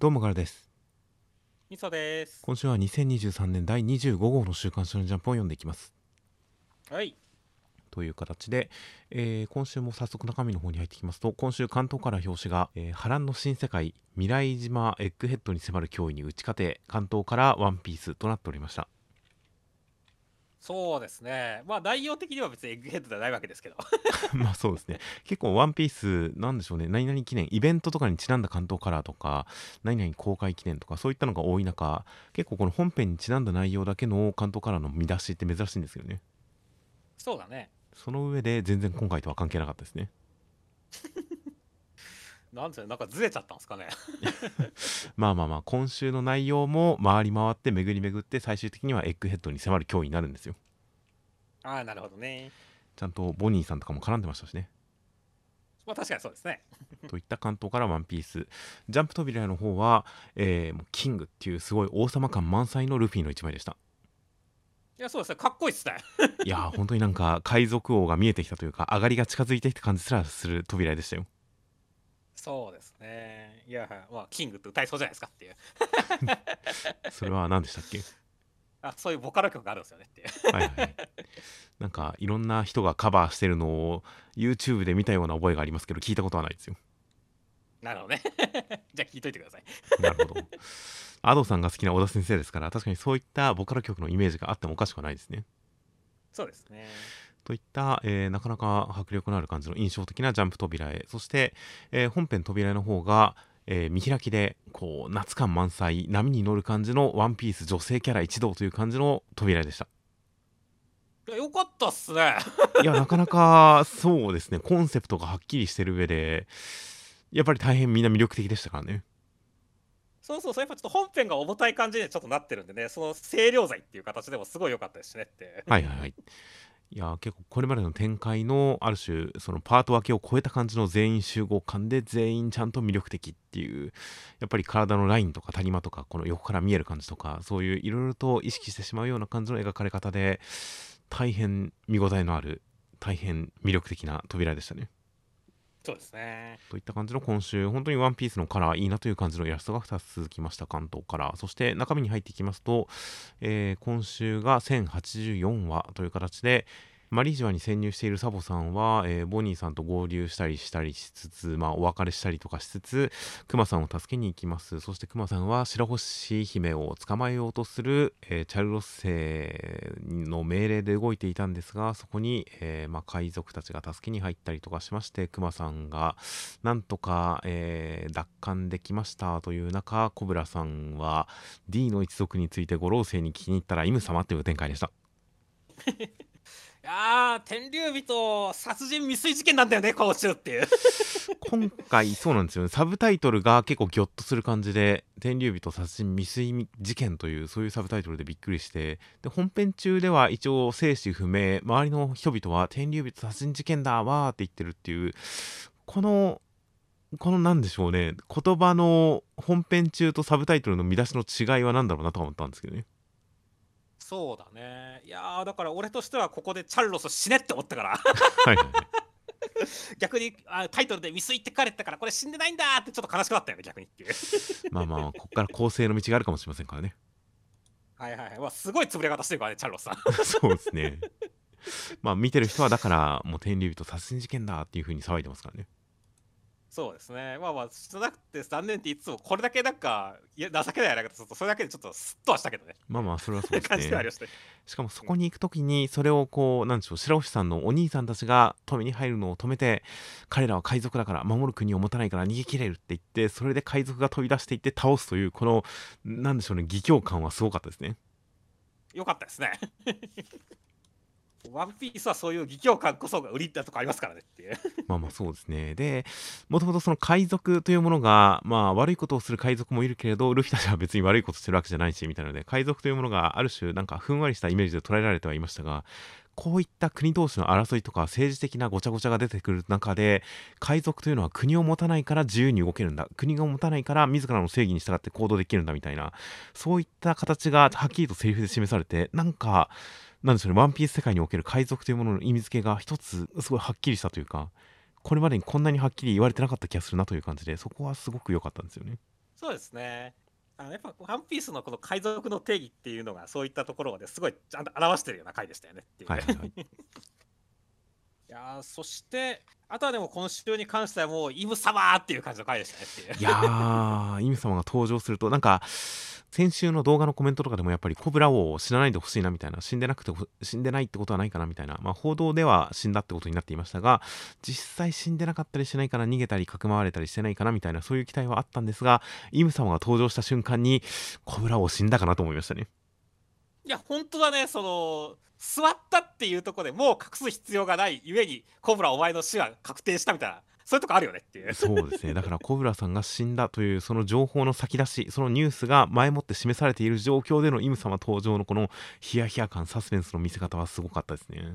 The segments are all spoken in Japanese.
どうもからです。みそです。今週は2023年第25号の週刊少年ジャンプを読んでいきます。はい。という形で、えー今週も早速中身の方に入ってきますと今週関東から表紙が、えー波乱の新世界未来島エッグヘッドに迫る脅威に打ち勝て関東からワンピースとなっておりましたそうですね。まあ内容的には別にエッグヘッドではないわけですけど。まあそうですね。結構ワンピースなんでしょうね。何々記念イベントとかにちなんだ関東カラーとか何々公開記念とかそういったのが多い中結構この本編にちなんだ内容だけの関東カラーの見出しって珍しいんですよね。そうだね。その上で全然今回とは関係なかったですね なんでなんかずれちゃったんですかね。まあまあまあ今週の内容も回り回って巡り巡って最終的にはエッグヘッドに迫る脅威になるんですよ。ああなるほどね。ちゃんとボニーさんとかも絡んでましたしね。まあ確かにそうですね。といった関東からワンピース。ジャンプ扉の方は、えーもうキングっていうすごい王様感満載のルフィの一枚でした。いやそうですね。かっこいいっすね。いやー本当になんか海賊王が見えてきたというか上がりが近づいてきた感じすらする扉でしたよそうですね。いやまあキングって歌いそうじゃないですかっていう。それは何でしたっけ？あそういうボカロ曲があるんですよねっていう。はいはい。なんかいろんな人がカバーしてるのを YouTube で見たような覚えがありますけど聞いたことはないですよ。なるほどね。じゃあ聞いといてください。なるほど。アドさんが好きな小田先生ですから確かにそういったボカロ曲のイメージがあってもおかしくはないですね。そうですねといった、えーなかなか迫力のある感じの印象的なジャンプ扉へ。そして、えー本編扉の方が、えー見開きでこう夏感満載波に乗る感じのワンピース女性キャラ一同という感じの扉でした。いやよかったっすね。いやなかなかそうですね。コンセプトがはっきりしてる上でやっぱり大変みんな魅力的でしたからね。そうそうそうやっぱちょっと本編が重たい感じにちょっとなってるんでねその清涼剤っていう形でもすごい良かったですしねって。はいはいはいいや結構これまでの展開のある種そのパート分けを超えた感じの全員集合感で全員ちゃんと魅力的っていうやっぱり体のラインとか谷間とかこの横から見える感じとかそういういろいろと意識してしまうような感じの描かれ方で大変見応えのある大変魅力的な扉でしたね。そうですね。といった感じの今週本当にワンピースのカラーいいなという感じのイラストが2つ続きました関東から。そして中身に入っていきますと、えー今週が1084話という形でマリージュワに潜入しているサボさんは、えーボニーさんと合流したりしたりしつつ、まあ、お別れしたりとかしつつクマさんを助けに行きます。そしてクマさんは白星姫を捕まえようとする、えーチャルロッセの命令で動いていたんですがそこに、えーまあ、海賊たちが助けに入ったりとかしましてクマさんがなんとか、えー奪還できましたという中コブラさんは D の一族について五老星に聞きに行ったらイム様という展開でした。いや天竜人殺人未遂事件なんだよね今週っていう。今回そうなんですよね。サブタイトルが結構ギョッとする感じで「天竜人殺人未遂事件」というそういうサブタイトルでびっくりしてで本編中では一応生死不明周りの人々は「天竜人殺人事件だわ」ーって言ってるっていうこのこのなんでしょうね。言葉の本編中とサブタイトルの見出しの違いは何だろうなと思ったんですけどね。そうだね。いやーだから俺としてはここでチャルロス死ねって思ったから。はい 逆にあタイトルで未遂って書かれてたからこれ死んでないんだーってちょっと悲しくなったよね逆にっていう。まあまあここから構成の道があるかもしれませんからね。はいはいはい、まあ、すごい潰れ方してるからねチャルロスさん。そうですね。まあ見てる人はだからもう天竜人殺人事件だっていう風に騒いでますからねそうですね。まあまあじゃなくて残念っていつもこれだけなんかいや情けないなちょっとそれだけでちょっとスッとはしたけどね。まあまあそれはそうですね。まししかもそこに行く時にそれをこうなんでしょう白星さんのお兄さんたちが止めに入るのを止めて彼らは海賊だから守る国を持たないから逃げ切れるって言ってそれで海賊が飛び出していって倒すというこのなんでしょうね義兄感はすごかったですね。よかったですねワンピースはそういう義兄感こそが売りだとかありますからねっていうまあまあそうですね。で、もともとその海賊というものが、まあ悪いことをする海賊もいるけれど、ルフィたちは別に悪いことしてるわけじゃないし、みたいなので、海賊というものがある種、なんかふんわりしたイメージで捉えられてはいましたが、こういった国同士の争いとか政治的なごちゃごちゃが出てくる中で、海賊というのは国を持たないから自由に動けるんだ。国が持たないから自らの正義に従って行動できるんだみたいな、そういった形がはっきりとセリフで示されて、なんか、なんでしょうね、ワンピース世界における海賊というものの意味付けが一つすごいはっきりしたというか、これまでにこんなにはっきり言われてなかった気がするなという感じで、そこはすごく良かったんですよね。そうですね。あのやっぱワンピースのこの海賊の定義っていうのがそういったところをねすごいちゃんと表してるような回でしたよねっていう、ね。はいはいはい。いやーそしてあとはでも今週に関してはもうイブ様っていう感じの回でしたねいやー、イム様が登場すると、なんか、先週の動画のコメントとかでもやっぱりコブラ王を死なないでほしいなみたいな、死んでなくてほ、死んでないってことはないかなみたいな、まあ報道では死んだってことになっていましたが、実際死んでなかったりしないかな、逃げたり、かくまわれたりしてないかなみたいな、そういう期待はあったんですが、イム様が登場した瞬間に、コブラ王死んだかなと思いましたね。いや本当だねその座ったっていうとこでもう隠す必要がないゆえにコブラお前の死は確定したみたいなそういうとこあるよねっていう。そうですね。だからコブラさんが死んだというその情報の先出し、そのニュースが前もって示されている状況でのイム様登場のこのヒヤヒヤ感、サスペンスの見せ方はすごかったですね。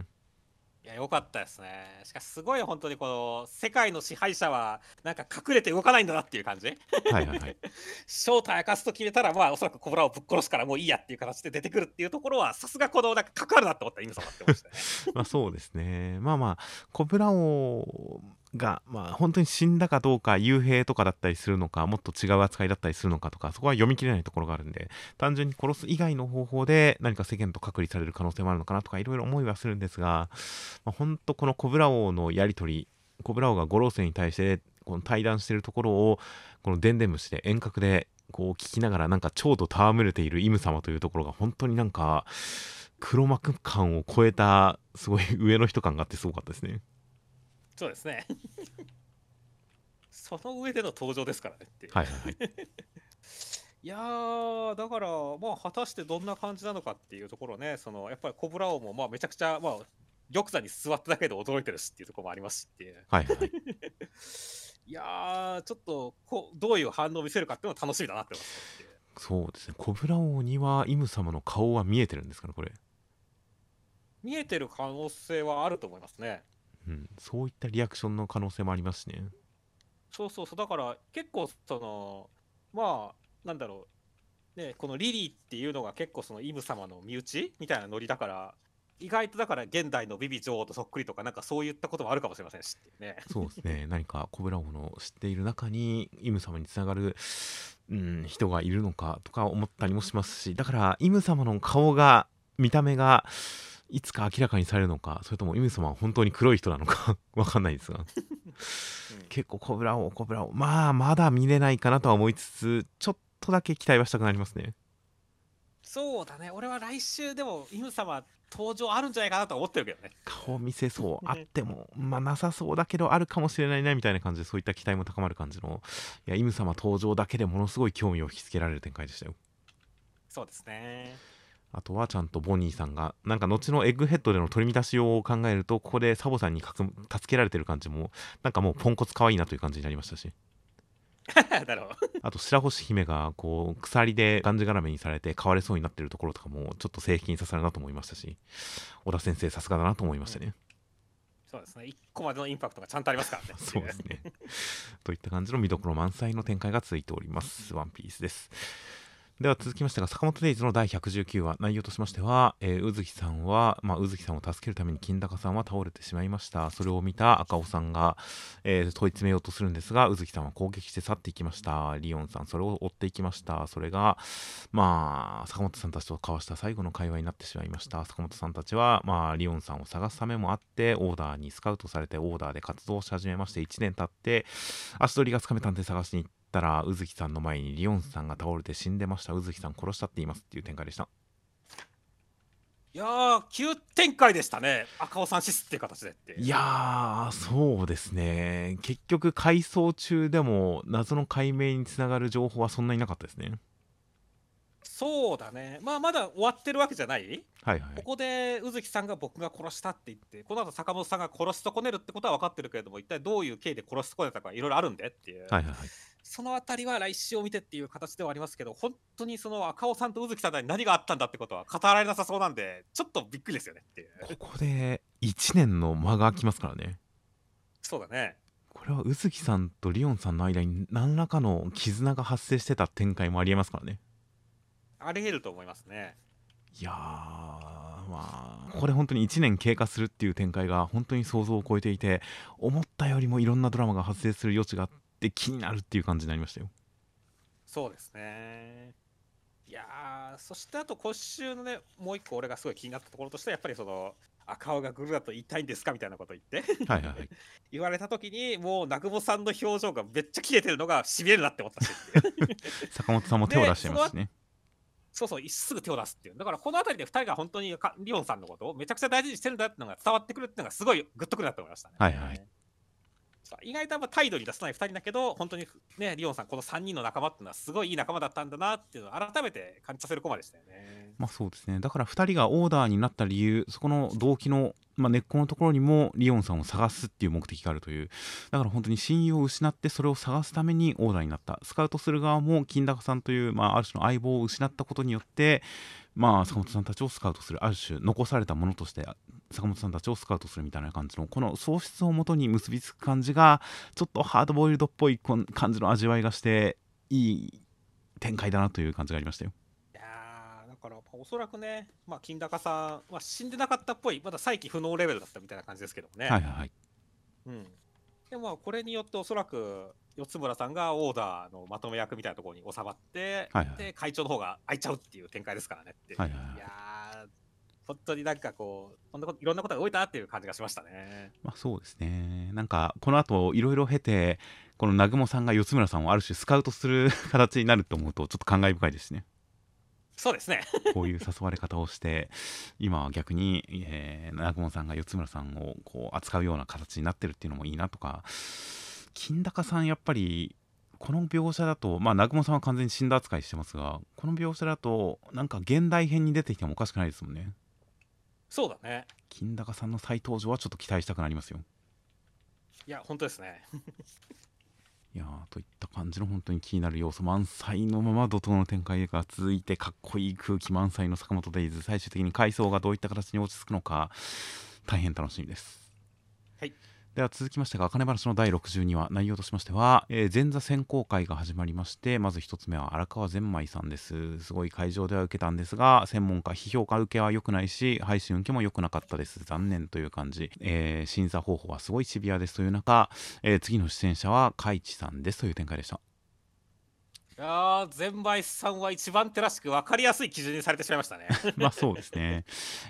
いやよかったですね。しかしすごい本当にこの世界の支配者はなんか隠れて動かないんだなっていう感じ。はいはいはい。正体明かすと決めたらまあおそらくコブラをぶっ殺すからもういいやっていう形で出てくるっていうところはさすがこのなんか関わるなって思ったイム様って思いましたね。まあそうですね。まあまあ、コブラ王が、まあ本当に死んだかどうか、幽閉とかだったりするのか、もっと違う扱いだったりするのかとか、そこは読み切れないところがあるんで、単純に殺す以外の方法で何か世間と隔離される可能性もあるのかなとか、いろいろ思いはするんですが、まあ、本当このコブラ王のやり取り、コブラ王が五老星に対してこの対談しているところを、このでんでん虫で遠隔でこう聞きながらなんか蝶と戯れているイム様というところが本当になんか黒幕感を超えたすごい上の人感があってすごかったですね。そうですね。その上での登場ですからねっていう。はいはいはい。いやーだからまあ果たしてどんな感じなのかっていうところねそのやっぱりコブラ王もまあめちゃくちゃまあ玉座に座っただけで驚いてるしっていうところもありますしっていうはいはい。いやーちょっとこうどういう反応を見せるかっていうのが楽しみだなって思ってそうですね。コブラ王にはイム様の顔は見えてるんですかね、これ。見えてる可能性はあると思いますねうん。そういったリアクションの可能性もありますしね。そうそうそうだから結構そのまあなんだろうねこのリリーっていうのが結構そのイム様の身内みたいなノリだから意外とだから現代のビビ女王とそっくりとかなんかそういったこともあるかもしれませんしね そうですね。何かコブラ王の知っている中にイム様につながる、うん、人がいるのかとか思ったりもしますし、だからイム様の顔が、見た目が、いつか明らかにされるのか、それともイム様は本当に黒い人なのか わかんないですが。うん。結構コブラ王コブラ王。まあまだ見れないかなとは思いつつちょっとだけ期待はしたくなりますね。そうだね。俺は来週でもイム様登場あるんじゃないかなとは思ってるけどね。顔見せそう。あっても まあなさそうだけどあるかもしれないなみたいな感じでそういった期待も高まる感じのいやイム様登場だけでものすごい興味を引きつけられる展開でしたよ。そうですねあとはちゃんとボニーさんがなんか後のエッグヘッドでの取り乱し用を考えるとここでサボさんにかく助けられてる感じもなんかもうポンコツ可愛いなという感じになりましたし。なるほどあと白星姫がこう鎖でがんじがらめにされて飼われそうになってるところとかもちょっと正規に刺さるなと思いましたし小田先生さすがだなと思いましたね、そうですね。1個までのインパクトがちゃんとありますからね。そうですね。といった感じの見どころ満載の展開が続いております。ワンピースですでは続きましてが坂本デイズの第119話内容としましては、えー、宇月さんは、まあ、宇月さんを助けるために金高さんは倒れてしまいました。それを見た赤尾さんが、えー問い詰めようとするんですが宇月さんは攻撃して去っていきました。リオンさんそれを追っていきました。それがまあ坂本さんたちと交わした最後の会話になってしまいました。坂本さんたちは、まあ、リオンさんを探すためもあってオーダーにスカウトされてオーダーで活動し始めまして1年経って足取りがつかめたんで探しに行ってたら宇月さんの前にリオンさんが倒れて死んでました。宇月さん殺したって言いますっていう展開でした。いやー急展開でしたね。赤尾さんシスっていう形でっていやーそうですね。結局回想中でも謎の解明につながる情報はそんなになかったですねそうだね。まあまだ終わってるわけじゃない？はいはい。ここで宇月さんが僕が殺したって言ってこの後坂本さんが殺し損ねるってことは分かってるけれども一体どういう経緯で殺し損ねたかいろいろあるんでっていう、はいはいはい。そのあたりは来週を見てっていう形ではありますけど本当にその赤尾さんと宇月さんに何があったんだってことは語られなさそうなんでちょっとびっくりですよねっていう。ここで1年の間が空きますからね。そうだね。これは宇月さんとリオンさんの間に何らかの絆が発生してた展開もありえますからねありえると思いますねいやーまあここで本当に1年経過するっていう展開が本当に想像を超えていて思ったよりもいろんなドラマが発生する余地があって気になるっていう感じになりましたよそうですね。いやー、そしてあと今週のね、もう一個俺がすごい気になったところとしては、やっぱりその、あ、顔がグルだと言いたいんですかみたいなこと言ってはいはいはい。言われた時に、もう南雲さんの表情がめっちゃ切れてるのがしびれるなって思ったし 坂本さんも手を出してますしね。そうそう、すぐ手を出すっていう。だからこの辺りで2人が本当にリオンさんのことをめちゃくちゃ大事にしてるんだっていうのが伝わってくるっていうのがすごいグッとくるなと思いましたね。はいはい意外とあんま態度に出さない2人だけど、本当にね、リオンさん、この3人の仲間っていうのはすごいいい仲間だったんだなっていうのを改めて感じさせるコマでしたよね。まあそうですね。だから2人がオーダーになった理由、そこの動機の、まあ、根っこのところにもリオンさんを探すっていう目的があるという。だから本当に親友を失ってそれを探すためにオーダーになった。スカウトする側も金高さんという、まあ、ある種の相棒を失ったことによって、まあ坂本さんたちをスカウトする。ある種残されたものとして坂本さんたちをスカウトするみたいな感じの、この喪失をもとに結びつく感じが、ちょっとハードボイルドっぽいこん感じの味わいがして、いい展開だなという感じがありましたよ。いやーだからおそらくね、まあ、金高さんは死んでなかったっぽい、まだ再起不能レベルだったみたいな感じですけどもね。はいはいはい。うん、でもまあこれによっておそらく四つ村さんがオーダーのまとめ役みたいなところに収まって、はいはいで会長の方が空いちゃうっていう展開ですからねってはいはいはいやー本当になんかこうこんなこといろんなことが動いたなっていう感じがしましたね。まあそうですね。なんか、この後、いろいろ経て、この南雲さんが四村さんをある種スカウトする 形になると思うと、ちょっと感慨深いですね。そうですね。こういう誘われ方をして、今は逆に、えー、南雲さんが四村さんをこう扱うような形になってるっていうのもいいなとか、金高さん、やっぱり、この描写だと、まあ、南雲さんは完全に死んだ扱いしてますが、この描写だと、なんか現代編に出てきてもおかしくないですもんね。そうだね。金高さんの再登場はちょっと期待したくなりますよ。いや、本当ですね。いやーといった感じの本当に気になる要素満載のまま怒涛の展開が続いてかっこいい空気満載の坂本デイズ最終的に回想がどういった形に落ち着くのか大変楽しみです。はいでは続きましてが「茜話」の第62話内容としましては、えー前座選考会が始まりましてまず一つ目は荒川善舞さんです。すごい会場では受けたんですが専門家批評家受けは良くないし配信受けも良くなかったです。残念という感じ、えー審査方法はすごいシビアですという中、えー次の出演者は海地さんです。という展開でした。いやー、全売さんは一番手らしく分かりやすい基準にされてしまいましたね。まあそうですね。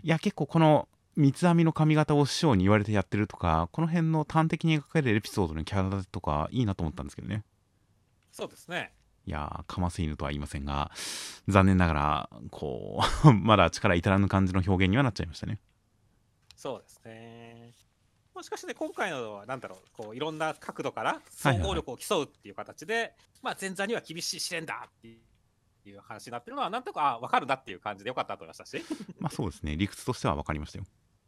いや結構この三つ編みの髪型を師匠に言われてやってるとかこの辺の端的に描かれるエピソードのキャラとかいいなと思ったんですけどね。そうですね。いやーかませ犬とは言いませんが残念ながらこう まだ力至らぬ感じの表現にはなっちゃいましたね。そうですね。まあしかしね、今回のは、なんだろう、こういろんな角度からはい総はい合力を競うっていう形で、まあ、前座には厳しい試練だっていう話になってるのは、なんとかあ分かるなっていう感じでよかったと思いましたし、まあそうですね理屈としては分かりましたよ。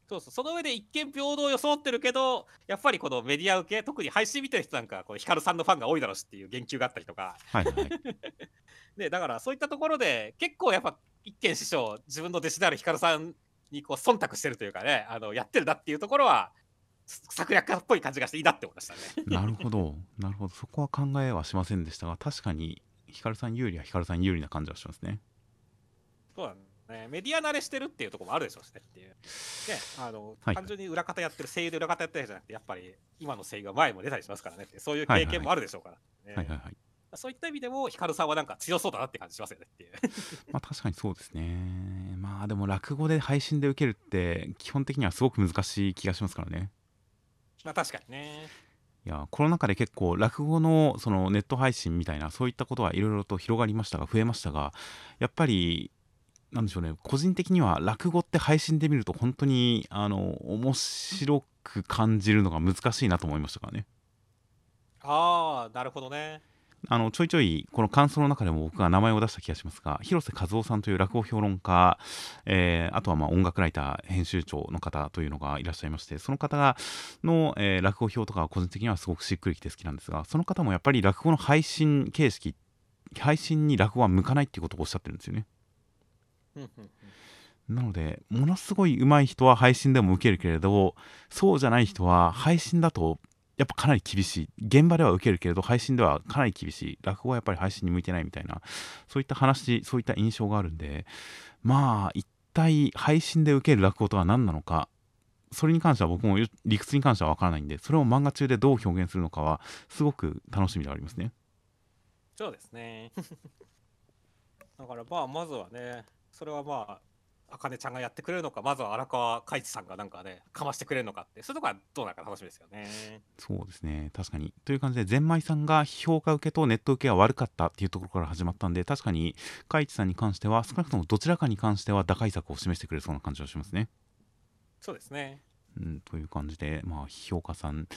そうそうその上で一見平等を装ってるけど、やっぱりこのメディア受け、特に配信見てる人なんか、このヒカルさんのファンが多いだろうしっていう言及があったりとか、はいはいはい。ね、だからそういったところで、結構やっぱ一見師匠、自分の弟子であるヒカルさんにこう忖度してるというかね、あのやってるなっていうところは、策略家っぽい感じがしていいなって思いましたね。なるほどなるほどそこは考えはしませんでしたが確かにヒカルさん有利はヒカルさん有利な感じはしますね。そうだね。メディア慣れしてるっていうところもあるでしょうしねっていう。ね、あの、はい単純に裏方やってる、声優で裏方やってるじゃなくて、やっぱり今の声優が前も出たりしますからねそういう経験もあるでしょうから、ねはいはいはい。そういった意味でも、ヒカルさんはなんか強そうだなって感じしますよねっていう。まあ確かにそうですね。まあでも落語で配信で受けるって基本的にはすごく難しい気がしますからね。まあ確かにね。いやコロナ禍で結構落語のそのネット配信みたいなそういったことはいろいろと広がりましたが増えましたがやっぱりなんでしょうね個人的には落語って配信で見ると本当にあの面白く感じるのが難しいなと思いましたからね。ああ、なるほどね。あのちょいちょいこの感想の中でも僕が名前を出した気がしますが広瀬和夫さんという落語評論家、えーあとはまあ音楽ライター編集長の方というのがいらっしゃいましてその方がの、えー落語表とかは個人的にはすごくしっくりきて好きなんですがその方もやっぱり落語の配信形式配信に落語は向かないっていうことをおっしゃってるんですよね。なのでものすごい上手い人は配信でも受けるけれどそうじゃない人は配信だとやっぱかなり厳しい現場では受けるけれど配信ではかなり厳しい落語はやっぱり配信に向いてないみたいなそういった話そういった印象があるんでまあ一体配信で受ける落語とは何なのかそれに関しては僕も理屈に関しては分からないんでそれを漫画中でどう表現するのかはすごく楽しみではありますね。そうですね。だからまあまずはね、それはまあ、あかねちゃんがやってくれるのか、まずは荒川海一さんがなんかね、かましてくれるのかって、そういうとこはどうなるか楽しみですよね。そうですね確かにという感じでゼンマイさんが評価受けとネット受けが悪かったっていうところから始まったんで確かに海一さんに関しては少なくともどちらかに関しては打開策を示してくれそうな感じはしますね。そうですね。うん、という感じで、まあ、批評家さん、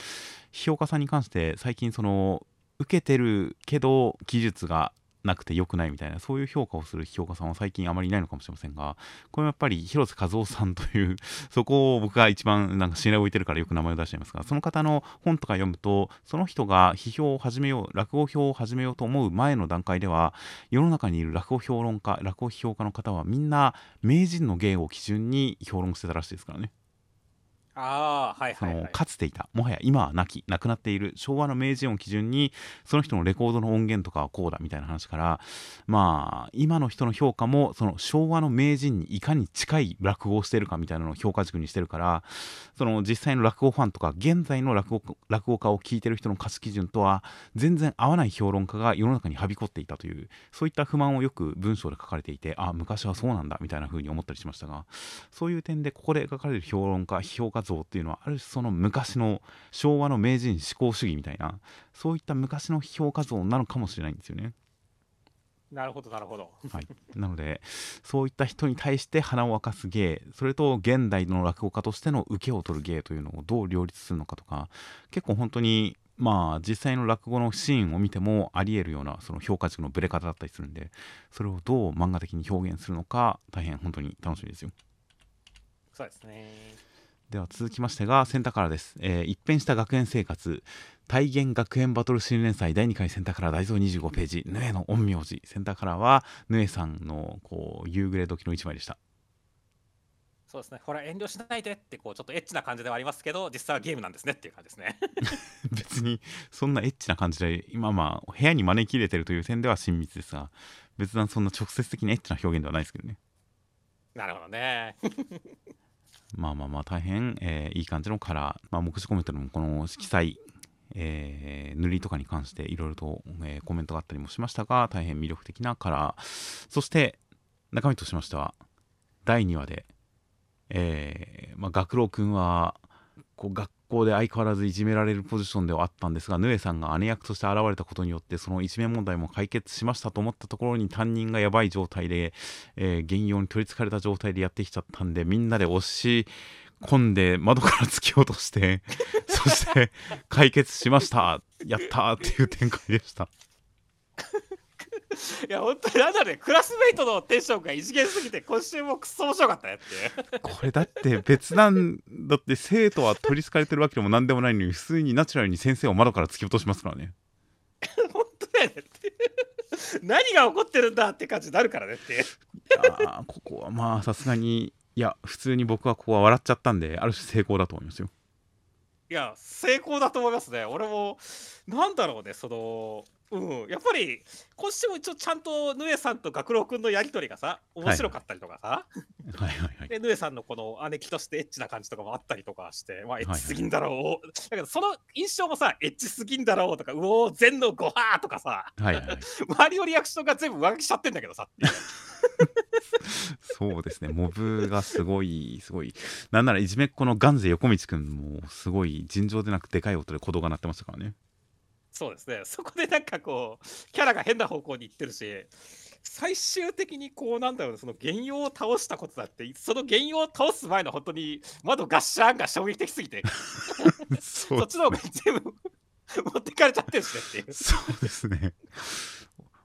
批評家さんに関して、最近、その、受けてるけど、技術がなくて良くないみたいな、そういう評価をする批評家さんは最近あまりいないのかもしれませんが、これもやっぱり広瀬和夫さんという、そこを僕が一番なんか信頼を置いてるからよく名前を出しちゃいますが、その方の本とか読むと、その人が批評を始めよう、落語評を始めようと思う前の段階では、世の中にいる落語評論家、落語批評家の方はみんな名人の芸を基準に評論してたらしいですからね。あ、はいそのはいはい。かつていたもはや今は亡き亡くなっている昭和の名人を基準にその人のレコードの音源とかはこうだみたいな話からまあ今の人の評価もその昭和の名人にいかに近い落語をしてるかみたいなのを評価軸にしてるからその実際の落語ファンとか現在の落語落語家を聞いてる人の価値基準とは全然合わない評論家が世の中にはびこっていたというそういった不満をよく文章で書かれていてあ昔はそうなんだみたいな風に思ったりしましたがそういう点でここで書かれる評論家評家像っていうのはある種その昔の昭和の名人思考主義みたいなそういった昔の批評家像なのかもしれないんですよね。なるほど、なるほど。はい、なのでそういった人に対して花を明かす芸それと現代の落語家としての受けを取る芸というのをどう両立するのかとか結構本当にまあ実際の落語のシーンを見てもありえるようなその評価軸のブレ方だったりするんでそれをどう漫画的に表現するのか大変本当に楽しみですよ。そうですね。では続きましてがセンターカラーです、えー一変した学園生活。体現学園バトル新連載。第2回センターカラー大蔵25ページ。ヌエの陰陽師。センターカラーはヌエさんのこう夕暮れ時の一枚でした。そうですね。ほら、遠慮しないでって、こう、ちょっとエッチな感じではありますけど、実際はゲームなんですねっていう感じですね。別にそんなエッチな感じで今まあ部屋に招き入れてるという点では親密ですが別段そんな直接的なエッチな表現ではないですけどね。なるほどね。まあまあまあ大変、えーいい感じのカラー、まあ、目視コメントでもこの色彩、えー塗りとかに関していろいろと、えーコメントがあったりもしましたが大変魅力的なカラー。そして中身としましては第2話で、えーまあ、学郎くんはこう学校で相変わらずいじめられるポジションではあったんですがヌエさんが姉役として現れたことによってそのいじめ問題も解決しましたと思ったところに担任がやばい状態で、えー、原用に取りつかれた状態でやってきちゃったんでみんなで押し込んで窓から突き落として そして解決しました。やったーっていう展開でした いや、本当になんだね、クラスメイトのテンションが異次元すぎて、今週もくっそ面白かったねって。これだって別なんだって生徒は取りつかれてるわけでも何でもないのに普通にナチュラルに先生を窓から突き落としますからね 本当だよねって。何が起こってるんだって感じになるからねっていやーここはまあさすがにいや普通に僕はここは笑っちゃったんである種成功だと思いますよいや、成功だと思いますね。俺も、なんだろうね、その、うん、やっぱり、今週も一応ちゃんとヌエさんと学郎くんのやりとりがさ、面白かったりとかさ、はい。はいはいで、ヌエさんのこの姉貴としてエッチな感じとかもあったりとかして、まあ、エッはいチすぎんだろう。だけど、その印象もさ、エッチすぎんだろうとか、うおー、全のごはーとかさ、はいはい。はい周りのリアクションが全部上書きしちゃってんだけどさ。そうですね。モブがすごいすごい。なんならいじめっ子のガンゼ横道くんもすごい尋常でなくでかい音で鼓動が鳴ってましたからねそうですね。そこでなんかこう、キャラが変な方向に行ってるし、最終的にこうなんだろうね、その原用を倒したことだって、その原用を倒す前の本当に窓ガッシャンが衝撃的すぎて、そそっちの方が全部持ってかれちゃってるしねっていう。そうですね。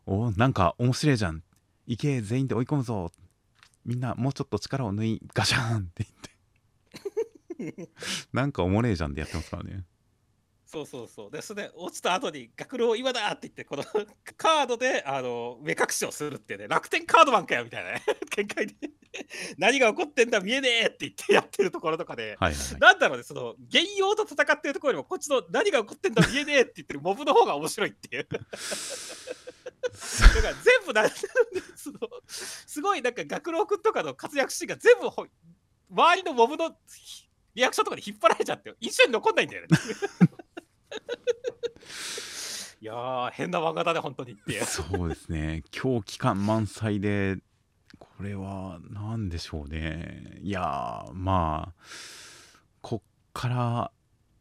おなんか面白いじゃん。行け全員で追い込むぞ。みんなもうちょっと力を抜いガシャーンって言って。なんかおもれえじゃんでやってますからねそうそうそう。で、それで落ちた後に、学郎今だって言って、この カードであの目隠しをするってね、楽天カードマンかよみたいなね、展開で、何が起こってんだ見えねえって言ってやってるところとかで、はいはいはいなんだろうね、その、原用と戦ってるところよりも、こっちの何が起こってんだ見えねえって言ってる モブの方が面白いっていう。だから全部なんその、すごいなんか学郎くんとかの活躍シーンが全部ほ周りのモブのリアクションとかで引っ張られちゃって、一緒に残んないんだよね。いやー変な漫画だね本当にってそうですね。狂期間満載でこれは何でしょうね。いやまあこっから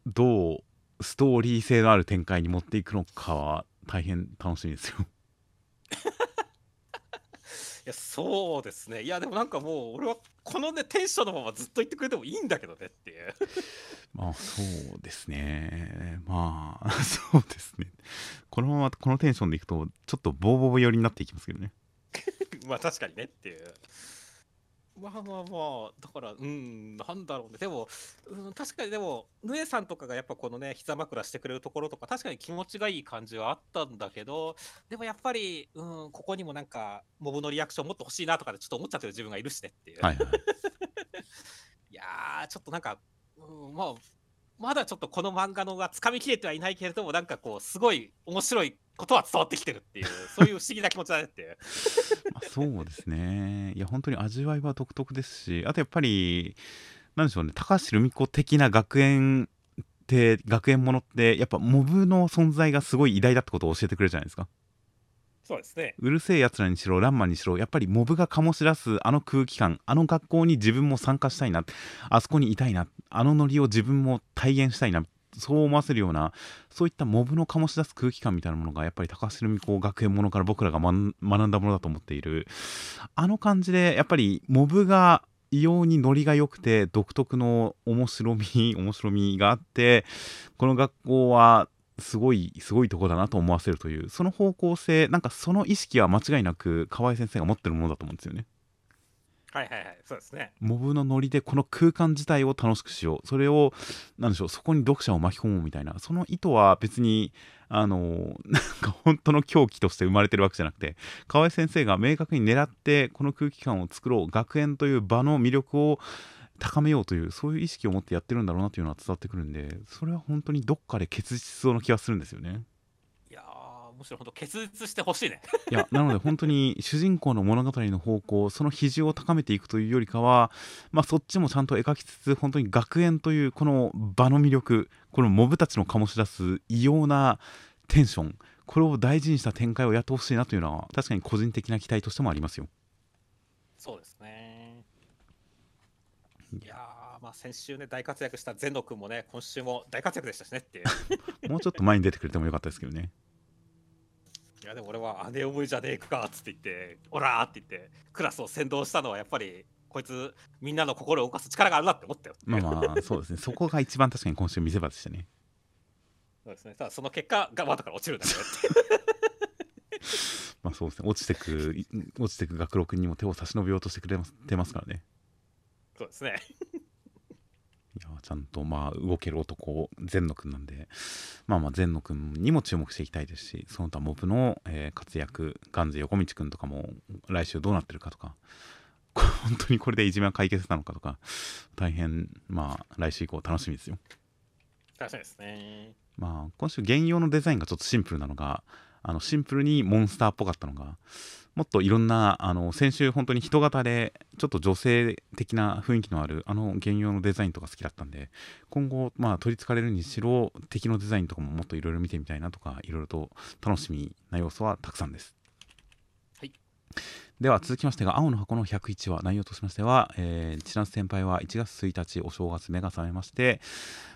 どうストーリー性のある展開に持っていくのかは大変楽しみですよ。やそうですね。いやでもなんかもう俺はこのねテンションのままずっと言ってくれてもいいんだけどねっていう。まあそうですね。まあ そうですね。このままこのテンションでいくとちょっとボーボー寄りになっていきますけどね。まあ確かにねっていう。まあまあまあ、だから、うん、なんだろうね。でも、うん、確かにでも、ヌエさんとかがやっぱこのね、膝枕してくれるところとか、確かに気持ちがいい感じはあったんだけど、でもやっぱり、うん、ここにもなんか、モブのリアクションもっと欲しいなとかでちょっと思っちゃってる自分がいるしねっていう。はいはい いやー、ちょっとなんか、うん、まあ、まだちょっとこの漫画のがつかみきれてはいないけれども、なんかこう、すごい面白いことは伝わってきてるっていう、そういう不思議な気持ちだねってそうですね。いや本当に味わいは独特ですしあとやっぱりなんでしょうね高橋留美子的な学園って学園ものってやっぱモブの存在がすごい偉大だってことを教えてくれるじゃないですか。そうですね。うるせえやつらにしろランマンにしろやっぱりモブが醸し出すあの空気感あの学校に自分も参加したいなあそこにいたいなあのノリを自分も体現したいなそう思わせるようなそういったモブの醸し出す空気感みたいなものがやっぱり高橋留美子学園ものから僕らが学ん学んだものだと思っているあの感じでやっぱりモブが異様にノリが良くて独特の面白み 面白みがあってこの学校はすごいすごいとこだなと思わせるというその方向性なんかその意識は間違いなく河合先生が持ってるものだと思うんですよね。はいはいはい、そうですね。モブのノリでこの空間自体を楽しくしようそれをなんでしょうそこに読者を巻き込もうみたいなその意図は別にあの なんか本当の狂気として生まれてるわけじゃなくて河合先生が明確に狙ってこの空気感を作ろう学園という場の魅力を高めようというそういう意識を持ってやってるんだろうなというのは伝わってくるんでそれは本当にどっかで結実しそうな気がするんですよね。むしろ本当結実してほしいね。いやなので本当に主人公の物語の方向その比重を高めていくというよりかは、まあ、そっちもちゃんと描きつつ本当に学園というこの場の魅力このモブたちの醸し出す異様なテンションこれを大事にした展開をやってほしいなというのは確かに個人的な期待としてもありますよ。そうですね。いやー、まあ先週ね、大活躍したゼノ君もね、今週も大活躍でしたしねっていう。もうちょっと前に出てくれてもよかったですけどね。いやでも俺は姉思いじゃねえかっつって言って、オラーって言って、クラスを先導したのはやっぱり、こいつ、みんなの心を動かす力があるなって思ったよ。まあまあそうですねそこが一番確かに今週見せ場でしたね。そうですね。ただその結果、が後から落ちるんだけどって。まあそうですね落ちてく落ちてく学録にも手を差し伸べようとしてくれますてますからね。そうですね。いやちゃんとまあ動ける男善野くんなんでまあまあ善野くんにも注目していきたいですしその他モブの、えー活躍ガンゼ横道くんとかも来週どうなってるかとか本当にこれでいじめは解決なのかとか大変まあ来週以降楽しみですよ。楽しみですね。まあ今週原用のデザインがちょっとシンプルなのがあのシンプルにモンスターっぽかったのがもっといろんなあの先週本当に人型でちょっと女性的な雰囲気のあるあの原用のデザインとか好きだったんで今後まあ取りつかれるにしろ敵のデザインとかももっといろいろ見てみたいなとかいろいろと楽しみな要素はたくさんです。はいでは続きましてが青の箱の101話内容としましては、えー、千夏先輩は1月1日お正月目が覚めまして、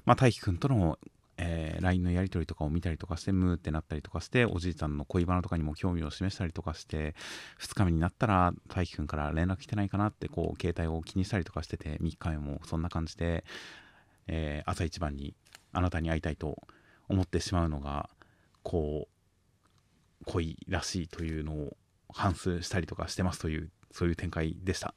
まあ、大輝くんとのえー LINE のやり取りとかを見たりとかしてムーってなったりとかしておじいちゃんの恋バナとかにも興味を示したりとかして2日目になったら大輝くんから連絡来てないかなってこう携帯を気にしたりとかしてて3日目もそんな感じで、えー朝一番にあなたに会いたいと思ってしまうのがこう恋らしいというのを反芻したりとかしてますというそういう展開でした。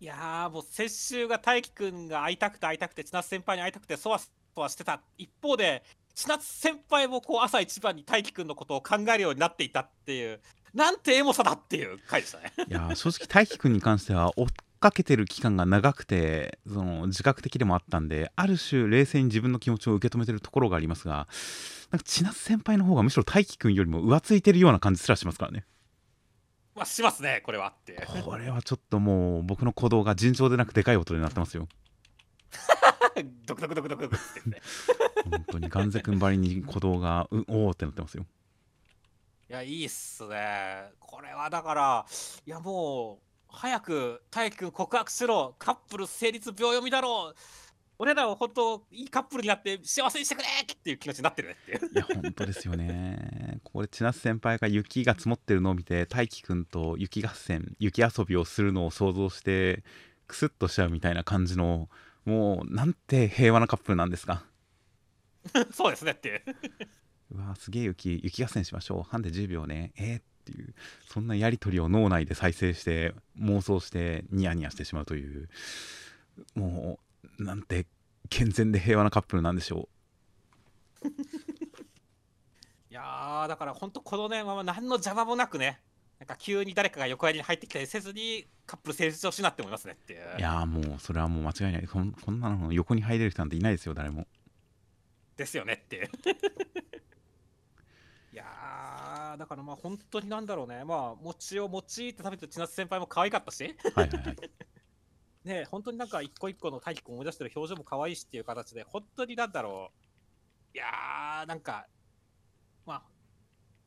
いやーもう先週が大輝くんが会いたくて会いたくて千夏先輩に会いたくてそわそわしてた一方で千夏先輩もこう朝一番に大輝くんのことを考えるようになっていたっていうなんてエモさだっていう回でしたね。いやー正直大輝くんに関しては追っかけてる期間が長くてその自覚的でもあったんである種冷静に自分の気持ちを受け止めてるところがありますがなんか千夏先輩の方がむしろ大輝くんよりも浮ついてるような感じすらしますからね。まあしますねこれはってこれはちょっともう僕の鼓動が尋常でなくでかい音になってますよドクドクドクドクドクって言って。本当にガンゼ君ばりに鼓動がう おーってなってますよ。いやいいっすね。これはだからいやもう早く大輝くん告白しろ。カップル成立秒読みだろう。俺らは本当いいカップルになって幸せにしてくれっていう気持ちになってるねっていや本当ですよね。これ千夏先輩が雪が積もってるのを見て大輝くんと雪合戦雪遊びをするのを想像してクスッとしちゃうみたいな感じのもうなんて平和なカップルなんですか？そうですねって。い ううわーすげえ雪雪合戦しましょう。ハンデ10秒ね。えー、っていう。そんなやり取りを脳内で再生して妄想してニヤニヤしてしまうという。もうなんて健全で平和なカップルなんでしょ いやーだから本当このねまま何の邪魔もなくねなんか急に誰かが横やりに入ってきたりせずにカップル成立をしなって思いますねっていう。ういやーもうそれはもう間違いない。こんこんなの横に入れる人なんていないですよ誰も。ですよねって。いういやーだからまあ本当になんだろうね。まあ餅を餅って食べてる千夏先輩も可愛かったし。はいはいはい。ね本当になんか一個一個の大輝くん思い出してる表情も可愛いしっていう形で本当になんだろう。いやーなんかまあ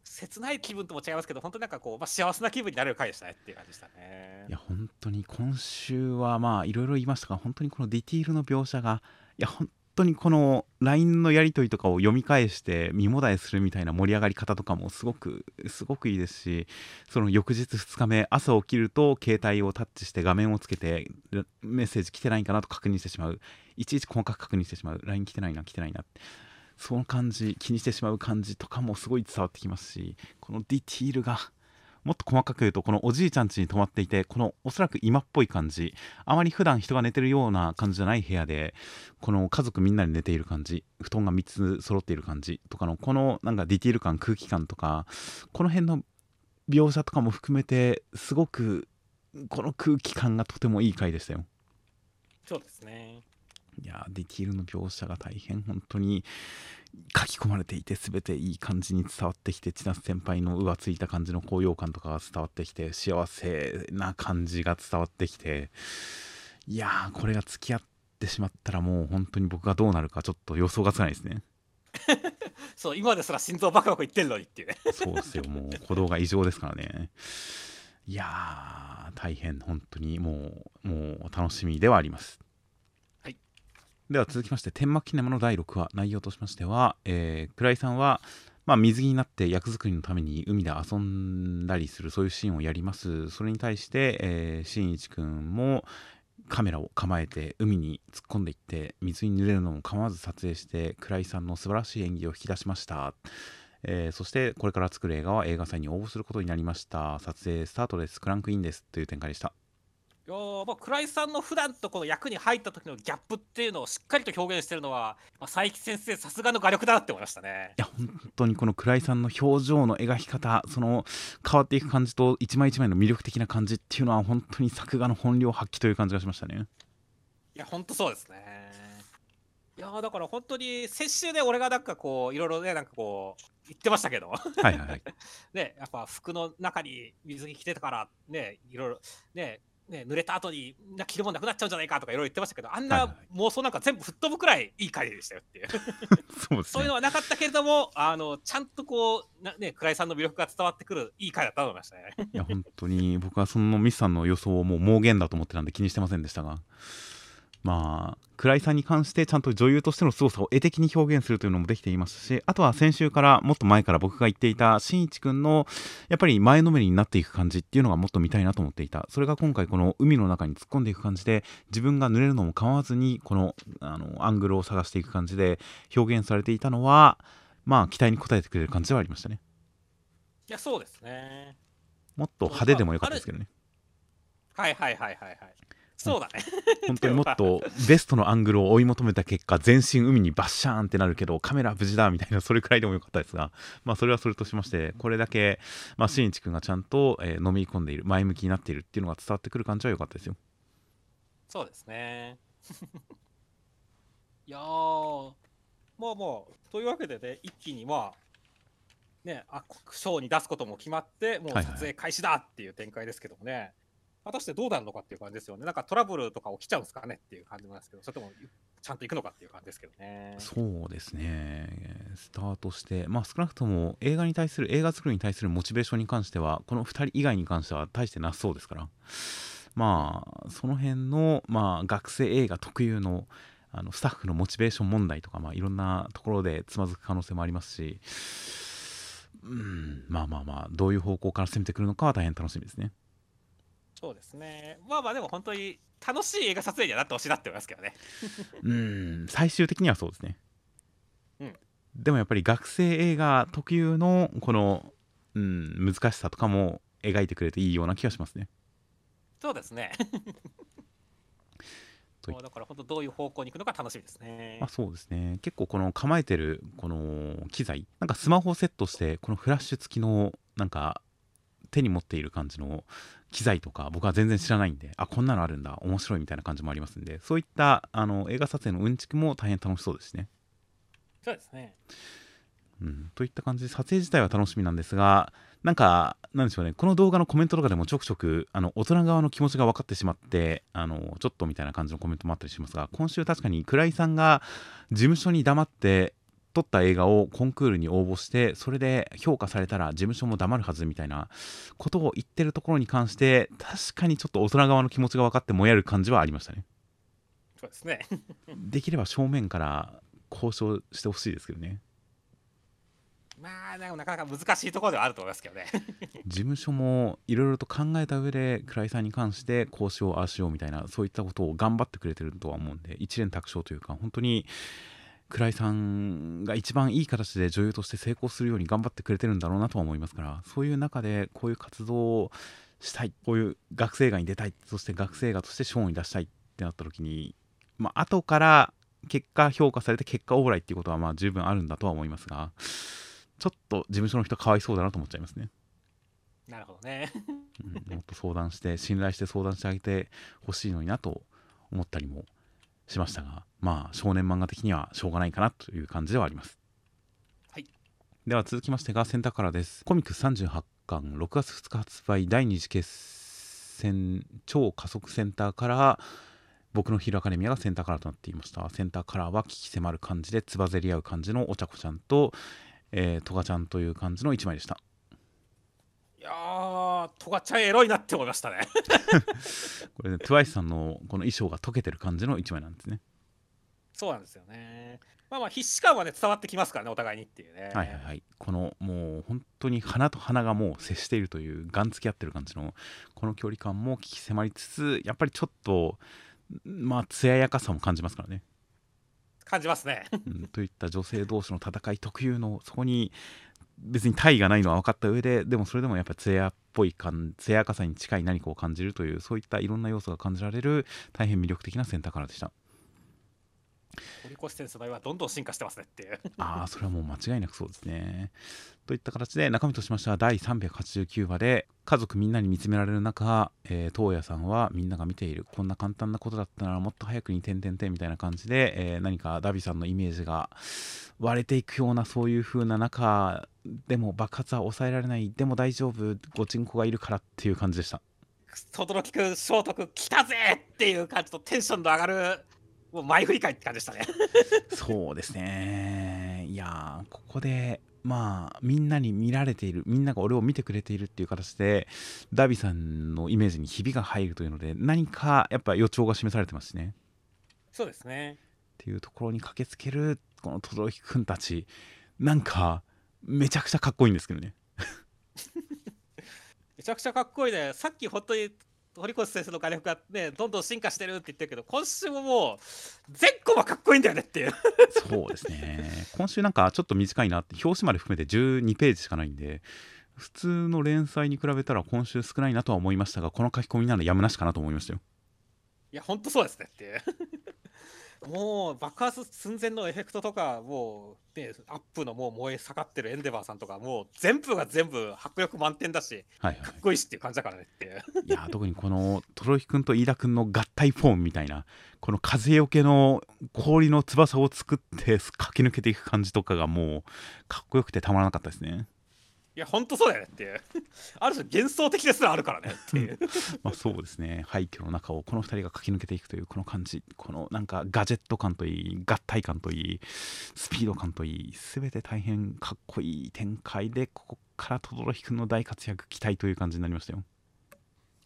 切ない気分とも違いますけど本当になんかこう、まあ、幸せな気分になれる回でしたねっていう感じでしたね。いや本当に今週はまあいろいろ言いましたが本当にこのディティールの描写がいや本当にこの LINE のやり取りとかを読み返して身もだえするみたいな盛り上がり方とかもすごくすごくいいですしその翌日2日目朝起きると携帯をタッチして画面をつけてメッセージ来てないかなと確認してしまう。いちいち細かく確認してしまう。LINE 来てないな来てないな。その感じ気にしてしまう感じとかもすごい伝わってきますしこのディティールがもっと細かく言うとこのおじいちゃん家に泊まっていてこのおそらく今っぽい感じあまり普段人が寝てるような感じじゃない部屋でこの家族みんなで寝ている感じ布団が3つ揃っている感じとかのこのなんかディティール感空気感とかこの辺の描写とかも含めてすごくこの空気感がとてもいい回でしたよ。そうですね。いやーディティールの描写が大変。本当に書き込まれていて全ていい感じに伝わってきて千夏先輩の浮ついた感じの高揚感とかが伝わってきて幸せな感じが伝わってきていやーこれが付き合ってしまったらもう本当に僕がどうなるかちょっと予想がつかないですね。そう今ですら心臓バカバカ言ってるのにっていうね。そうですよ。もう鼓動が異常ですからね。いやー大変。本当にもうもう楽しみではあります。はいでは続きまして天幕キネマの第6話内容としましては、えー、倉井さんはまあ、水着になって役作りのために海で遊んだりするそういうシーンをやります。それに対して、えー、新一くんもカメラを構えて海に突っ込んでいって水に濡れるのも構わず撮影して倉井さんの素晴らしい演技を引き出しました。えーそしてこれから作る映画は映画祭に応募することになりました。撮影スタートです。クランクインです。という展開でした。いやーまあ、倉井さんの普段とこの役に入った時のギャップっていうのをしっかりと表現してるのは、まあ、佐伯先生さすがの画力だなって思いましたね。いや本当にこの倉井さんの表情の描き方その変わっていく感じと一枚一枚の魅力的な感じっていうのは本当に作画の本領発揮という感じがしましたね。いやほんとそうですね。いやーだから本当に先週で俺がなんかこういろいろねなんかこう言ってましたけど。はいはいはい。ねやっぱ服の中に水着着てたからねいろいろねね濡れた後にな着るもんなくなっちゃうんじゃないかとかいろいろ言ってましたけどあんな妄想なんか全部吹っ飛ぶくらいいい回でしたよっていう。そうね。そういうのはなかったけれどもあのちゃんとこうなね倉井さんの魅力が伝わってくるいい回だったと思いましたね。いや本当に僕はそのミスさんの予想をもう盲言だと思ってたんで気にしてませんでしたがまあ倉井さんに関してちゃんと女優としての凄さを絵的に表現するというのもできていますしあとは先週からもっと前から僕が言っていたしんいちくんのやっぱり前のめりになっていく感じっていうのがもっと見たいなと思っていた。それが今回この海の中に突っ込んでいく感じで自分が濡れるのも構わずにこのあのアングルを探していく感じで表現されていたのはまあ期待に応えてくれる感じではありましたね。いやそうですね。もっと派手でもよかったですけどね。はいはいはいはいはいそうだね。本当にもっとベストのアングルを追い求めた結果全身海にバッシャーンってなるけどカメラ無事だみたいなそれくらいでもよかったですがまあそれはそれとしましてこれだけまあしんいちくんがちゃんと、えー飲み込んでいる前向きになっているっていうのが伝わってくる感じは良かったですよ。そうですね。いやーまあまあというわけでね一気にまあねあショーに出すことも決まってもうはいはい撮影開始だっていう展開ですけどもね、果たしてどうなるのかっていう感じですよねなんかトラブルとか起きちゃうんですかねっていう感じなんですけどそれともちゃんといくのかっていう感じですけどね。そうですねスタートしてまあ少なくとも映画に対する映画作りに対するモチベーションに関してはこの2人以外に関しては大してなさそうですからまあその辺の、まあ、学生映画特有のあのスタッフのモチベーション問題とか、まあ、いろんなところでつまずく可能性もありますしうんまあまあまあどういう方向から攻めてくるのかは大変楽しみですね。そうですね。まあまあでも本当に楽しい映画撮影にはなってほしいなって思いますけどね。うん最終的にはそうですね。うんでもやっぱり学生映画特有のこの、うん、難しさとかも描いてくれていいような気がしますね。そうですね。といもうだから本当どういう方向に行くのか楽しみですねあ。そうですね結構この構えてるこの機材なんかスマホをセットしてこのフラッシュ付きのなんか手に持っている感じの機材とか僕は全然知らないんであこんなのあるんだ面白いみたいな感じもありますんでそういったあの映画撮影のうんちくも大変楽しそうですしね。そうですね。うん、といった感じで撮影自体は楽しみなんですがなんかなんでしょうねこの動画のコメントとかでもちょくちょくあの大人側の気持ちが分かってしまってあのちょっとみたいな感じのコメントもあったりしますが今週確かに倉井さんが事務所に黙って撮った映画をコンクールに応募してそれで評価されたら事務所も黙るはずみたいなことを言ってるところに関して確かにちょっと大人側の気持ちが分かってもやる感じはありましたねそうですね。できれば正面から交渉してほしいですけどねまあでもなかなか難しいところではあると思いますけどね。事務所もいろいろと考えた上で倉井さんに関してこうしようああしようみたいなそういったことを頑張ってくれてるとは思うんで一連卓勝というか本当に倉井さんが一番いい形で女優として成功するように頑張ってくれてるんだろうなとは思いますからそういう中でこういう活動をしたいこういう学生映画に出たいそして学生映画として賞に出したいってなった時にまあ後から結果評価されて結果オーライっていうことはまあ十分あるんだとは思いますがちょっと事務所の人かわいそうだなと思っちゃいますね。なるほどね。うんもっと相談して信頼して相談してあげてほしいのになと思ったりもしましたがまあ少年漫画的にはしょうがないかなという感じではあります。はい。では続きましてがセンターカラーです。コミックス38巻6月2日発売第2次決戦超加速センターカラー。僕のヒーローアカデミアがセンターカラーとなっていました。センターカラーは危機迫る感じでつばぜり合う感じのお茶子ちゃんと、えー、トガちゃんという感じの1枚でしたいやー、トガちゃんエロいなって思いましたね。これね TWICE さんのこの衣装が溶けてる感じの1枚なんですねそうなんですよね。まあまあ必死感はね伝わってきますからねお互いにっていうね。はいはいはいこのもう本当に鼻と鼻がもう接しているというガン付き合ってる感じのこの距離感も危機迫りつつやっぱりちょっとまあ艶やかさも感じますからね、感じますね。うん、といった女性同士の戦い特有のそこに別に体がないのは分かった上ででもそれでもやっぱ艶っぽい感艶やかさに近い何かを感じるというそういったいろんな要素が感じられる大変魅力的なセンターカラーでした。堀越先生の場合はどんどん進化してますねっていう。ああそれはもう間違いなくそうですね。といった形で中身としましては第389話で家族みんなに見つめられる中、えー、東野さんはみんなが見ているこんな簡単なことだったならもっと早くに点々点みたいな感じで、えー何かダビさんのイメージが割れていくようなそういう風な中でも爆発は抑えられないでも大丈夫ごちんこがいるからっていう感じでした。轟くん聖徳来たぜっていう感じとテンションの上がるもう前振り会って感じでしたね。そうですね。いやーここでまあみんなに見られているみんなが俺を見てくれているっていう形でダビさんのイメージにひびが入るというので何かやっぱ予兆が示されてますしね。そうですね。っていうところに駆けつけるこの轟くんたちなんかめちゃくちゃかっこいいんですけどね。めちゃくちゃかっこいいね。さっき本当に堀越先生の画力がねどんどん進化してるって言ってるけど今週ももう全コマかっこいいんだよねっていう。そうですね。今週なんかちょっと短いなって表紙まで含めて12ページしかないんで普通の連載に比べたら今週少ないなとは思いましたがこの書き込みならやむなしかなと思いましたよ。いや本当そうですねっていう。もう爆発寸前のエフェクトとかもう、ね、アップのもう燃え盛ってるエンデバーさんとかもう全部が全部迫力満点だしはいはいかっこいいしっていう感じだからねっていう。いやー特にこの轟くんと飯田くんの合体フォームみたいなこの風よけの氷の翼を作って駆け抜けていく感じとかがもうかっこよくてたまらなかったですね。いやほんとそうだよねっていう。ある種幻想的ですらあるからねっていう。まあそうですね。廃墟の中をこの2人が駆け抜けていくというこの感じ。このなんかガジェット感といい合体感といいスピード感といい全て大変かっこいい展開でここから轟君の大活躍期待という感じになりましたよ。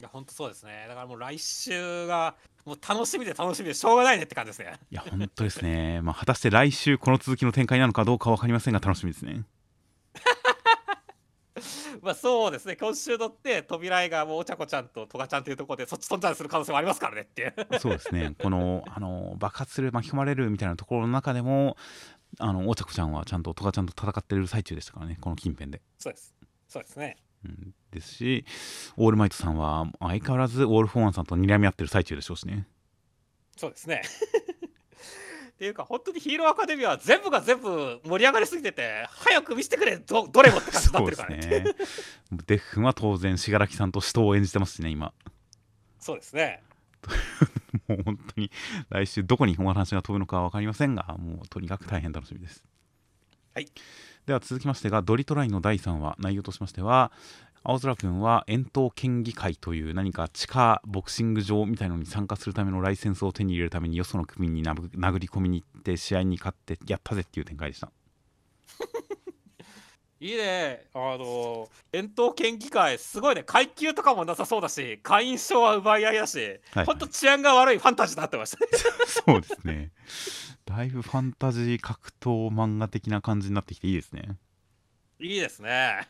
いやほんとそうですね。だからもう来週がもう楽しみで楽しみでしょうがないねって感じですね。いや本当ですね。まあ果たして来週この続きの展開なのかどうか分かりませんが楽しみですねまあそうですね。今週のって扉絵がもうお茶子ちゃんとトガちゃんというところでそっち飛んだりする可能性もありますからねっていう。そうですね。このあの爆発する巻き込まれるみたいなところの中でもあのお茶子ちゃんはちゃんとトガちゃんと戦ってる最中でしたからね。この近辺で。そうです。そうですね。うん、ですしオールマイトさんは相変わらずオール・フォーワンさんと睨み合ってる最中でしょうしね。そうですねっていうか本当にヒーローアカデミーは全部が全部盛り上がりすぎてて早く見せてくれどどれもって感じになってるからね。そうですね。デフ君は当然信楽さんと死闘を演じてますしね今。そうですね。もう本当に来週どこにお話が飛ぶのかは分かりませんがもうとにかく大変楽しみです。はい。では続きましてがドリトラインの第3話内容としましては青空くんは遠東県議会という何か地下ボクシング場みたいのに参加するためのライセンスを手に入れるためによその組に殴り込みに行って試合に勝ってやったぜっていう展開でした。いいね。あの遠東県議会すごいね。階級とかもなさそうだし会員証は奪い合いだし、はいほんと治安が悪いファンタジーになってましたね そうですね。だいぶファンタジー格闘漫画的な感じになってきていいですね。いいですね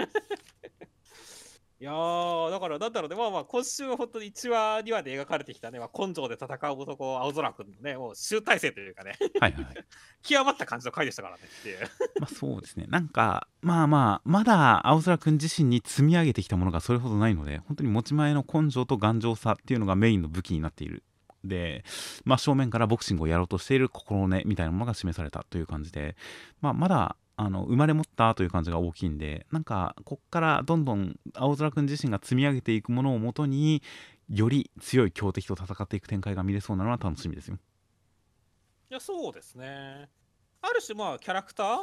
いやーだからなんだろうねまあまあ今週は本当に1話2話で描かれてきたね、まあ、根性で戦う男青空くんのねもう集大成というかね。はいはいはい。極まった感じの回でしたからねっていう。まあそうですね。なんかまあまあまだ青空くん自身に積み上げてきたものがそれほどないので本当に持ち前の根性と頑丈さっていうのがメインの武器になっている。で、まあ、正面からボクシングをやろうとしている心根みたいなものが示されたという感じで、まあ、まだあの生まれ持ったという感じが大きいんでなんかこっからどんどん青空くん自身が積み上げていくものをもとにより強い強敵と戦っていく展開が見れそうなのは楽しみですよ。いやそうですね。ある種まあキャラクター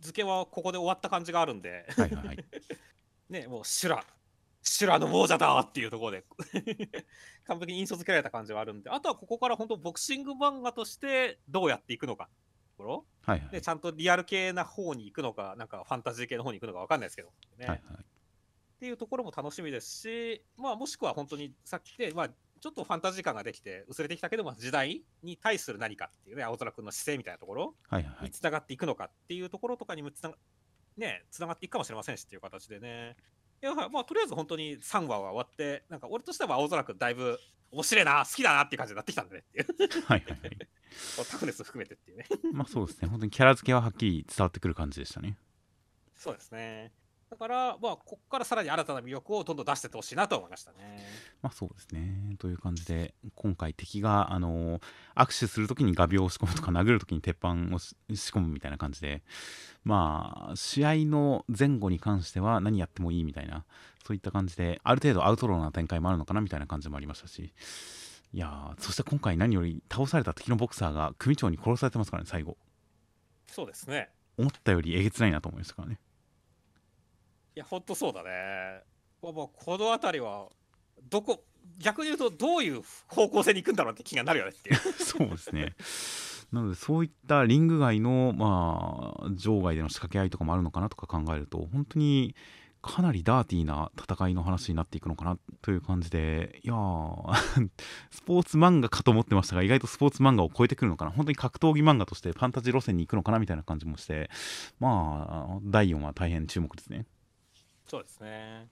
付けはここで終わった感じがあるんで。はいはいはい、ねもう修羅修羅の亡者だっていうところで 完璧に印象付けられた感じはあるんで。あとはここから本当ボクシング漫画としてどうやっていくのか。ところ。はいはい。でちゃんとリアル系な方に行くのかなんかファンタジー系の方に行くのか分かんないですけど、ねはいはい。っていうところも楽しみですし、まあ、もしくは本当にさっきで、まあ、ちょっとファンタジー感ができて薄れてきたけど、まあ、時代に対する何かっていうね青空君の姿勢みたいなところにつながっていくのかっていうところとかにもつなが,、ね、つながっていくかもしれませんしっていう形でね。いやまあとりあえず本当に3話は終わってなんか俺としては青空君だいぶ面白いな好きだなっていう感じになってきたんでねっていう。はいはいはいタフネス含めてっていうね。まあそうですね。本当にキャラ付けははっきり伝わってくる感じでしたね。そうですね。だからまあこっからさらに新たな魅力をどんどん出してってほしいなと思いましたね。まあそうですね。という感じで、今回敵が、あの握手するときに画鋲を仕込むとか、殴るときに鉄板をし仕込むみたいな感じで、まあ、試合の前後に関しては何やってもいいみたいな、そういった感じで、ある程度アウトローな展開もあるのかなみたいな感じもありましたし、いやー、そして今回何より倒された敵のボクサーが組長に殺されてますからね、最後。そうですね思ったよりえげつないなと思いましたからね。いやほんとそうだねまあまあこの辺りはどこ逆に言うとどういう方向性に行くんだろうって気がなるよねっていう そうですね。なので、そういったリング外の、まあ、場外での仕掛け合いとかもあるのかなとか考えると、本当にかなりダーティーな戦いの話になっていくのかなという感じで、いやー スポーツ漫画かと思ってましたが、意外とスポーツ漫画を超えてくるのかな、本当に格闘技漫画としてファンタジー路線に行くのかなみたいな感じもして、まあ、第4話大変注目ですね。そうですね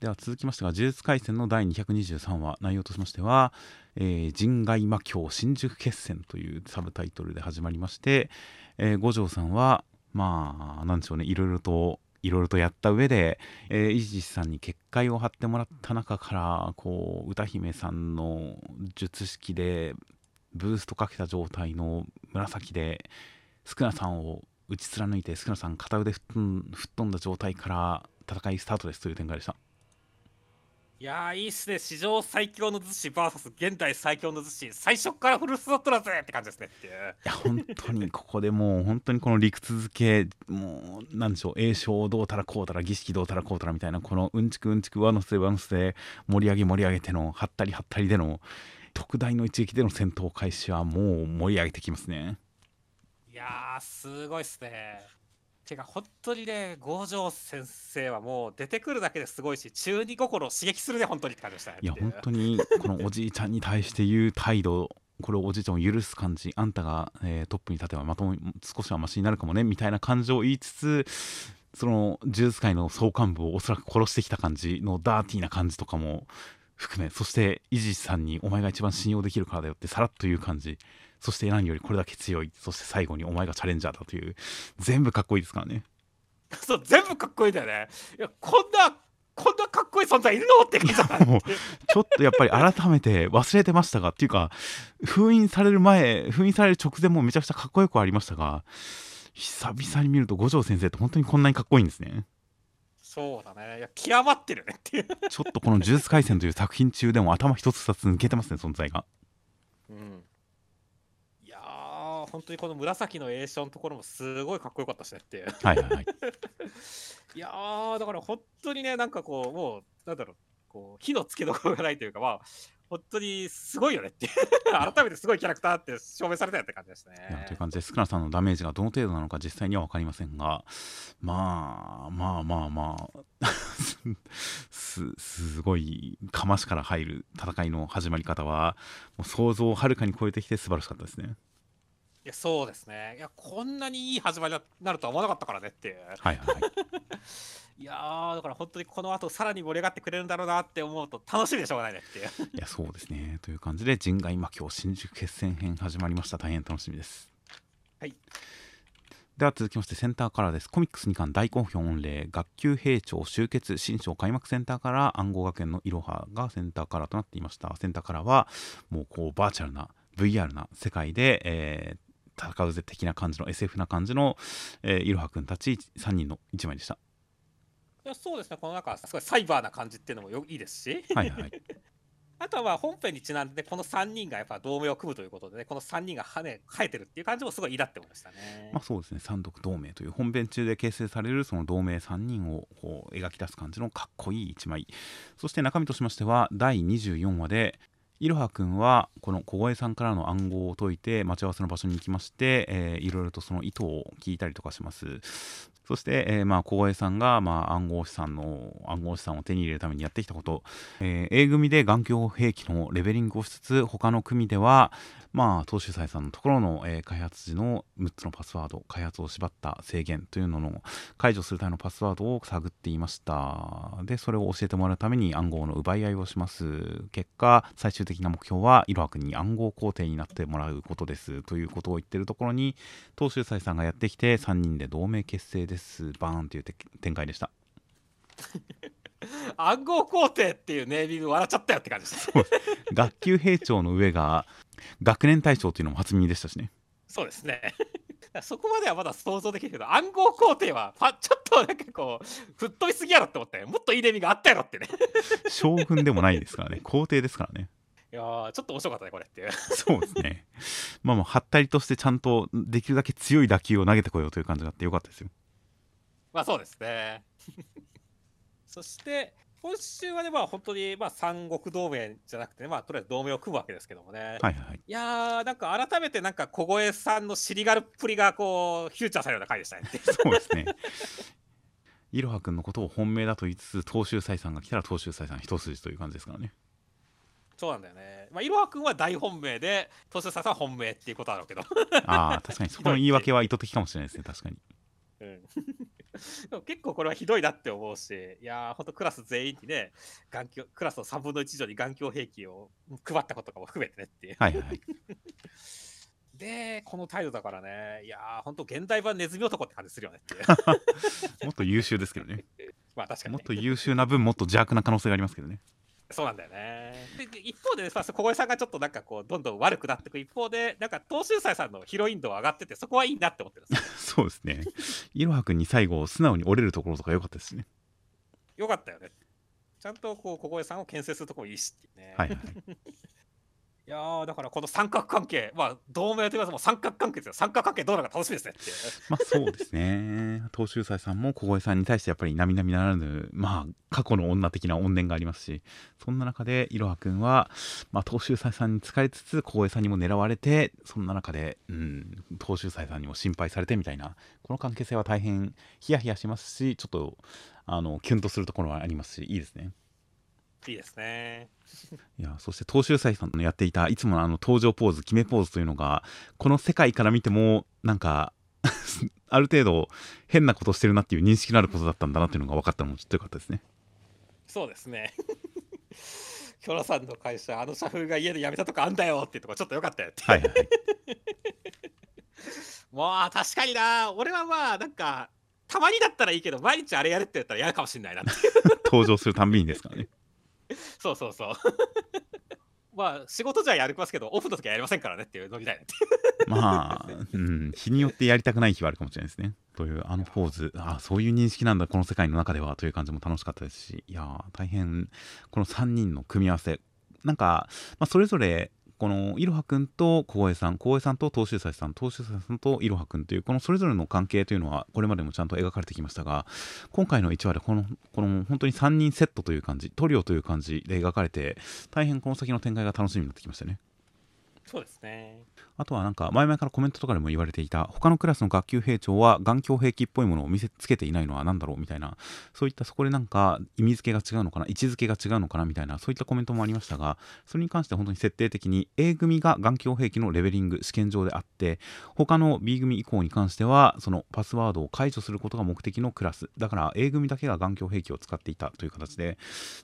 では続きましてが、呪術廻戦の第223話、内容としましては、えー人外魔境新宿決戦というサブタイトルで始まりまして、えー五条さんは、まあ、なんでしょうね、いろいろと、いろいろとやった上で、えー、イージスさんに結界を張ってもらった中から、こう、歌姫さんの術式で、ブーストかけた状態の紫で、スクナさんを打ち貫いて、スクナさん片腕吹っ飛んだ状態から戦いスタートですという展開でした。いやーいいっすね。史上最強の寿司 VS 現代最強の寿司。最初からフルスロットだぜって感じですね。っていういや本当にここでもう本当にこの理屈付けもうなんでしょう。栄唱どうたらこうたら儀式どうたらこうたらみたいなこのうんちくうんちく上乗せ上乗せで盛り上げ盛り上げてのはったりはったりでの特大の一撃での戦闘開始はもう盛り上げてきますね。いやーすごいっすねてか本当にね五条先生はもう出てくるだけですごいし中二心を刺激するね本当にって感じでしたいや本当にこのおじいちゃんに対して言う態度これをおじいちゃんを許す感じあんたが、えートップに立てばまともに少しはマシになるかもねみたいな感情を言いつつその呪術界の総幹部をおそらく殺してきた感じのダーティーな感じとかも含めそしてイジさんにお前が一番信用できるからだよってさらっと言う感じそして何よりこれだけ強い。そして最後にお前がチャレンジャーだという。全部かっこいいですからね。そう全部かっこいいんだよね。いやこんなこんなかっこいい存在いるの？って感じだな。もうちょっとやっぱり改めて忘れてましたがっていうか封印される前封印される直前もめちゃくちゃかっこよくありましたが久々に見ると五条先生って本当にこんなにかっこいいんですね。そうだね。いや極まってるねっていう、ちょっとこの「呪術廻戦」という作品中でも頭一つ二つ抜けてますね存在が。うん、本当にこの紫の栄翔のところもすごいかっこよかったしねっていう。はいはいはい。いやーだから本当にねなんかこうもうなんだろうこう火のつけどころがないというかまあ本当にすごいよねって 改めてすごいキャラクターって証明されたよって感じですね。という感じでスクラさんのダメージがどの程度なのか実際には分かりませんがまあまあまあまあすすごいかましから入る戦いの始まり方はもう想像をはるかに超えてきて素晴らしかったですねいやそうですね。いやこんなにいい始まりになるとは思わなかったからねっていう。はいはいはい。いやーだから本当にこの後さらに盛り上がってくれるんだろうなって思うと楽しみでしょうがないねっていう。いやそうですね。という感じで人外魔境新宿決戦編始まりました。大変楽しみです。はい。では続きましてセンターカラーです。コミックス2巻大好評御礼学級閉庁集結新章開幕センターカラー暗号学園のいろはがセンターカラーとなっていました。センターカラーはもうこうバーチャルな VR な世界で、えー戦うぜ的な感じの SF な感じの、えーいろはくんたち3人の1枚でした。いやそうですね。このなんかすごいサイバーな感じっていうのもよいいですし。はいはい。は いあとはまあ本編にちなんでこの3人がやっぱ同盟を組むということでねこの3人が羽生えてるっていう感じもすごいいいなって思いましたね。まあそうですね。三独同盟という本編中で形成されるその同盟3人をこう描き出す感じのかっこいい一枚。そして中身としましては第24話でいろはくんはこの小声さんからの暗号を解いて待ち合わせの場所に行きまして、えーいろいろとその意図を聞いたりとかします。そして、えーまあ小声さんが、まあ、暗号資産の暗号資産を手に入れるためにやってきたこと、えー A 組で眼鏡兵器のレベリングをしつつ他の組ではまあ、東秀斎さんのところの、えー開発時の6つのパスワード開発を縛った制限というのの解除するためのパスワードを探っていました。でそれを教えてもらうために暗号の奪い合いをします。結果最終的な目標はいろはくに暗号皇帝になってもらうことです。ということを言ってるところに東秀斎さんがやってきて3人で同盟結成です。バーンという展開でした。暗号皇帝っていうネーミング笑っちゃったよって感じです。学級兵長の上が学年大将というのも初耳でしたしね。そうですね。そこまではまだ想像できるけど暗号皇帝はパちょっとなんかこう吹っ飛びすぎやろって思ったよもっといいネーミングあったやろってね。将軍でもないですからね。皇帝ですからね。いやーちょっと面白かったねこれっていう。そうですね。まあまあ、はったりとしてちゃんとできるだけ強い打球を投げてこようという感じがあってよかったですよ。まあそうですねそして今週はねまあ本当にまあ三国同盟じゃなくてねまあとりあえず同盟を組むわけですけどもね、はいはいはい。いやーなんか改めてなんか小越さんの尻軽っぷりがこうフューチャーされるような回でしたねそうですね。いろはくんのことを本命だと言いつつ、東秀斎さんが来たら東秀斎さん一筋という感じですからね。そうなんだよねまあいろはくんは大本命で年下さんは本命っていうことだろうけどああ、確かにそこの言い訳は意図的かもしれないですね、確かに。うんでも結構これはひどいなって思うし、いやー、ほんとクラス全員にね、眼鏡クラスの3分の1以上に眼鏡兵器を配ったこととかも含めてねっていう。はいはいはい。で、この態度だからね、いやー、ほんと現代版ネズミ男って感じするよねっていう。もっと優秀ですけどね。まあ確かに、ねもっ、と優秀な分、もっと邪悪な可能性がありますけどね。そうなんだよね。でで一方でさ、小越さんがちょっとなんかこう、どんどん悪くなっていく一方で、なんか東秀斎さんのヒロイン度は上がってて、そこはいいなって思ってる。そうですね。いろはくんに最後、素直に折れるところとか良かったですしね。よかったよね。ちゃんとこう小声さんを牽制するところもいいしっていうね。はいはいいやだからこの三角関係、まあ、同盟と言わずも三角関係ですよ。三角関係どうなるか楽しみですねって。まあそうですね東秀斎さんも小声さんに対してやっぱり並々ならぬまあ過去の女的な怨念がありますしそんな中でいろはくんは、まあ、東秀斎さんに仕えつつ小声さんにも狙われてそんな中で、うん、東秀斎さんにも心配されてみたいなこの関係性は大変ヒヤヒヤしますしちょっとあのキュンとするところはありますしいいですね。いいですね。いやそして東秀斎さんのやっていたいつものあの登場ポーズ決めポーズというのがこの世界から見てもなんか ある程度変なことしてるなっていう認識のあることだったんだなっていうのが分かったのもちょっとよかったですね。そうですね。キョラさんの会社、あの社風が家で辞めたとかあんだよっていうところちょっとよかったよって。はいはいはい、まあ確かにな、俺はまあなんか、たまにだったらいいけど、毎日あれやれって言ったらやるかもしれないなって。登場するたんびにですからね。そうそうそう。まあ仕事じゃやりますけど、オフの時はやりませんからねっていうノリだよねっていう。まあ、うん、日によってやりたくない日はあるかもしれないですね。というあのポーズあそういう認識なんだこの世界の中ではという感じも楽しかったですしいやー大変この3人の組み合わせなんか、まあ、それぞれこのいろはくんと小江さん小江さんと東秀斎さん東秀斎さんといろはくんというこのそれぞれの関係というのはこれまでもちゃんと描かれてきましたが今回の1話でこのこの本当に3人セットという感じトリオという感じで描かれて大変この先の展開が楽しみになってきましたね。そうですね。あとはなんか前々からコメントとかでも言われていた他のクラスの学級兵長は眼鏡兵器っぽいものを見せつけていないのは何だろうみたいなそういったそこでなんか意味付けが違うのかな位置づけが違うのかなみたいなそういったコメントもありましたがそれに関して本当に設定的に A 組が眼鏡兵器のレベリング試験場であって他の B 組以降に関してはそのパスワードを解除することが目的のクラスだから A 組だけが眼鏡兵器を使っていたという形で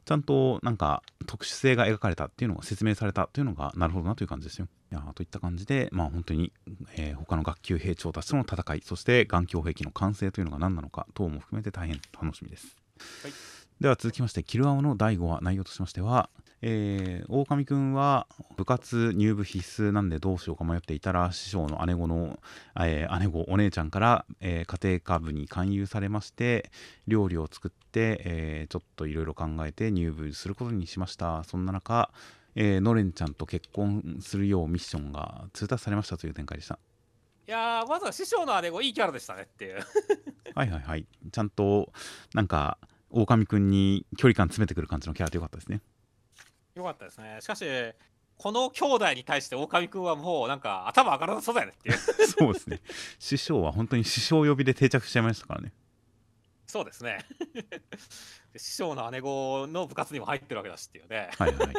ちゃんとなんか特殊性が描かれたっていうのが説明されたというのがなるほどなという感じですよ。いやといった感じで、まあ、本当に、えー、他の学級兵長たちとの戦いそして眼鏡兵器の完成というのが何なのか等も含めて大変楽しみです、はい、では続きまして「キルアオ」の第5話内容としましてはえー、狼くんは部活入部必須なんでどうしようか迷っていたら師匠の姉子の、えー、姉子お姉ちゃんから、えー、家庭科部に勧誘されまして料理を作って、えちょっといろいろ考えて入部することにしました。そんな中えー、のれんちゃんと結婚するようミッションが通達されましたという展開でした。いやーまずは師匠の姉子いいキャラでしたねっていう。はいはいはい。ちゃんとなんか狼くんに距離感詰めてくる感じのキャラでよかったですね。よかったですね。しかしこの兄弟に対して狼くんはもうなんか頭上がらなそうだよねっていう。そうですね。師匠は本当に師匠呼びで定着しちゃいましたからね。そうですね。師匠の姉子の部活にも入ってるわけだしっていうね。はいはい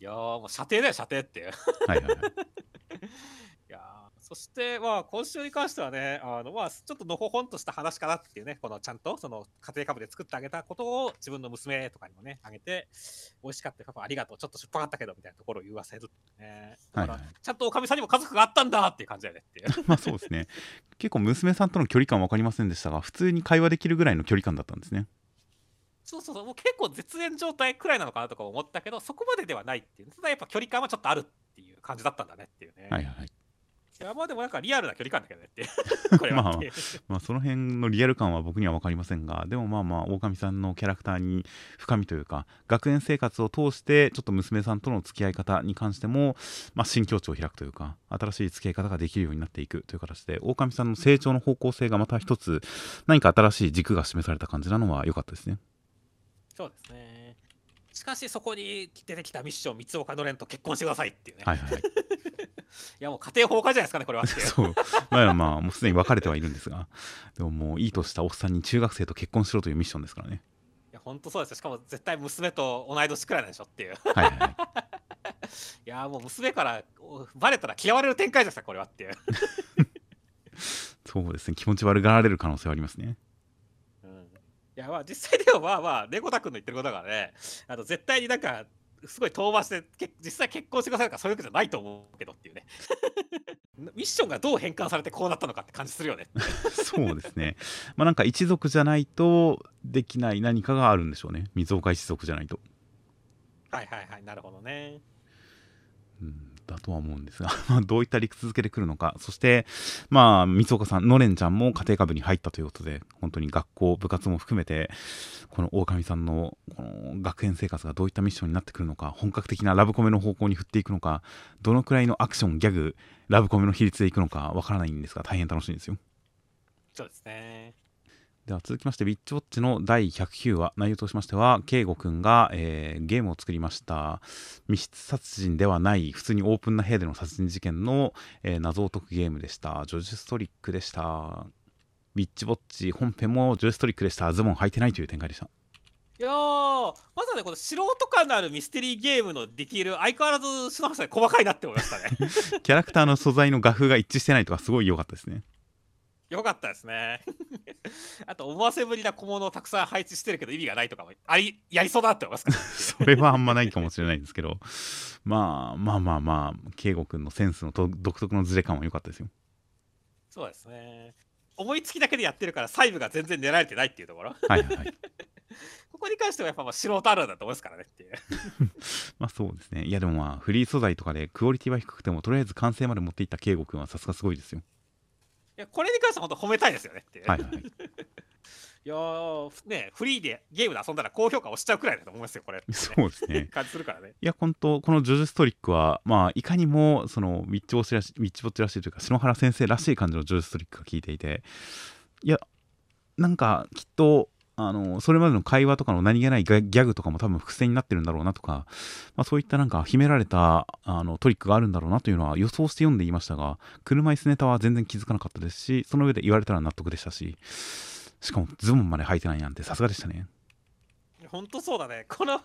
いやーもう射程だよ射程っていう。はいはいはい。いやそしてまあ今週に関してはねあのまあちょっとのほほんとした話かなっていうねこのちゃんとその家庭科部で作ってあげたことを自分の娘とかにもねあげて美味しかったパパありがとうちょっとしょっぱかったけどみたいなところを言わせるねだから、はいはい。ちゃんとおかみさんにも家族があったんだっていう感じだよねっていう。まあそうですね。結構娘さんとの距離感分かりませんでしたが普通に会話できるぐらいの距離感だったんですねそうそうそうもう結構絶縁状態くらいなのかなとか思ったけどそこまでではないっていう。ただやっぱ距離感はちょっとあるっていう感じだったんだねっていうね、はいはいはい。いやまあでもなんかリアルな距離感だけどねって これは。っていうまあその辺のリアル感は僕には分かりませんがでもまあまあ狼さんのキャラクターに深みというか学園生活を通してちょっと娘さんとの付き合い方に関しても、まあ、新境地を開くというか新しい付き合い方ができるようになっていくという形で狼さんの成長の方向性がまた一つ何か新しい軸が示された感じなのは良かったですね。そうですね。しかしそこに出てきたミッション、三岡のれんと結婚してくださいっていうね。、はいいはいはい やもう家庭崩壊じゃないですかね、これは。そうまあまあもうすでに別れてはいるんですがでももういいとしたおっさんに中学生と結婚しろというミッションですからねいや、本当そうですよ。しかも絶対娘と同い年くらいなんでしょっていう。はいはいはい いや、もう娘からおバレたら嫌われる展開ですか、これはっていう。そうですね気持ち悪がられる可能性はありますねうん、いや、まあ実際ではまあまあ、猫田君の言ってることだからね、あの絶対になんか、すごい遠回しでけ実際結婚してくださいとかそういうわけじゃないと思うけどっていうね ミッションがどう変換されてこうなったのかって感じするよね そうですね。まあなんか一族じゃないとできない何かがあるんでしょうね。水岡一族じゃないと。はいはいはいなるほどねうん、だとは思うんですが まどういった理屈付けで来るのかそしてまあ三岡さんのれんちゃんも家庭科部に入ったということで本当に学校部活も含めてこの狼さんのこの学園生活がどういったミッションになってくるのか本格的なラブコメの方向に振っていくのかどのくらいのアクションギャグラブコメの比率でいくのかわからないんですが大変楽しいんですよそうですね。では続きまして、ウィッチウォッチの第109話、内容としましては、圭吾くんが、えーゲームを作りました。密室殺人ではない、普通にオープンな部屋での殺人事件の、えー謎を解くゲームでした。ジョジュストリックでした。ウィッチウォッチ本編もジョジュストリックでした。ズボン履いてないという展開でした。いやー、まずはね、この素人感のあるミステリーゲームのディティール、相変わらず篠原さん細かいなって思いましたね。キャラクターの素材の画風が一致してないとか、すごい良かったですね。よかったですね。あと、思わせぶりな小物をたくさん配置してるけど意味がないとかもありやりそうだなって思いますから、それはあんまないかもしれないんですけど、まあまあまあまあ、圭吾くんのセンスのと独特のズレ感は良かったですよ。そうですね。思いつきだけでやってるから細部が全然練られてないっていうところ。はいはいはい。ここに関してはやっぱまあ素人あるあるだと思いますからねっていう。まあそうですね。いやでもまあフリー素材とかでクオリティは低くてもとりあえず完成まで持っていった圭吾君はさすがすごいですよ。いやこれに関しては本当褒めたいですよねっていう。はいはいはい。いやーねフリーでゲームで遊んだら高評価押しちゃうくらいだと思いますよこれ、そうですね。感じするからねいや本当このジョジョストリックはまあいかにもそのウィッチウォッチらしいウィッチウォッチらしいというか篠原先生らしい感じのジョジョストリックが効いていていやなんかきっとあのそれまでの会話とかの何気ないギャグとかも多分伏線になってるんだろうなとか、まあ、そういったなんか秘められたあのトリックがあるんだろうなというのは予想して読んでいましたが車椅子ネタは全然気づかなかったですしその上で言われたら納得でしたししかもズボンまで履いてないなんてさすがでしたね。本当そうだね。この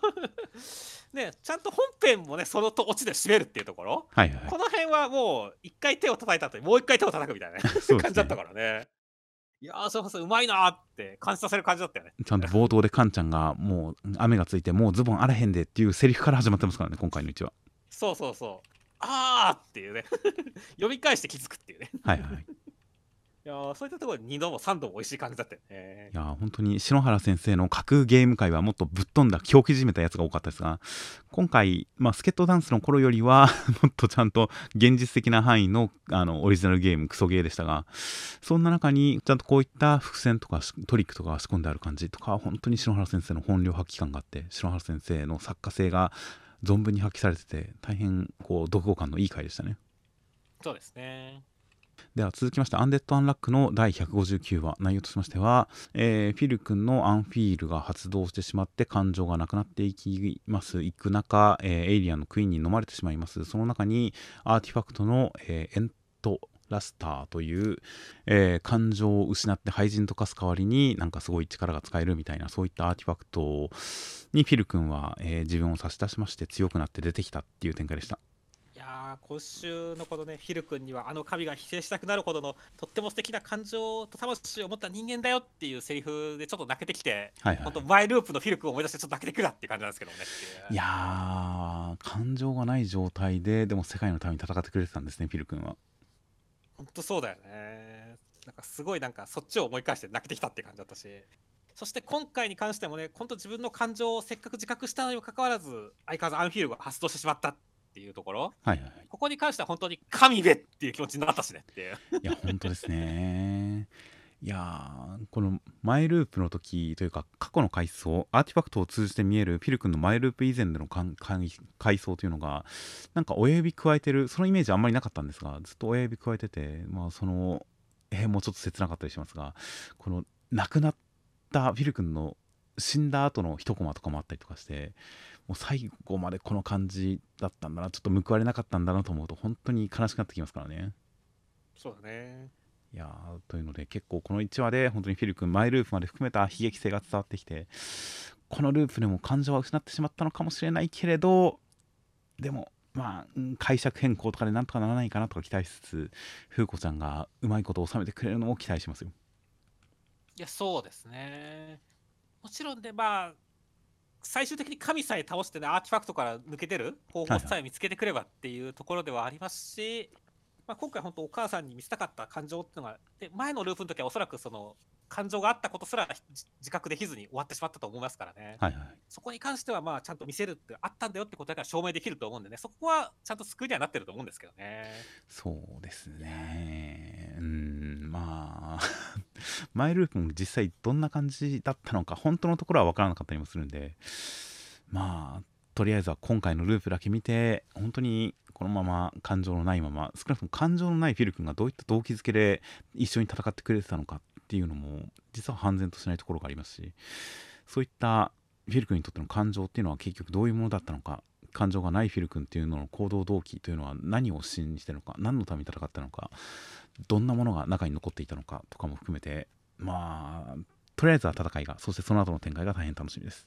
ねちゃんと本編もねそのとオチで締めるっていうところ。はいはいこの辺はもう一回手を叩いた後にもう一回手を叩くみたいな感じだったねからねいやーそれこそうまいなーって感じさせる感じだったよね。ちゃんと冒頭でカンちゃんがもう雨がついてもうズボンあらへんでっていうセリフから始まってますからね今回のうちは。そうそうそう。あーっていうね。読み返して気づくっていうね。はいはいいやーそういったところに2度も3度も美味しい感じだったよねいやー本当に篠原先生の架空ゲーム界はもっとぶっ飛んだ狂気じめたやつが多かったですが今回、まあ、スケットダンスの頃よりは もっとちゃんと現実的な範囲のあのオリジナルゲームクソゲーでしたがそんな中にちゃんとこういった伏線とかしトリックとかが仕込んである感じとか本当に篠原先生の本領発揮感があって篠原先生の作家性が存分に発揮されてて大変こう読後感のいい回でしたね。そうですねでは続きまして、アンデッド・アンラックの第159話、内容としましては、えーフィル君のアンフィールが発動してしまって感情がなくなっていきます、行く中、えーエイリアンのクイーンに飲まれてしまいます。その中にアーティファクトの、えーエントラスターという、えー感情を失って廃人と化す代わりになんかすごい力が使えるみたいなそういったアーティファクトにフィル君は、えー自分を差し出しまして強くなって出てきたっていう展開でした。いやー今週のこのねフィル君にはあの神が否定したくなるほどのとっても素敵な感情と魂を持った人間だよっていうセリフでちょっと泣けてきてはいはい。本当前ループのフィル君を思い出してちょっと泣けてくるなっていう感じなんですけどもね。いやー感情がない状態ででも世界のために戦ってくれてたんですねフィル君は。本当そうだよね。なんかすごいなんかそっちを思い返して泣けてきたって感じだったし。そして今回に関してもね本当自分の感情をせっかく自覚したのにもかかわらず相変わらずアンフィールが発動してしまったっていうところ。はいはいはい。ここに関しては本当に神めっていう気持ちになったしねっていう。いや本当ですね。いやーこの前ループの時というか過去の回想アーティファクトを通じて見えるフィル君の前ループ以前での回想というのがなんか親指加えてるそのイメージあんまりなかったんですがずっと親指加えててまあそのえーもうちょっと切なかったりしますがこの亡くなったフィル君の死んだ後の一コマとかもあったりとかしてもう最後までこの感じだったんだなちょっと報われなかったんだなと思うと本当に悲しくなってきますからね。そうだねいやーというので結構この1話で本当にフィル君マイループまで含めた悲劇性が伝わってきてこのループでも感情は失ってしまったのかもしれないけれどでもまあうん解釈変更とかでなんとかならないかなとか期待しつつ風子ちゃんがうまいことを収めてくれるのを期待しますよ。いやそうですねもちろんでまあ最終的に神さえ倒してねアーティファクトから抜け出る方法さえ見つけてくればっていうところではありますし、まあ、今回本当お母さんに見せたかった感情っていうのがで前のループの時はおそらくその感情があったことすらじ自覚できずに終わってしまったと思いますからね、はいはい。そこに関してはまあちゃんと見せるってあったんだよってことだから証明できると思うんでね。そこはちゃんと救いにはなってると思うんですけどね。そうですね。うんまあマイループも実際どんな感じだったのか本当のところは分からなかったりもするんでまあとりあえずは今回のループだけ見て本当にこのまま感情のないまま少なくとも感情のないフィル君がどういった動機づけで一緒に戦ってくれてたのかっていうのも実は判然としないところがありますしそういったフィル君にとっての感情っていうのは結局どういうものだったのか感情がないフィル君っていうのの行動動機というのは何を信じてるのか何のために戦ったのかどんなものが中に残っていたのかとかも含めてまあとりあえずは戦いがそしてその後の展開が大変楽しみです。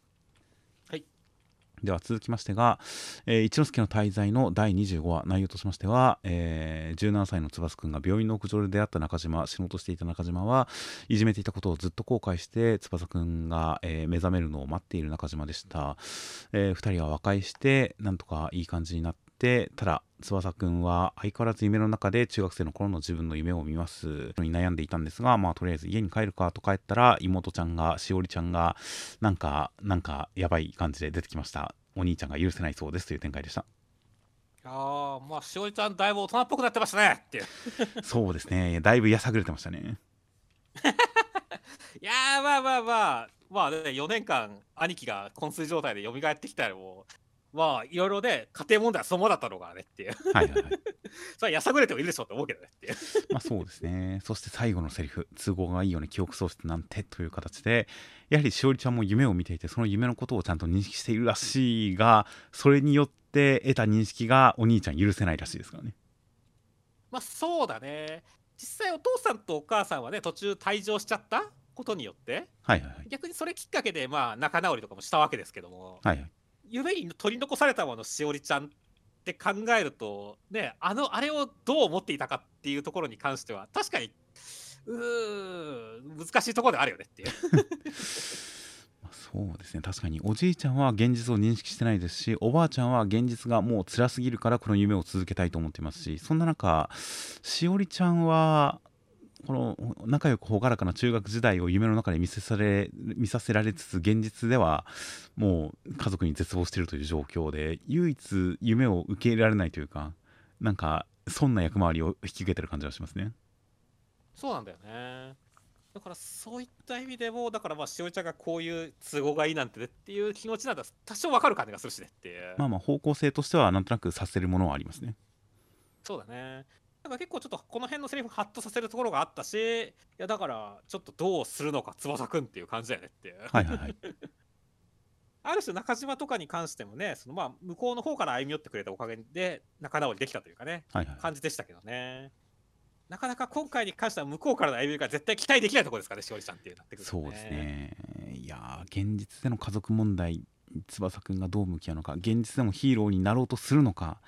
では続きましてが、えー一之輔の滞在の第25話内容としましては、えー17歳の翼くんが病院の屋上で出会った中島死のうとしていた中島はいじめていたことをずっと後悔して翼くんが、えー目覚めるのを待っている中島でした、え2人は和解してなんとかいい感じになってただ翼くんは相変わらず夢の中で中学生の頃の自分の夢を見ます。に悩んでいたんですがまあとりあえず家に帰るかと帰ったら妹ちゃんがしおりちゃんがなんかなんかやばい感じで出てきました。お兄ちゃんが許せないそうですという展開でした。ああまあしおりちゃんだいぶ大人っぽくなってましたねっていう。そうですね。だいぶやさぐれてましたね。いやーまあまあまあまあね4年間兄貴が昏睡状態で蘇ってきたらもうまあいろいろね家庭問題はそのものだったのがねっていうはいはいはい それはやさぐれてもいるでしょって思うけどねっていうまあそうですね。そして最後のセリフ、都合がいいよね、記憶喪失なんてという形で、やはりしおりちゃんも夢を見ていて、その夢のことをちゃんと認識しているらしいが、それによって得た認識がお兄ちゃん許せないらしいですからね。まあそうだね実際お父さんとお母さんはね途中退場しちゃったことによってはいはいはい。逆にそれきっかけでまあ仲直りとかもしたわけですけどもはいはい。夢に取り残されたものしおりちゃんって考えるとねあのあれをどう思っていたかっていうところに関しては確かにうー難しいところであるよねっていう そうですね。確かにおじいちゃんは現実を認識してないですし、おばあちゃんは現実がもう辛すぎるからこの夢を続けたいと思っていますし、そんな中、しおりちゃんは、この仲良く朗らかな中学時代を夢の中で見せされ見させられつつ現実ではもう家族に絶望しているという状況で唯一夢を受け入れられないというかなんかそんな役回りを引き受けてる感じがしますね。そうなんだよねだからそういった意味でもだからまあしちゃんがこういう都合がいいなんてねっていう気持ちなんだ多少わかる感じがするしねっていう、まあまあ方向性としてはなんとなくさせるものはありますね。そうだねだから結構ちょっとこの辺のセリフハッとさせるところがあったしいやだからちょっとどうするのか翼くんっていう感じだよねっていうはいはいはい。ある種中島とかに関してもねそのまあ向こうの方から歩み寄ってくれたおかげで仲直りできたというかねはいはい。感じでしたけどねなかなか今回に関しては向こうからの歩みが絶対期待できないところですからねしおりちゃんっていうなってくるとそうですね。いやー現実での家族問題翼くんがどう向き合うのか現実でもヒーローになろうとするのか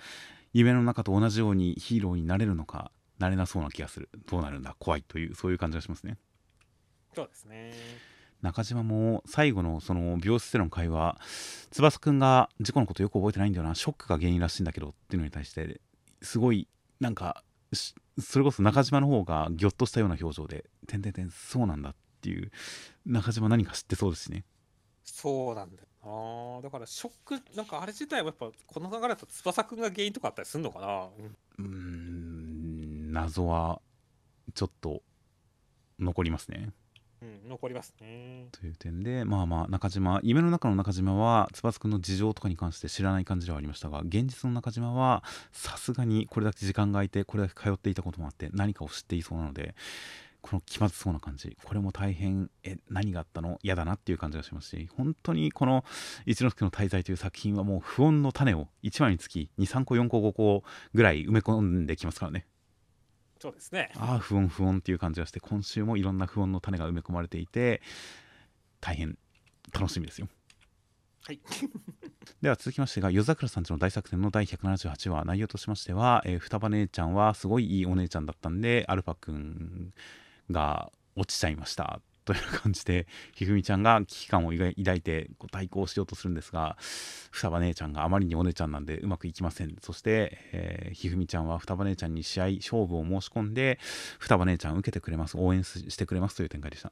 夢の中と同じようにヒーローになれるのかなれなそうな気がする。どうなるんだ怖いというそういう感じがしますね。そうですね。中島も最後のその病室での会話翼くんが事故のことよく覚えてないんだよなショックが原因らしいんだけどっていうのに対してすごいなんかしそれこそ中島の方がぎょっとしたような表情で「てんてんてんそうなんだ」っていう中島何か知ってそうですしね。そうなんだよなだからショックなんかあれ自体もやっぱこの流れだと翼くんが原因とかあったりするのかな、うん謎はちょっと残りますね。うん、残りますねという点でまあまあ中島夢の中の中島は翼くんの事情とかに関して知らない感じではありましたが現実の中島はさすがにこれだけ時間が空いてこれだけ通っていたこともあって何かを知っていそうなのでこの気まずそうな感じ。これも大変え何があったの？嫌だなっていう感じがしますし本当にこの一之輔の滞在という作品はもう不穏の種を1話につき23個4個5個ぐらい埋め込んできますからね。そうですね。ああ不穏不穏っていう感じがして今週もいろんな不穏の種が埋め込まれていて大変楽しみですよ。はい。では続きましてが夜桜さんちの大作戦の第178話内容としましては、えー双葉姉ちゃんはすごいいいお姉ちゃんだったんでアルファくんが落ちちゃいました。という感じでひふみちゃんが危機感を抱いてこう対抗しようとするんですが双葉姉ちゃんがあまりにお姉ちゃんなんでうまくいきません。そして、えーひふみちゃんは双葉姉ちゃんに試合勝負を申し込んで双葉姉ちゃん受けてくれます。応援ししてくれますという展開でした。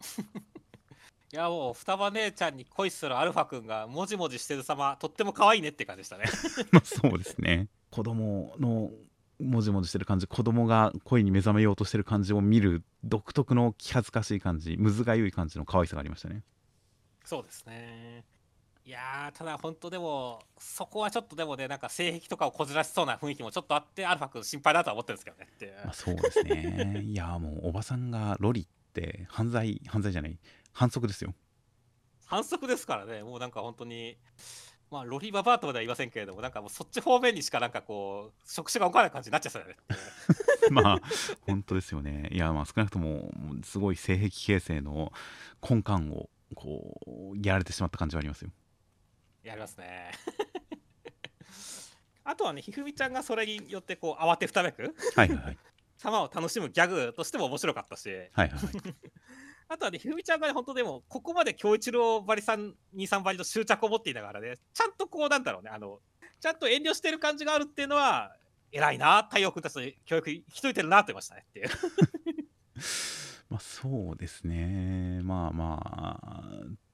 いやもう双葉姉ちゃんに恋するアルファ君がもじもじしてる様とっても可愛いねって感じでしたね。まあそうですね。子供のもじもじしてる感じ子供が恋に目覚めようとしてる感じを見る独特の気恥ずかしい感じむずがゆい感じの可愛さがありましたね。そうですね。いやーただ本当でもそこはちょっとでもねなんか性癖とかをこじらしそうな雰囲気もちょっとあってアルファ君心配だとは思ってるんですけどねってまあ、そうですね。いやもうおばさんがロリって犯罪犯罪じゃない。反則ですよ。反則ですからね。もうなんか本当にまあロリババアとまでは言いませんけれどもなんかもうそっち方面にしかなんかこう触手が置かない感じになっちゃったよね。まあ本当ですよね。いやまあ少なくともすごい性癖形成の根幹をこうやられてしまった感じはありますよ。やりますね。あとはねひふみちゃんがそれによってこう慌てふためく。はいはいはい。様を楽しむギャグとしても面白かったし。はいはいはいあとはねひふみちゃんがね本当でもここまで京一郎ばりさん兄さんばりの執着を持っていながらねちゃんとこうなんだろうねあのちゃんと遠慮してる感じがあるっていうのは偉いな太陽君たちの教育引き解いてるなって思いましたねっていう。まあそうですね。まあまあ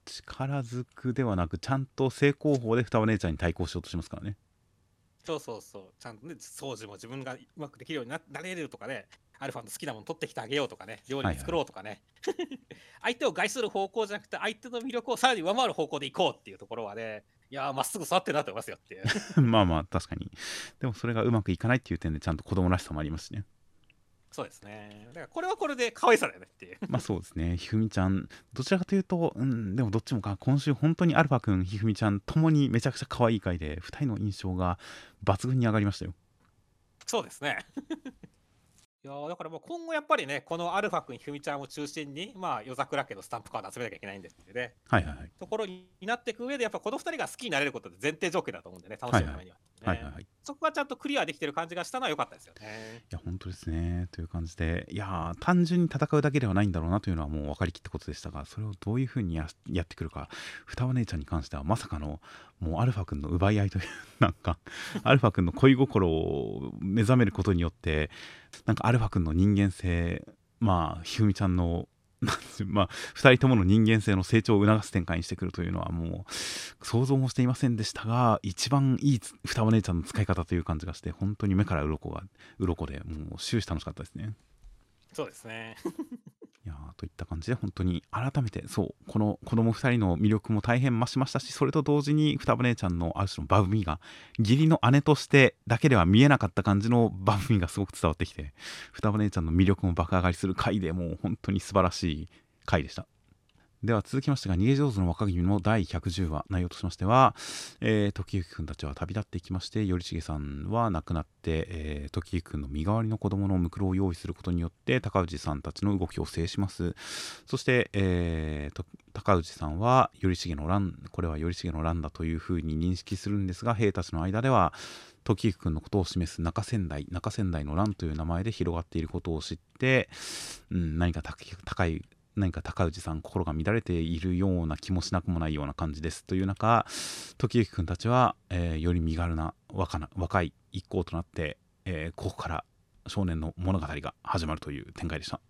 力ずくではなくちゃんと正攻法で双葉姉ちゃんに対抗しようとしますからね。そうそうそう。ちゃんとね掃除も自分がうまくできるようにななれるとかねアルファの好きなもの取ってきてあげようとかね料理作ろうとかね、相手を害する方向じゃなくて相手の魅力をさらに上回る方向でいこうっていうところはねいやーまっすぐ育ってるなと思いますよっていう。まあまあ確かに。でもそれがうまくいかないっていう点でちゃんと子供らしさもありますしね。そうですね。だからこれはこれで可愛さだよねっていう。まあそうですね。ひふみちゃんどちらかというとうんでもどっちもか今週本当にアルファくんひふみちゃんともにめちゃくちゃ可愛い回で2人の印象が抜群に上がりましたよ。そうですねいやーだからもう今後やっぱりねこのアルファ君ひふみちゃんを中心にまあ夜桜家のスタンプカード集めなきゃいけないんですよね。はいはいはい。ところになっていく上でやっぱこの2人が好きになれることって前提条件だと思うんでね楽しむためには、ねはい。はいはいいそこがちゃんとクリアできてる感じがしたのは良かったですよね。や本当ですねという感じでいや単純に戦うだけではないんだろうなというのはもう分かりきったことでしたがそれをどういうふうにやってくるか双葉姉ちゃんに関してはまさかのもうアルファ君の奪い合いというなんかアルファ君の恋心を目覚めることによってなんかアルファ君の人間性まあひふみちゃんの まあ、2人ともの人間性の成長を促す展開にしてくるというのはもう想像もしていませんでしたが一番いい双葉姉ちゃんの使い方という感じがして本当に目から鱗が鱗でもう終始楽しかったですね。そうですね。いやといった感じで本当に改めてそうこの子供2人の魅力も大変増しましたしそれと同時に双葉姉ちゃんのある種のバブミが義理の姉としてだけでは見えなかった感じの バブミがすごく伝わってきて双葉姉ちゃんの魅力も爆上がりする回でもう本当に素晴らしい回でした。では続きましてが逃げ上手の若君の第110話内容としましては、えー時行くんたちは旅立っていきまして頼重さんは亡くなって、えー時行くんの身代わりの子供のムクロを用意することによって高氏さんたちの動きを制します。そして、えー高氏さんは頼重の乱これは頼重の乱だというふうに認識するんですが兵たちの間では時行くんのことを示す中仙台中仙台の乱という名前で広がっていることを知って、うん、何か高い何か高氏さん心が乱れているような気もしなくもないような感じですという中時行くんたちは、えーより身軽な若な若い一行となって、えーここから少年の物語が始まるという展開でした。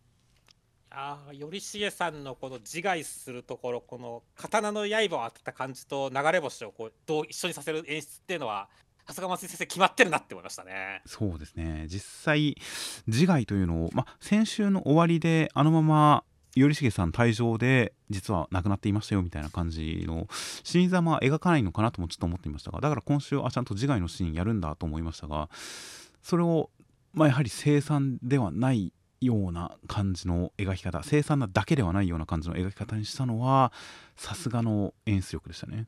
ああ、頼重さんのこの自害するところ、この刀の刃を当てた感じと流れ星をこうどう一緒にさせる演出っていうのは、さすが松井先生決まってるなって思いましたね。そうですね実際自害というのを、まあ、先週の終わりであのまま頼重さん退場で実は亡くなっていましたよみたいな感じの死に様は描かないのかなともちょっと思っていましたがだから今週あちゃんと自害のシーンやるんだと思いましたがそれを、まあ、やはり凄惨ではないような感じの描き方凄惨なだけではないような感じの描き方にしたのはさすがの演出力でしたね。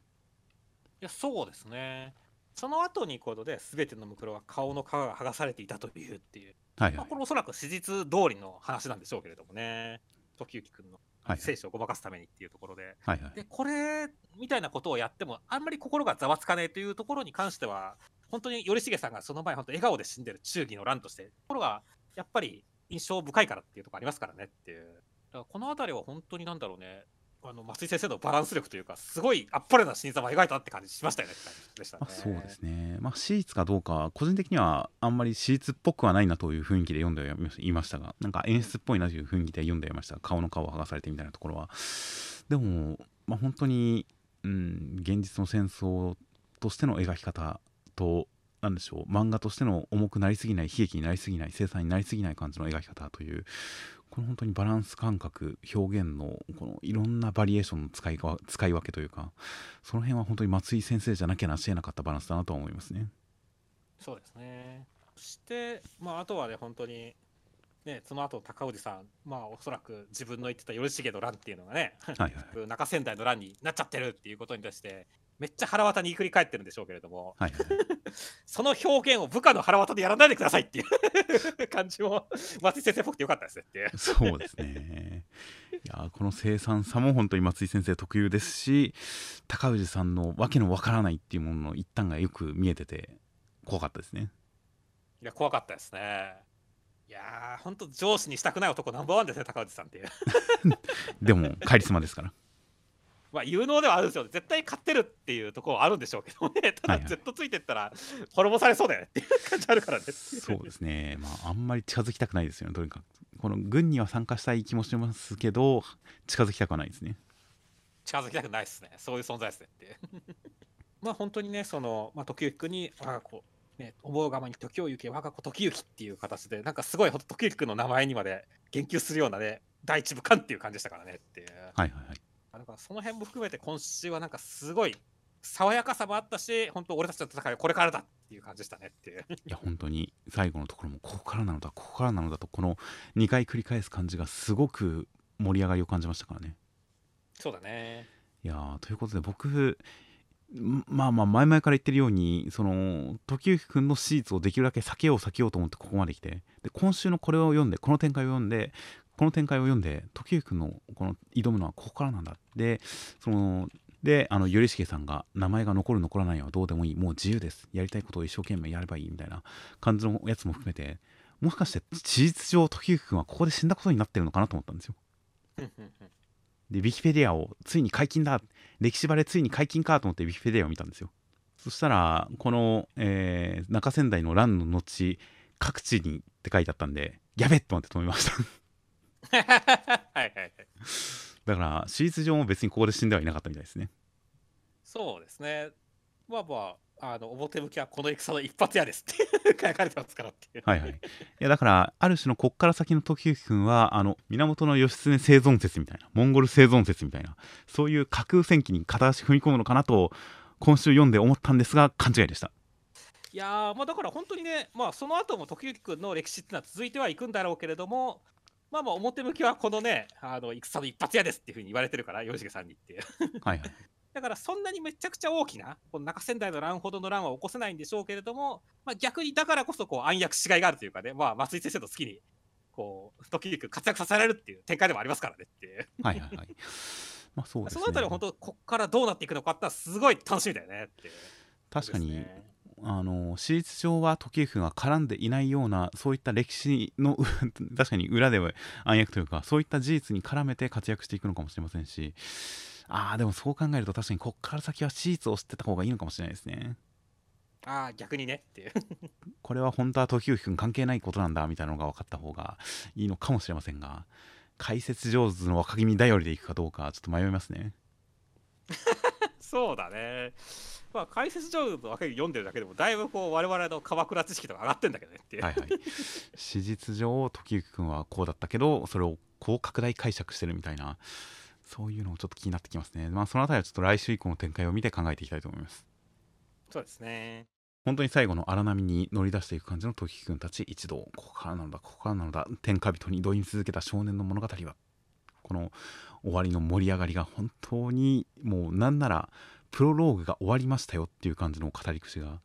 いや、そうですね。その後にこので、全てのムクロは顔の皮が剥がされていたというっていう、まあ、はいはいこれおそらく史実通りの話なんでしょうけれどもね。時行くんの。はい生死をごまかすためにっていうところで。はいはい。でこれみたいなことをやってもあんまり心がざわつかねえというところに関しては本当に頼重さんがその前本当笑顔で死んでる忠義の乱としてところがやっぱり印象深いからっていうところありますからねっていう。からこの辺りは本当になんだろうねあの松井先生のバランス力というかすごいあっぱれな新様描いたって感じしましたよねでしたね、そうですね、まあ、シーツかどうか個人的にはあんまりシーツっぽくはないなという雰囲気で読んでいましたがなんか演出っぽいなという雰囲気で読んでいました顔の皮を剥がされてみたいなところはでも、まあ、本当に、うん、現実の戦争としての描き方と何でしょう漫画としての重くなりすぎない悲劇になりすぎない凄惨になりすぎない感じの描き方というこの本当にバランス感覚表現のこのいろんなバリエーションの使い使い分けというかその辺は本当に松井先生じゃなきゃなし得なかったバランスだなとは思いますね。そうですねそして、まあ、あとはね本当にね、その後高氏さん、まあ、おそらく自分の言ってた頼重の乱っていうのがね、はいはい、中仙台の乱になっちゃってるっていうことに対して、めっちゃ腹渡に繰り返ってるんでしょうけれども、はいはい、その表現を部下の腹渡でやらないでくださいっていう 感じも、松井先生っぽくてよかったですねっていう。そうですね。いやこの生産さも本当に松井先生特有ですし、高氏さんのわけのわからないっていうものの一端がよく見えてて、怖かったですね。いや、怖かったですね。いやー、本当上司にしたくない男ナンバーワンですね、高内さんっていう。でも、カリスマですから。まあ、有能ではあるんですよ。絶対勝ってるっていうところはあるんでしょうけどね。ただ、Z ついてったら、滅ぼされそうだよねっていう感じあるからね。そうですね。まあ、あんまり近づきたくないですよね、とにかく。この軍には参加したい気もしますけど、近づきたくはないですね。近づきたくないですね。そういう存在ですねって。まあ、本当にね、その、まあ、時行に、あこう、ね、思うがまに時を行け我が子時行っていう形でなんかすごい時行の名前にまで言及するようなね第一部巻っていう感じでしたからねっていう。はいはいはい。だからその辺も含めて今週はなんかすごい爽やかさもあったし本当俺たちの戦いはこれからだっていう感じでしたねっていう。いや本当に最後のところもここからなのだここからなのだとこの2回繰り返す感じがすごく盛り上がりを感じましたからね。そうだね。いやということで僕まあまあ前々から言ってるようにその時行君のシーツをできるだけ避けよう避けようと思ってここまで来てで今週のこれを読んでこの展開を読んでこの展開を読んで時行君のこの挑むのはここからなんだ。でそのであの頼重さんが名前が残る残らないはどうでもいい。もう自由です。やりたいことを一生懸命やればいいみたいな感じのやつも含めてもしかして事実上時行君はここで死んだことになってるのかなと思ったんですよ。で、ウィキペディアをついに解禁だ。歴史バレついに解禁かと思ってウィキペディアを見たんですよ。そしたら、この、えー、中仙台の乱の後、各地にって書いてあったんで、やべっと思って止めましたはいはいはい。だから、史実上も別にここで死んではいなかったみたいですね。そうですね。まあまあ、あの表向きはこの戦の一発屋ですって 書かれてますからっていう。はいはい。いやだからある種のこっから先の時行君はあの源義経生存説みたいなモンゴル生存説みたいなそういう架空戦記に片足踏み込むのかなと今週読んで思ったんですが勘違いでした。いやまあだから本当にね、まあ、その後も時行君の歴史っていうのは続いてはいくんだろうけれども、まあまあ表向きはこのね、あの戦の一発屋ですっていうふうに言われてるから、吉重さんにっていう。はいはい。だからそんなにめちゃくちゃ大きな、この中仙台の乱ほどの乱は起こせないんでしょうけれども、まあ、逆にだからこそこう暗躍しがいがあるというかね、まあ、松井先生の好きに、こう、時々活躍させられるっていう展開でもありますからねっていう。はいはいはい。まあそうです、ね、そのあたりは本当、こっからどうなっていくのかってすごい楽しみだよねって。確かに、あの史実上は時行が絡んでいないようなそういった歴史の 確かに裏では暗躍というかそういった事実に絡めて活躍していくのかもしれませんし。ああでもそう考えると確かにこっから先はシーツを知ってた方がいいのかもしれないですね。ああ逆にねっていう。これは本当は時行くん関係ないことなんだみたいなのが分かった方がいいのかもしれませんが。解説上手の若君頼りでいくかどうかちょっと迷いますね。そうだねまあ解説上手の若君読んでるだけでもだいぶこう我々の鎌倉知識とか上がってんだけどねっていうはいはい史実上時行くんはこうだったけどそれをこう拡大解釈してるみたいなそういうのもちょっと気になってきますね。まあ、そのあたりはちょっと来週以降の展開を見て考えていきたいと思います。そうですね。本当に最後の荒波に乗り出していく感じの時君たち一同、ここからなのだ、ここからなのだ、天下人に挑み続けた少年の物語は、この終わりの盛り上がりが本当にもうなんならプロローグが終わりましたよっていう感じの語り口が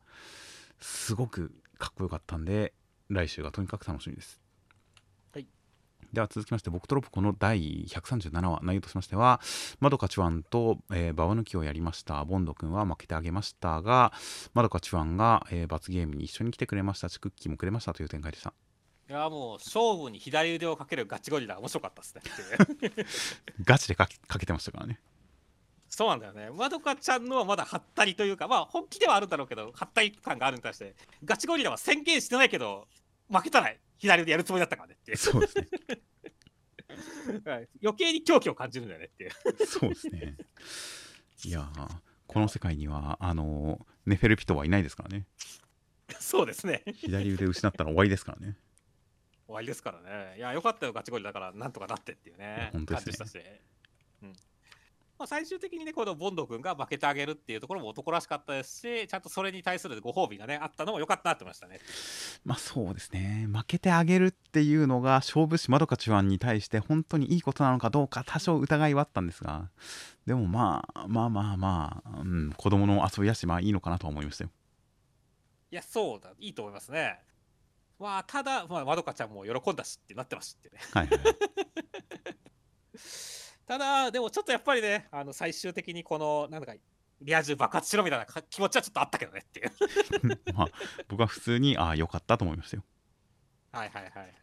すごくかっこよかったんで来週がとにかく楽しみです。では続きまして、僕とロポコの第137話、内容としましては、まどかチュアンと、えー、ババ抜きをやりました。ボンド君は負けてあげましたが、まどかチュアンが、えー、罰ゲームに一緒に来てくれましたし、クッキーもくれましたという展開でした。いやもう勝負に左腕をかけるガチゴリラ面白かったですね ガチでかけてましたからねそうなんだよね。まどかちゃんのはまだはったりというかまあ本気ではあるんだろうけどはったり感があるに対してガチゴリラは宣言してないけど負けたら左腕やるつもりだったからねっていう。そうですね。はい。余計に狂気を感じるんだよねっていう。そうですね。いやーこの世界にはあのネフェルピトはいないですからね。そうですね。左腕失ったら終わりですからね。終わりですからね。いやよかったよガチゴリラだからなんとかなってっていうね。本当ですね。感じしたし、うんまあ、最終的にねこのボンド君が負けてあげるっていうところも男らしかったですしちゃんとそれに対するご褒美がねあったのも良かったなってましたね。まあそうですね。負けてあげるっていうのが勝負師まどかちゅわんに対して本当にいいことなのかどうか多少疑いはあったんですがでもまあまあまあまあ、うん、子供の遊びやしまあいいのかなとは思いましたよ。いやそうだいいと思いますね。まあただ、まあ、まどかちゃんも喜んだしってなってますしってね。はいはいはい ただでもちょっとやっぱりねあの最終的にこのなんだかリア充爆発しろみたいなか気持ちはちょっとあったけどねっていう。まあ僕は普通にああよかったと思いましたよ。はいはいはい。はい。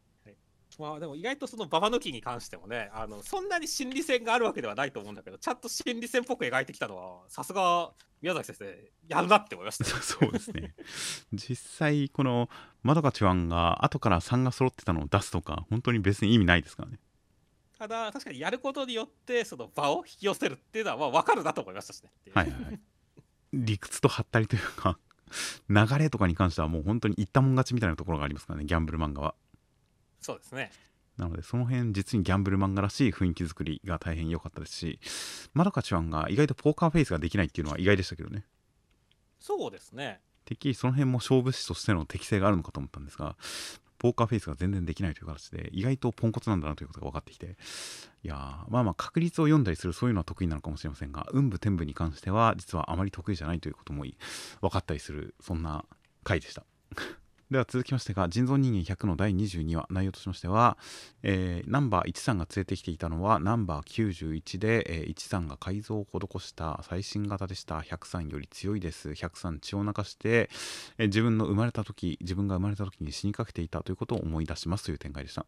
まあでも意外とそのババ抜きに関してもねあのそんなに心理戦があるわけではないと思うんだけどちゃんと心理戦っぽく描いてきたのはさすが宮崎先生やるなって思いました。よ そうですね。実際このまどかちゅわんが後から3が揃ってたのを出すとか本当に別に意味ないですからねただ確かにやることによってその場を引き寄せるっていうのはまあ分かるなと思いましたしね。はいはいはい。理屈とはったりというか 流れとかに関してはもう本当に言ったもん勝ちみたいなところがありますからねギャンブル漫画は。そうですね。なのでその辺実にギャンブル漫画らしい雰囲気作りが大変良かったですしまどかちゅわんが意外とポーカーフェイスができないっていうのは意外でしたけどね。そうですね。てっきりその辺も勝負師としての適性があるのかと思ったんですがポーカーフェイスが全然できないという形で意外とポンコツなんだなということが分かってきて。いやーまあまあ確率を読んだりするそういうのは得意なのかもしれませんが運武天武に関しては実はあまり得意じゃないということも分かったりするそんな回でした。では続きましてが人造人間100の第22話内容としましては、えーナンバー13が連れてきていたのはナンバー91で、えー13が改造を施した最新型でした。103より強いです。103血を流して、えー自分の生まれた時自分が生まれた時に死にかけていたということを思い出しますという展開でした。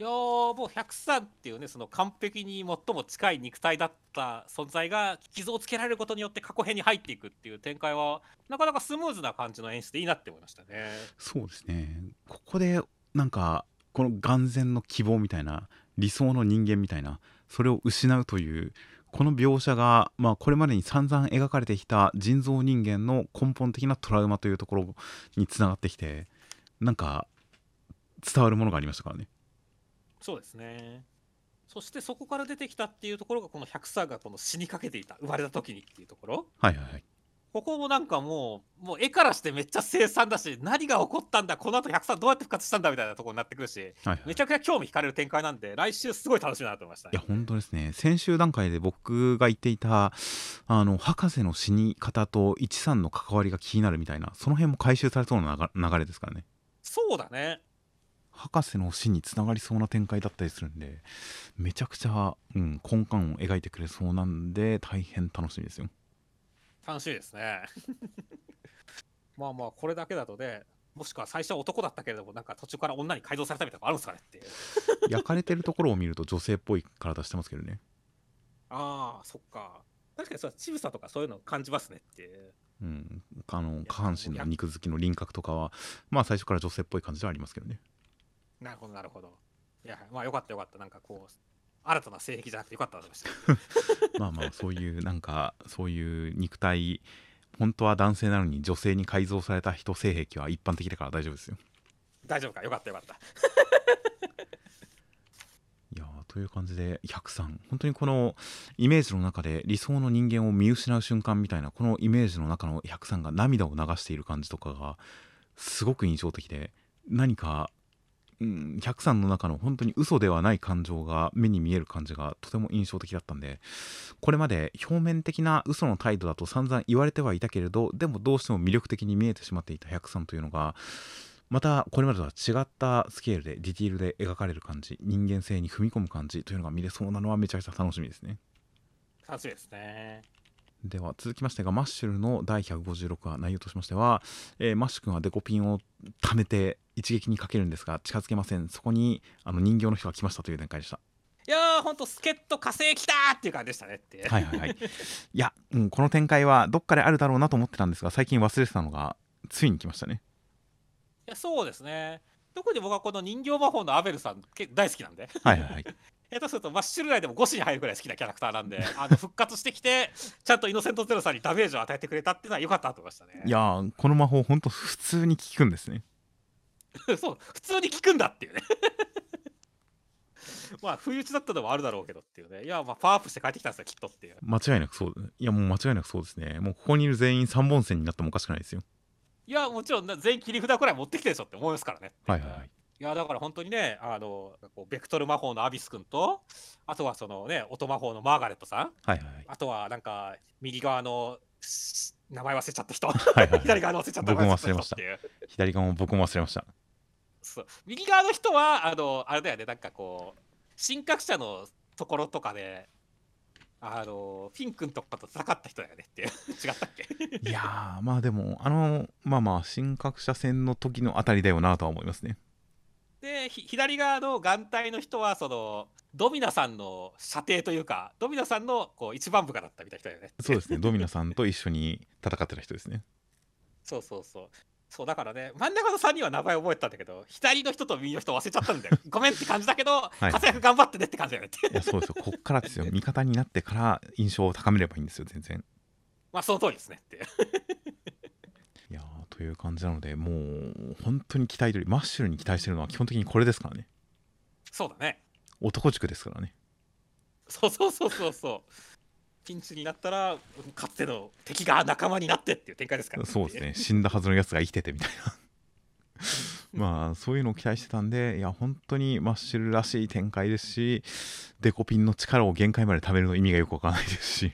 いやもう103っていうねその完璧に最も近い肉体だった存在が傷をつけられることによって過去編に入っていくっていう展開はなかなかスムーズな感じの演出でいいなって思いましたねそうですね。ここでなんかこの眼前の希望みたいな理想の人間みたいなそれを失うというこの描写が、まあ、これまでに散々描かれてきた人造人間の根本的なトラウマというところにつながってきてなんか伝わるものがありましたからね。そうですね。そしてそこから出てきたっていうところがこの103がこの死にかけていた生まれた時にっていうところ。はいはいはい。ここもなんかもうもう絵からしてめっちゃ凄惨だし何が起こったんだこの後103どうやって復活したんだみたいなところになってくるしはいはいめちゃくちゃ興味惹かれる展開なんで来週すごい楽しみだなと思いましたねいや本当ですね。先週段階で僕が言っていたあの博士の死に方と13の関わりが気になるみたいなその辺も回収されそうな流流れですからね。そうだね博士の死につながりそうな展開だったりするんでめちゃくちゃ、うん、根幹を描いてくれそうなんで大変楽しみですよ。楽しみですね。まあまあこれだけだとねもしくは最初は男だったけれどもなんか途中から女に改造されたみたいなのあるんですかねっていう。焼かれてるところを見ると女性っぽい体してますけどね。ああそっか。確かにそうちぶさとかそういうの感じますねっていう。うん、あの下半身の肉付きの輪郭とかはまあ最初から女性っぽい感じではありますけどねなるほどなるほど。いやまあよかったよかった。なんかこう新たな性癖じゃなくてよかったと思いました。まあまあそういうなんかそういう肉体本当は男性なのに女性に改造された人性癖は一般的だから大丈夫ですよ。大丈夫か？よかったよかった。いやーという感じで103本当にこのイメージの中で理想の人間を見失う瞬間みたいなこのイメージの中の103が涙を流している感じとかがすごく印象的で何か、うん、103の中の本当に嘘ではない感情が目に見える感じがとても印象的だったんでこれまで表面的な嘘の態度だと散々言われてはいたけれどでもどうしても魅力的に見えてしまっていた103というのがまたこれまでとは違ったスケールでディティールで描かれる感じ人間性に踏み込む感じというのが見れそうなのはめちゃくちゃ楽しみですね。楽しみですね。では続きましてがマッシュルの第156話内容としましては、えーマッシュ君はデコピンを貯めて一撃にかけるんですが近づけません。そこにあの人形の人が来ましたという展開でした。いやーほんと助っ人火星来たーっていう感じでしたね。って、はいはい。はいいや、うん、この展開はどっかであるだろうなと思ってたんですが最近忘れてたのがついに来ましたね。いやそうですね。特に僕はこの人形魔法のアベルさんけ大好きなんで。はいはいはい下手するとマッシュル内でも5子に入るぐらい好きなキャラクターなんで あの復活してきてちゃんとイノセントゼロさんにダメージを与えてくれたっていうのは良かったと思いましたね。いやーこの魔法ほんと普通に効くんですね。そう普通に効くんだっていうね。まあ不意打ちだったのもあるだろうけどっていうね。いやまあパワーアップして帰ってきたんですよきっとっていう。間違いなくそういやもう間違いなくそうですね。もうここにいる全員3本線になってもおかしくないですよ。いやもちろんな全員切り札くらい持ってきてるでしょって思いますからねはいはいはいいやだから本当にねあのこうベクトル魔法のアビス君とあとはそのね音魔法のマーガレットさん。はいはいはい。あとはなんか右側のし名前忘れちゃった人。はいはいはい。左側の忘れちゃった僕も忘れました。左側も僕も忘れました。そう。右側の人はあのあれだよねなんかこう神格者のところとかであのフィン君とかと戦った人だよねっていう。違ったっけ？いやーまあでもあのまあまあ神格者戦の時のあたりだよなとは思いますねでひ左側の眼帯の人はそのドミナさんの射程というかドミナさんのこう一番部下だったみたいな人だよね。そうですね。ドミナさんと一緒に戦ってた人ですね。そうそうそう。そうだからね真ん中の3人は名前覚えてたんだけど左の人と右の人忘れちゃったんだよ。ごめんって感じだけど、い。活躍頑張ってねって感じだよね。いやそうですよ。こっからですよ。味方になってから印象を高めればいいんですよ全然。まあその通りですねってという感じなのでもう本当に期待通りマッシュルに期待してるのは基本的にこれですからね。そうだね。男塾ですからね。そうそうそうそうそう。ピンチになったらかつての敵が仲間になってっていう展開ですからそうですね。死んだはずのやつが生きててみたいな。まあそういうのを期待してたんでいや本当にマッシュルらしい展開ですしデコピンの力を限界まで貯めるの意味がよくわからないですし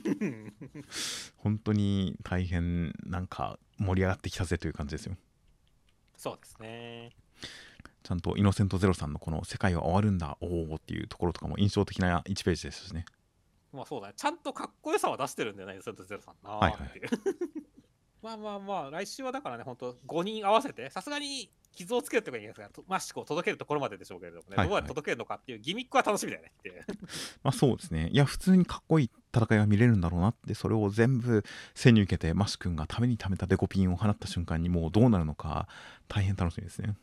本当に大変なんか盛り上がってきたぜという感じですよ。そうですね。ちゃんとイノセントゼロさんのこの「世界は終わるんだおお」っていうところとかも印象的な1ページですしねまあそうだねちゃんとかっこよさは出してるんだよねセントゼロさんなはいはいまあまあまあ来週はだからね本当5人合わせてさすがに傷をつけるってことはいいんですがとマッシュを届けるところまででしょうけれどもね、はいはい。どうやって届けるのかっていうギミックは楽しみだよねっていう。まあそうですね。いや普通にかっこいい戦いが見れるんだろうなってそれを全部背に受けてマッシュ君がためにためたデコピンを放った瞬間にもうどうなるのか大変楽しみですね。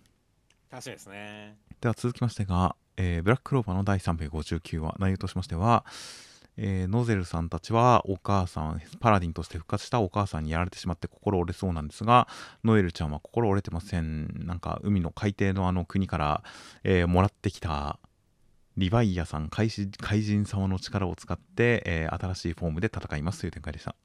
楽しみですね。では続きましてが、えーブラッククローバーの第359話。内容としましては、えーノゼルさんたちはお母さんパラディンとして復活したお母さんにやられてしまって心折れそうなんですがノエルちゃんは心折れてません。なんか海の海底のあの国から、えーもらってきたリヴァイアさん怪人怪人様の力を使って、えー新しいフォームで戦いますという展開でした。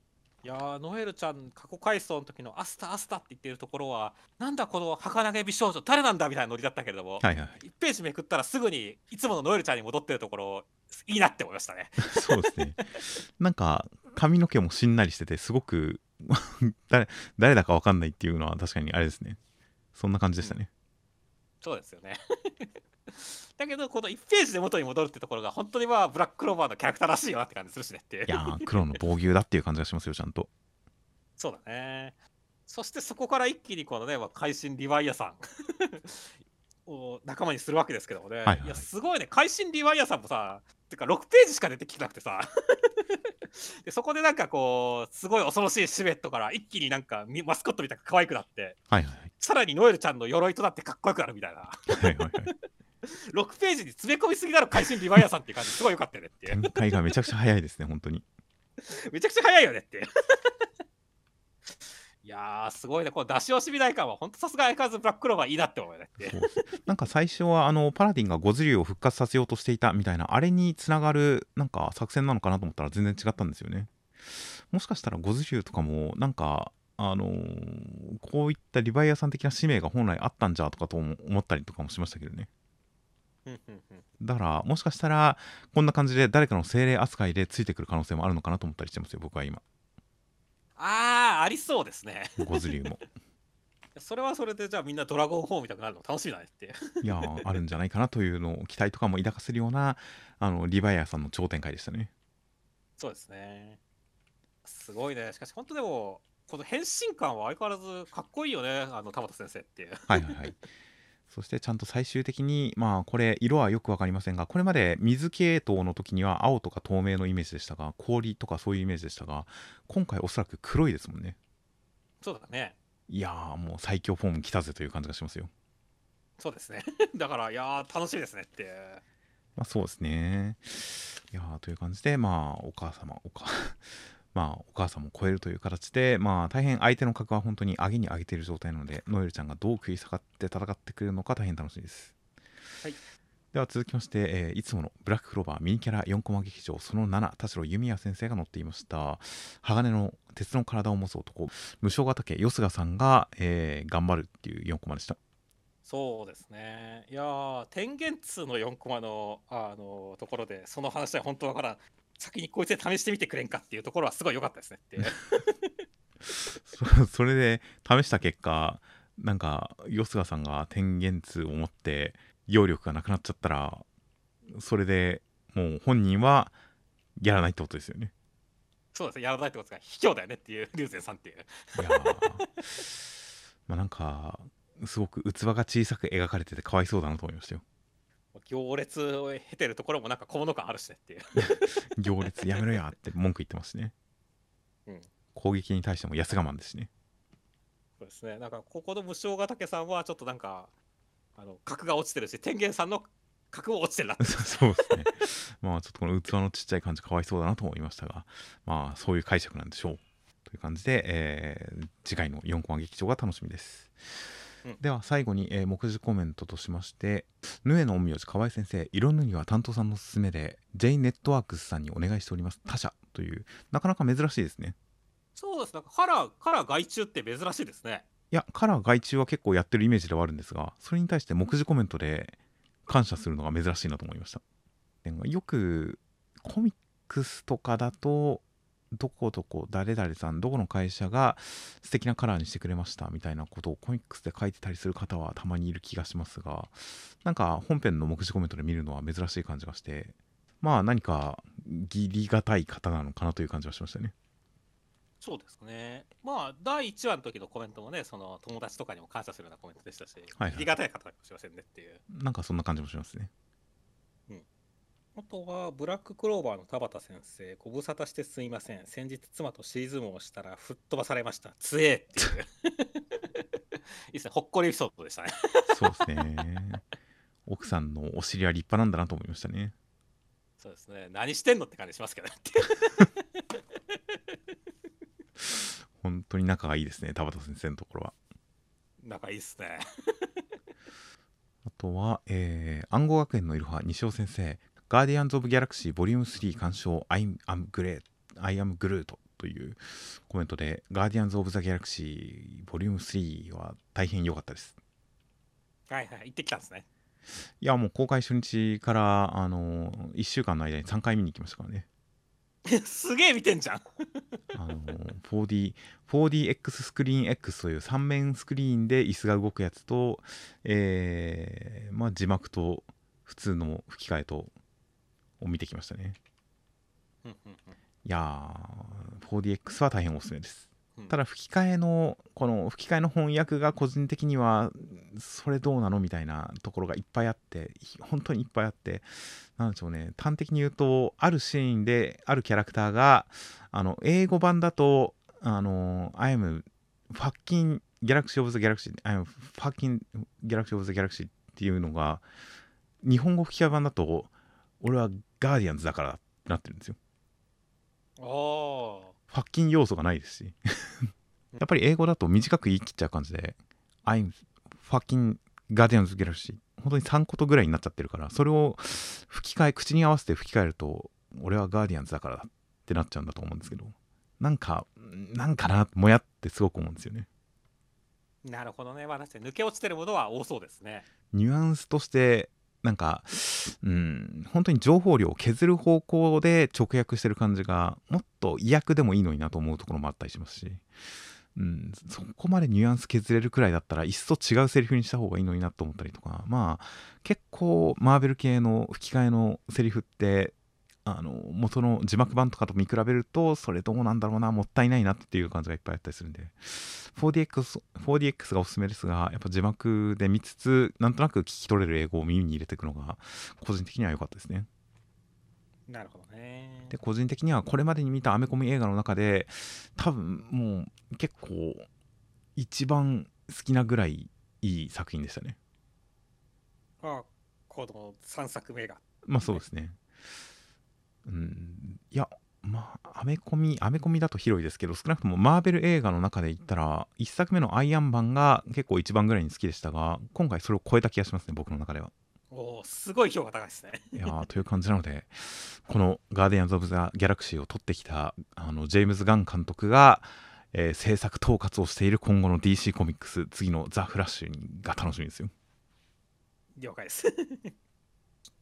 いやーノエルちゃん過去回想の時のアスタアスタって言ってるところはなんだこの儚げ美少女誰なんだみたいなノリだったけれども、はいはいはい。1ページめくったらすぐにいつものノエルちゃんに戻ってるところいいなって思いましたね。そうですね。なんか髪の毛もしんなりしててすごく 誰誰だかわかんないっていうのは確かにあれですね。そんな感じでしたね、そうですよね。だけどこの1ページで元に戻るってところが本当にまあブラッククローバーのキャラクターらしいよなって感じするしねっていう。いやー黒の防御だっていう感じがしますよちゃんと。そうだね。そしてそこから一気にこのね、まあ、会心リヴァイアさん を仲間にするわけですけどもね、はいはいやすごいね。会心リヴァイアさんもさてか6ページしか出てきてなくてさ。でそこでなんかこうすごい恐ろしいシルエットから一気になんかみマスコットみたいな可愛くなって。はいはいはい。さらにノエルちゃんの鎧となってかっこよくなるみたいな。はいはいはい 6ページに詰め込みすぎだろ会心リヴァイアさんっていう感じ。すごいよかったよねっていう。展開がめちゃくちゃ早いですね本当に。めちゃくちゃ早いよねっていやーすごいね。この出し惜しみない感は本当さすが相変わらずブラッククローバーいいなって思うよね。なんか最初はあのパラディンがゴズリュウを復活させようとしていたみたいなあれにつながるなんか作戦なのかなと思ったら全然違ったんですよね。もしかしたらゴズリュウとかもなんかあのーこういったリヴァイアさん的な使命が本来あったんじゃとかとも思ったりとかもしましたけどね。だからもしかしたらこんな感じで誰かの精霊扱いでついてくる可能性もあるのかなと思ったりしてますよ僕は今ありそうですねゴズリュウも それはそれでじゃあみんなドラゴンホームみたいになるの楽しみだねっていやーあるんじゃないかなというのを期待とかも抱かせるようなあのリヴァイアさんの超展開でしたねそうですねすごいね。しかし本当でも、この変身感は相変わらずかっこいいよね、あの田畑先生っていう。はいはいはい。そしてちゃんと最終的に、まあこれ色はよく分かりませんが、これまで水系統の時には青とか透明のイメージでしたが、氷とかそういうイメージでしたが、今回おそらく黒いですもんね。そうだね。いやーもう最強フォーム来たぜという感じがしますよ。そうですね。だから、いやー、楽しみですねって。まあそうですね。いやーという感じで、まあお母様、お母まあお母さんも超えるという形で、まあ大変相手の格は本当に上げに上げている状態なので、ノエルちゃんがどう食い下がって戦ってくれるのか大変楽しみです。はい。では続きまして、えーいつものブラッククローバーミニキャラ4コマ劇場その7田代弓矢先生が載っていました鋼の鉄の体を持つ男無償ヶ岳よすがさんが、えー頑張るっていう4コマでしたそうですね。いやー、天元2の4コマの、あのところで、その話は本当わからん。先にこいつで試してみてくれんかっていうところはすごい良かったですねって。そ それで試した結果なんかよすがさんが天元痛を持って揚力がなくなっちゃったらそれでもう本人はやらないってことですよねそうですね。やらないってことですから、卑怯だよねっていう、リュウゼンさんっていう。いやーまあなんかすごく器が小さく描かれててかわいそうだなと思いましたよ行列を経てるところもなんか小物感あるしねっていう。行列やめろやって文句言ってますしね、うん攻撃に対しても安我慢ですしねそうですね。なんか、ここの無償ヶ岳さんはちょっとなんか、あの、格が落ちてるし、天元さんの格も落ちてるな。そうですね。まあちょっとこの器のちっちゃい感じかわいそうだなと思いましたが、まあそういう解釈なんでしょう。という感じで、えー次回の4コマ劇場が楽しみです。うんでは最後に、えー目次コメントとしまして、ヌエの陰陽師河合先生、色塗りは担当さんのおすすめで、J ネットワークスさんにお願いしております。他社という、なかなか珍しいですね。そうです。なんかカラー、カラー外注って珍しいですね。いや、カラー外注は結構やってるイメージではあるんですが、それに対して目次コメントで感謝するのが珍しいなと思いました。でよくコミックスとかだと、どこどこ誰々さんどこの会社が素敵なカラーにしてくれましたみたいなことをコミックスで書いてたりする方はたまにいる気がしますがなんか本編の目次コメントで見るのは珍しい感じがしてまあ何か義理がたい方なのかなという感じはしましたねそうですね。まあ、第1話の時のコメントもね、その友達とかにも感謝するようなコメントでしたし、はいありがたい方かもしれませんねっていう。なんかそんな感じもしますねあとは、ブラッククローバーの田畑先生、ご無沙汰してすみません。先日、妻とシーズンをしたら吹っ飛ばされました。つえーっていう。いいですね。ほっこりエピソードでしたね。そうですね奥さんのお尻は立派なんだなと思いましたねそうですね。何してんのって感じしますけどね。本当に仲がいいですね田畑先生のところは仲いいっすね。あとは、えー暗号学園のいろは西尾先生ガーディアンズ・オブ・ギャラクシーボリューム3鑑賞 I am great I am Groot というコメントでガーディアンズ・オブ・ザ・ギャラクシーボリューム3は大変良かったですはいはい。行ってきたんですね。いやもう公開初日からあの1週間の間に3回見に行きましたからね すげえ見てんじゃん。あの 4D 4DX スクリーン X という3面スクリーンで椅子が動くやつと、えーまあ、字幕と普通の吹き替えとを見てきましたね。いやー 4DX は大変おすすめです。うん。ただ吹き替えのこの吹き替えの翻訳が個人的にはそれどうなのみたいなところがいっぱいあって本当にいっぱいあってなんでしょうね。端的に言うとあるシーンであるキャラクターがあの英語版だとあの I am fucking Galaxy of the Galaxy I am fucking Galaxy of the Galaxy っていうのが日本語吹き替え版だと俺はガーディアンズだからってなってるんですよ。おファッキン要素がないですし。やっぱり英語だと短く言い切っちゃう感じで I'm fucking Guardians Galaxy 本当に3ことぐらいになっちゃってるからそれを吹き替え口に合わせて吹き替えると俺はガーディアンズだからだってなっちゃうんだと思うんですけどなんかなんかなもやってすごく思うんですよね。ーなるほどね。まあ、確かに抜け落ちてるものは多そうですね。ニュアンスとしてなんかうん本当に情報量を削る方向で直訳してる感じがもっと意訳でもいいのになと思うところもあったりしますし、うん、そこまでニュアンス削れるくらいだったらいっそ違うセリフにした方がいいのになと思ったりとか。まあ結構マーベル系の吹き替えのセリフってあの元の字幕版とかと見比べるとそれどうなんだろうなもったいないなっていう感じがいっぱいあったりするんで 4DX, 4DX がおすすめですがやっぱ字幕で見つつなんとなく聞き取れる英語を耳に入れていくのが個人的には良かったですねなるほどね。で個人的にはこれまでに見たアメコミ映画の中で多分もう結構一番好きなぐらいいい作品でしたねまあ、この3作目が。まあそうですね。うん、いや、まあ、アメコミ、アメコミだと広いですけど、少なくともマーベル映画の中で言ったら、1作目のアイアンマンが結構一番ぐらいに好きでしたが、今回それを超えた気がしますね、僕の中では。おーすごい評価高いですね。いやーという感じなので、このガーディアンズ・オブ・ザ・ギャラクシーを撮ってきたあのジェームズ・ガン監督が、えー制作統括をしている今後の DC コミックス、次のザ・フラッシュが楽しみですよ。了解です。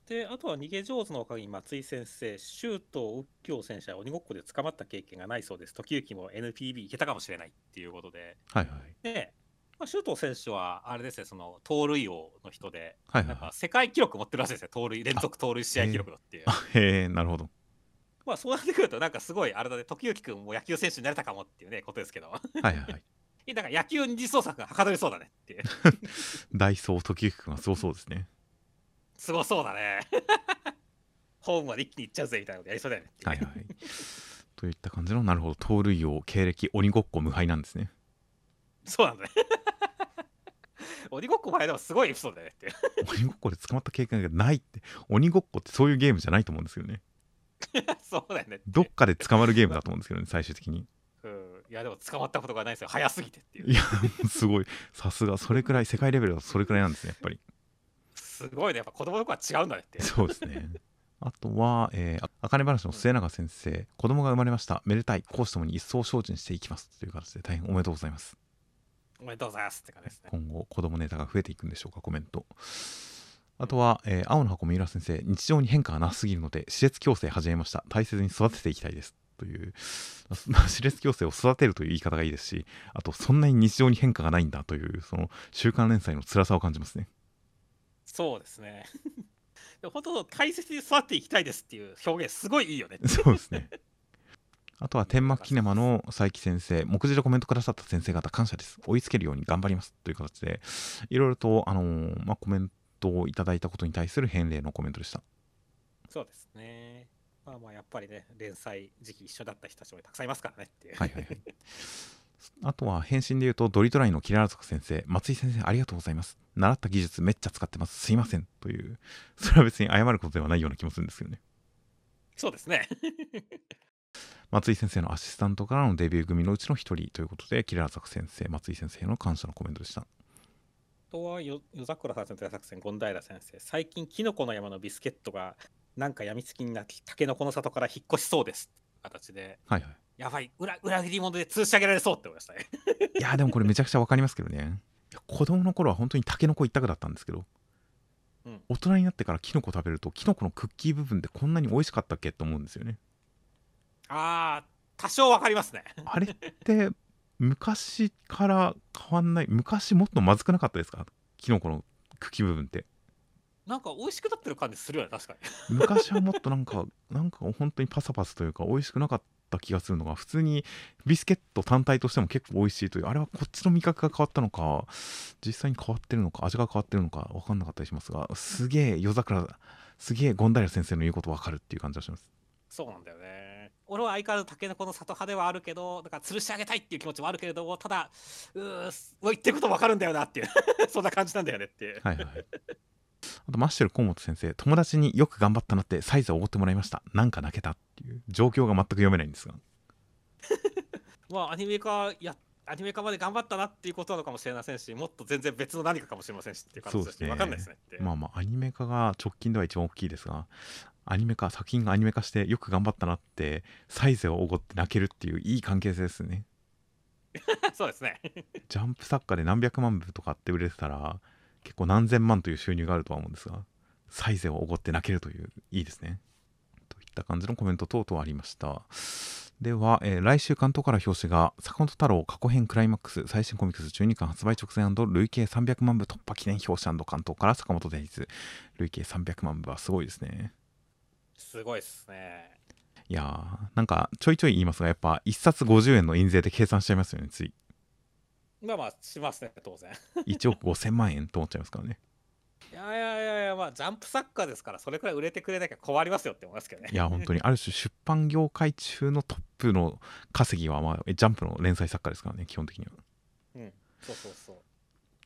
で、あとは逃げ上手のおかげに松井先生、シュート右京選手は鬼ごっこで捕まった経験がないそうです。時々も NPB いけたかもしれないっていうことで、はいはい。で、まあ、周東選手はあれですね、その盗塁王の人で、はいはいなんか世界記録持ってるらしいですね、盗塁、連続盗塁試合記録だっていう。あへえ、なるほど。まあそうなってくると、なんかすごい、あれだね、時々君も野球選手になれたかもっていうね、ことですけど、はいはいはい。なんか野球二次創作がはかどりそうだねっていう。ダイソー時行君はすごそうですね。すごそうだね。ホームまで一気に行っちゃうぜみたいなことやりそうだよね。はいはい。といった感じの、なるほど、盗塁王、経歴、鬼ごっこ無敗なんですね。そうなんだね。鬼ごっこ前でもすごいエピソードだよねって。鬼ごっこで捕まった経験がないって、鬼ごっこってそういうゲームじゃないと思うんですよね。そうだよね。どっかで捕まるゲームだと思うんですけどね、最終的に。うん、いやでも捕まったことがないですよ。早すぎてっていう。いや、すごい、さすが、それくらい、世界レベルだとそれくらいなんですね、やっぱり。すごいね。やっぱ子供の子は違うんだねって。そうですね。あとは、えー、あかね話の末永先生、子供が生まれました。めでたい、講師ともに一層精進していきます。という形で大変おめでとうございます。おめでとうございますって感じですね。今後、子供ネタが増えていくんでしょうか、コメント。あとは、えー青の箱三浦先生、日常に変化がなさすぎるので、施設矯正始めました。大切に育てていきたいです。という、まあ、施設矯正を育てるという言い方がいいですし、あと、そんなに日常に変化がないんだという、その週刊連載の辛さを感じますね。そうですね。でも本当大切に育っていきたいですっていう表現すごいいいよね。そうですね。あとは天幕キネマの佐伯先生、目次でコメントくださった先生方、感謝です。追いつけるように頑張ります。という形で、いろいろと、あのーまあ、コメントをいただいたことに対する返礼のコメントでした。そうですね。まあまあやっぱりね、連載時期一緒だった人たちもたくさんいますからねっていう。はいはいはい。あとは返信で言うと、ドリトライのキララ族先生、松井先生、ありがとうございます。習った技術めっちゃ使ってます。すいません。という、それは別に謝ることではないような気もするんですけどね。そうですね。松井先生のアシスタントからのデビュー組のうちの一人ということで、キララ族先生、松井先生への感謝のコメントでした。あとはよ夜桜さんの作戦、権平先生、最近、キノコの山のビスケットがなんかやみつきになって、タケノコの里から引っ越しそうです。形で、はいはい。やばい、裏裏切り者で吊るし上げられそうって思いましたね。いやでもこれめちゃくちゃわかりますけどね子供の頃は本当にタケノコ一択だったんですけど、うん大人になってからキノコ食べるとキノコのクッキー部分ってこんなに美味しかったっけと思うんですよねあー、多少わかりますね。あれって昔から変わんない？昔もっとまずくなかったですか？キノコの茎部分ってなんか美味しくなってる感じするよね、確かに。昔はもっとなんかなんか本当にパサパサというか美味しくなかった気がするのが普通にビスケット単体としても結構美味しいというあれはこっちの味覚が変わったのか実際に変わってるのか味が変わってるのか分かんなかったりしますがすげえ夜桜すげえゴンダイラ先生の言うこと分かるっていう感じがします。そうなんだよね。俺は相変わらずタケノコの里派ではあるけど、だから吊るし上げたいっていう気持ちもあるけれども、ただ、うーす言ってることわかるんだよなっていう、そんな感じなんだよねっていう。はいはい。あとマッシュル河本先生友達によく頑張ったなってサイズをおごってもらいました。なんか泣けたっていう状況が全く読めないんですが まあ、アニメ化や、アニメ化まで頑張ったなっていうことなのかもしれませんし、もっと全然別の何かかもしれませんしっていう感じですねわかんないですね。まあまあアニメ化が直近では一番大きいですがアニメ化作品がアニメ化してよく頑張ったなってサイズをおごって泣けるっていういい関係性ですね そうですね。ジャンプ作家で何百万部とかって売れてたら結構何千万という収入があるとは思うんですがサイズをおごって泣けるといういいですねった感じのコメント等々ありました。では、えー来週関東から表紙が坂本太郎過去編クライマックス最新コミックス12巻発売直前累計300万部突破記念表紙関東から坂本伝説。累計300万部はすごいですね。すごいっすね。いやーなんかちょいちょい言いますがやっぱ1冊50円の印税で計算しちゃいますよねつい。まあまあ、しますね、当然。1億5000万円と思っちゃいますからねいやいやいやいや、まあ、ジャンプ作家ですから、それくらい売れてくれなきゃ困りますよって思いますけどね。いや本当にある種出版業界中のトップの稼ぎは、まあ、えジャンプの連載作家ですからね基本的にはうん、そうそうそう。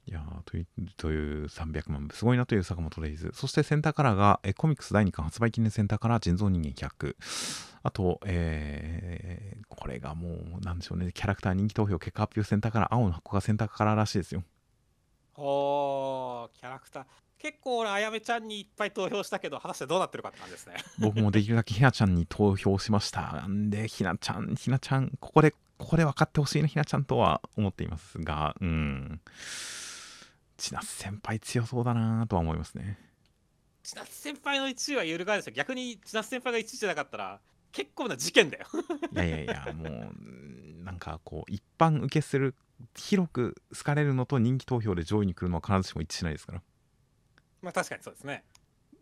いやーというという300万部すごいなという坂本レイズそしてセンターカラーがえコミックス第2巻発売記念センターカラー人造人間100あと、えーこれがもうなんでしょうねキャラクター人気投票結果発表センターカラー青の箱がセンターカラーらしいですよおー、キャラクター。結構俺、あやめちゃんにいっぱい投票したけど、果たしてどうなってるかって感じですね。僕もできるだけひなちゃんに投票しましたんでひなちゃんひなちゃんここでここで分かってほしいなひなちゃんとは思っていますがうん千夏先輩強そうだなとは思いますね千夏先輩の1位は揺るがないですよ。逆に千夏先輩が1位じゃなかったら、結構な事件だよ。いやいやいやもううんなんかこう一般受けする広く好かれるのと人気投票で上位に来るのは必ずしも一致しないですからまあ確かにそうですね。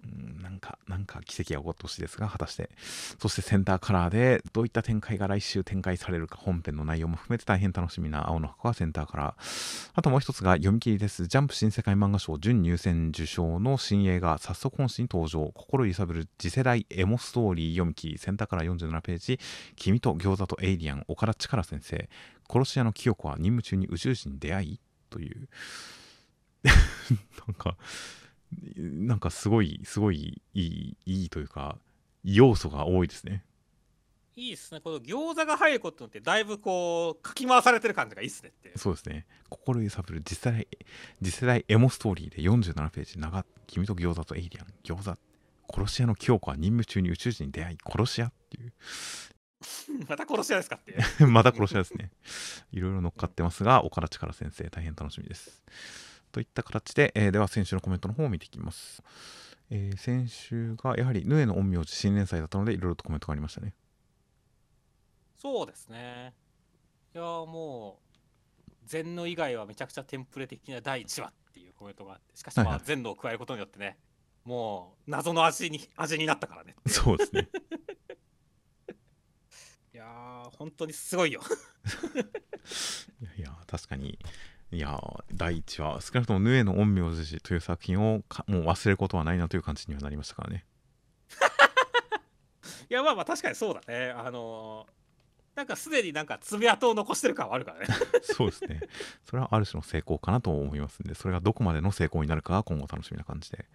うんなんかなんか奇跡が起こってほしいですが果たして。そしてセンターカラーでどういった展開が来週展開されるか本編の内容も含めて大変楽しみな青の箱がセンターカラーあともう一つが読み切りです。ジャンプ新世界漫画賞準入選受賞の新映画早速本誌に登場。心揺さぶる次世代エモストーリー読み切り。センターカラー47ページ。君と餃子とエイリアン岡田力先生。殺し屋の清子は任務中に宇宙人に出会い？という。なんかなんかすごいすごいいいいいというか要素が多いですねいいですね。この餃子が入ることによって、だいぶこう、かき回されてる感じがいいっすねって。そうですね心揺さぶる次世代次世代エモストーリーで47ページ長君と餃子とエイリアン餃子殺し屋の清子は任務中に宇宙人に出会い殺し屋っていう また殺し屋ですかって。また殺し屋ですね。いろいろ乗っかってますが、岡田力先生、大変楽しみです。といった形で、えーでは先週のコメントの方を見ていきます。えー先週がやはり、ヌエの陰陽師新連載だったので、いろいろとコメントがありましたね。そうですね。いやーもう、禅の以外はめちゃくちゃテンプレ的な第1話っていうコメントがあって、しかしまはいはいあ禅のを加えることによってね、もう謎の味に味になったからね。そうですね。いやー、本当にすごいよ。いやいや、確かに、いや、第1話、少なくともヌエの陰陽師という作品をもう忘れることはないなという感じにはなりましたからね。いやまあまあ確かにそうだね。あのーなんかすでになんか爪痕を残してる感はあるからね。そうですね。それはある種の成功かなと思いますんで、それがどこまでの成功になるかが今後楽しみな感じで。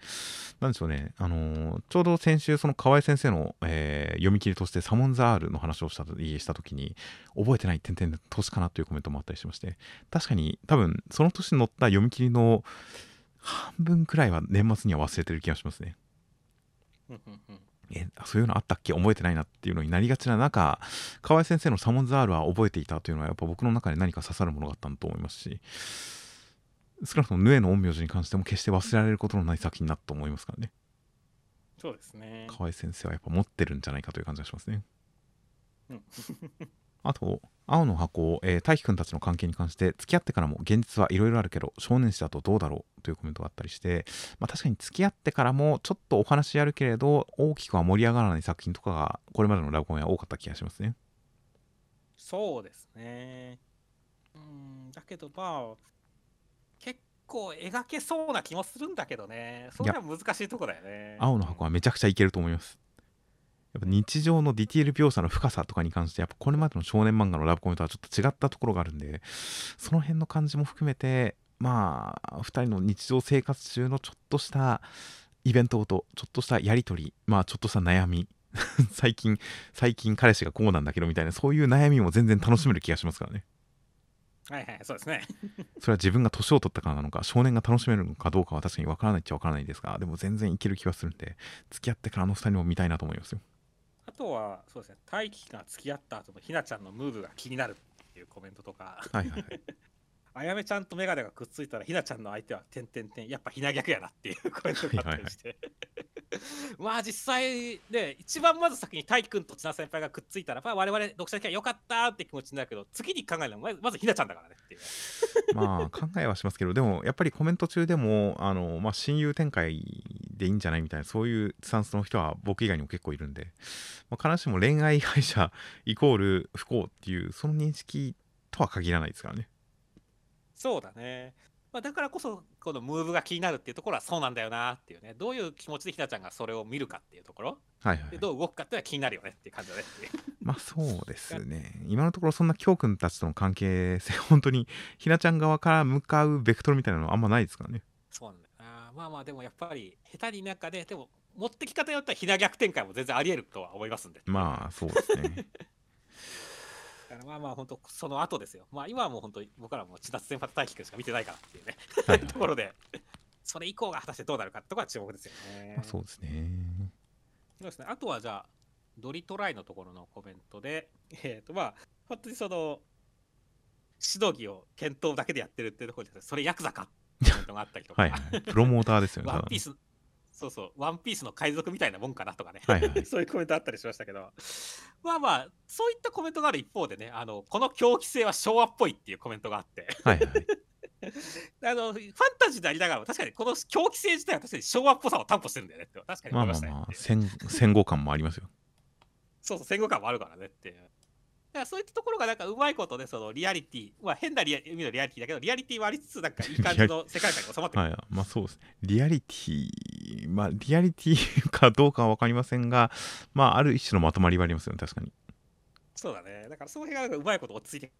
なんでしょうね、あのーちょうど先週、その河合先生の、えー読み切りとしてサモンザ R の話をしたとしたときに、覚えてない点々で年かなというコメントもあったりしまして、確かに多分その年に載った読み切りの半分くらいは年末には忘れてる気がしますね。えそういうのあったっけ？覚えてないなっていうのになりがちな中河合先生のサモンズ R は覚えていたというのはやっぱ僕の中で何か刺さるものがあったんだと思いますし少なくともヌエの陰陽師に関しても決して忘れられることのない作品だと思いますからね。そうですね。河合先生はやっぱ持ってるんじゃないかという感じがしますね。うんあと青の箱、えー大輝くんたちの関係に関して付き合ってからも現実はいろいろあるけど少年誌だとどうだろうというコメントがあったりして、まあ、確かに付き合ってからもちょっとお話やるけれど大きくは盛り上がらない作品とかがこれまでのラブコメは多かった気がしますねそうですね。うん、だけどまあ、結構描けそうな気もするんだけどね。それは難しいとこだよね。青の箱はめちゃくちゃいけると思いますやっぱ日常のディティール描写の深さとかに関してやっぱこれまでの少年漫画のラブコメとはちょっと違ったところがあるんでその辺の感じも含めてまあ2人の日常生活中のちょっとしたイベントごとちょっとしたやり取りまあちょっとした悩み 最近最近彼氏がこうなんだけどみたいなそういう悩みも全然楽しめる気がしますからねはいはい、そうですね。それは自分が年を取ったからなのか少年が楽しめるのかどうかは確かにわからないっちゃわからないですがでも全然いける気がするんで付き合ってからの2人も見たいなと思いますよあとは、そうですね、大輝が付き合った後のひなちゃんのムーブが気になるっていうコメントとか、はいはいあやめちゃんとメガネがくっついたらひなちゃんの相手は点点点やっぱひな逆やなっていうコメントがあったりして、まあ実際ね一番まず先に大君と千奈先輩がくっついたらまあ我々読者的には良かったって気持ちになるけど次に考えるのはまずまずひなちゃんだからね。っていうまあ考えはしますけどでもやっぱりコメント中でもあの、まあ、親友展開でいいんじゃないみたいなそういうスタンスの人は僕以外にも結構いるんで、まあ、必ずしも恋愛会社イコール不幸っていうその認識とは限らないですからね。そうだね。まあ、だからこそこのムーブが気になるっていうところはそうなんだよなっていうね。どういう気持ちでひなちゃんがそれを見るかっていうところ。はいはいでどう動くかっていうのは気になるよねっていう感じだね。まあそうですね。今のところそんな京くんたちとの関係性本当にひなちゃん側から向かうベクトルみたいなのはあんまないですからね。そうなんだよな。まあまあでもやっぱり下手になんかねでも持ってき方によってはひな逆展開も全然ありえるとは思いますんで。まあそうですね だからまあまあ本当その後ですよ。まあ今はもう本当僕らも千夏先輩と大輝くんしか見てないからっていうね。ところでそれ以降が果たしてどうなるかってところは注目ですよね。まあそうですね。そうですね。あとはじゃあ、ドリトライのところのコメントで、えっ、とまあ、本当にその、しのぎを検討だけでやってるっていうところで、それヤクザかってコメントがあったりとか、はいはい。プロモーターですよねワンピース、そうそう、ワンピースの海賊みたいなもんかなとかね、はいはい。そういうコメントあったりしましたけど、まあまあ、そういったコメントがある一方でね、あのこの狂気性は昭和っぽいっていうコメントがあって、はいはい。あのファンタジーでありながらも、確かにこの狂気性自体は確かに昭和っぽさを担保してるんだよねって、確かにまあ思いままあしたね。まあ戦戦後感もありますよ。そうそう、戦後感もあるからねっていう。だからそういったところがなんかうまいことで、そのリアリティ、まあ変なリア意味のリアリティだけど、リアリティはありつつ、なんかいい感じの世界観に収まってくる。はいまあそうですねリアリティまあリアリティかどうかは分かりませんがまあある一種のまとまりはありますよね確かにそうだね。だからその辺がうまいこと落ち着いて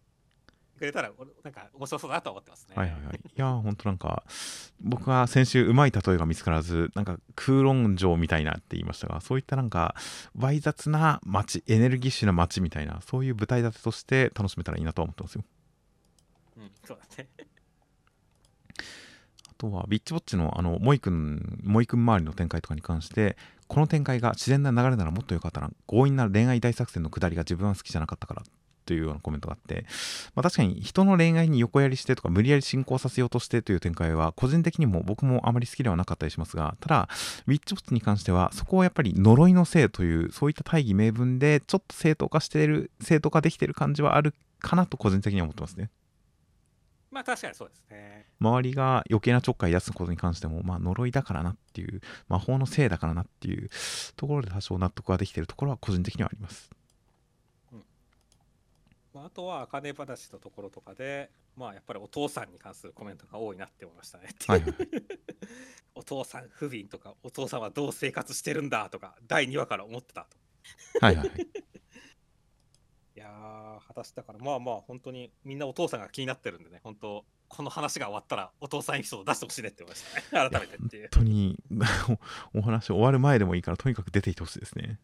くれたら、なんか面白そうだなと思ってますね。はいはいはいいやーほんとなんか僕は先週うまい例えが見つからずなんか空論城みたいなって言いましたがそういったなんかわい雑な街エネルギッシュな街みたいなそういう舞台立てとして楽しめたらいいなと思ってますようん、そうだね。あとはビッチウォッチのあのモイ君モイ君周りの展開とかに関してこの展開が自然な流れならもっと良かったな強引な恋愛大作戦の下りが自分は好きじゃなかったからというようなコメントがあって、まあ、確かに人の恋愛に横やりしてとか無理やり進行させようとしてという展開は個人的にも僕もあまり好きではなかったりしますがただウィッチウォッチに関してはそこをやっぱり呪いのせいというそういった大義名分でちょっと正当化している正当化できている感じはあるかなと個人的には思ってますねまあ確かにそうですね。周りが余計なちょっかい出すことに関しても、まあ、呪いだからなっていう魔法のせいだからなっていうところで多少納得ができているところは個人的にはありますまあ、あとは、金話のところとかで、まあやっぱりお父さんに関するコメントが多いなって思いましたね。はいはい お父さん不憫とか、お父さんはどう生活してるんだとか、第2話から思ってたと。はいはい いやー、果たしてだから、まあまあ、本当にみんなお父さんが気になってるんでね、本当、この話が終わったら、お父さんエピソード出してほしいねって思いましたね、改めてっていう。本当におお話終わる前でもいいからとにかく出ていてほしいですね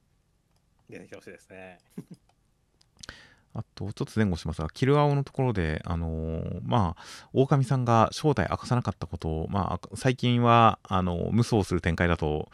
出てきてほしいですね。あとちょっと前後します。がキルアオのところであのーまあ狼さんが正体明かさなかったことをまあ最近はあの無双する展開だと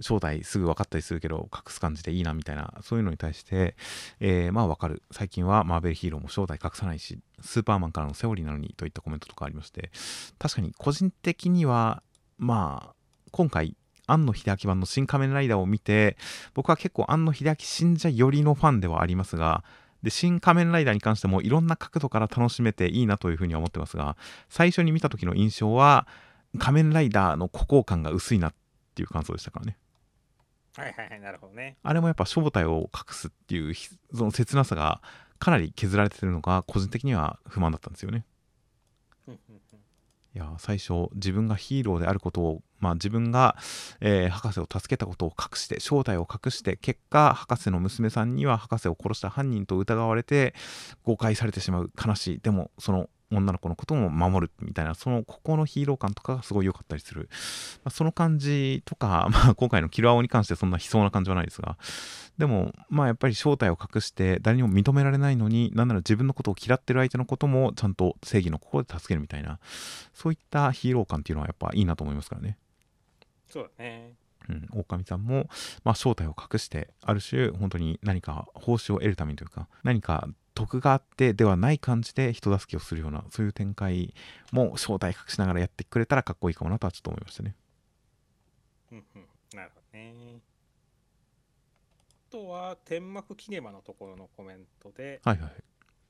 正体すぐ分かったりするけど隠す感じでいいなみたいなそういうのに対して、えーまあ分かる。最近はマーベルヒーローも正体隠さないしスーパーマンからのセオリーなのにといったコメントとかありまして確かに個人的にはまあ今回庵野秀明版の「新仮面ライダー」を見て僕は結構庵野秀明信者寄りのファンではありますがで新仮面ライダーに関してもいろんな角度から楽しめていいなというふうには思ってますが最初に見た時の印象は仮面ライダーの孤高感が薄いなっていう感想でしたからねはいはいはい、なるほどね。あれもやっぱ正体を隠すっていうひその切なさがかなり削られてるのが個人的には不満だったんですよねいや最初自分がヒーローであることをまあ自分が、えー博士を助けたことを隠して正体を隠して結果博士の娘さんには博士を殺した犯人と疑われて誤解されてしまう。悲しい。でもその女の子のことも守るみたいなそのここのヒーロー感とかがすごい良かったりする、まあ、その感じとか、まあ、今回のキルアオに関してそんな悲壮な感じはないですがでもまあやっぱり正体を隠して誰にも認められないのになんなら自分のことを嫌ってる相手のこともちゃんと正義の心で助けるみたいなそういったヒーロー感っていうのはやっぱいいなと思いますからね。そうだね。うん、狼さんも、まあ、正体を隠してある種本当に何か報酬を得るためにというか何か得があってではない感じで人助けをするようなそういう展開も正体隠しながらやってくれたらかっこいいかもなとはちょっと思いましたね。うんうんなるほどね。あとは天幕キネマのところのコメントで、はいはい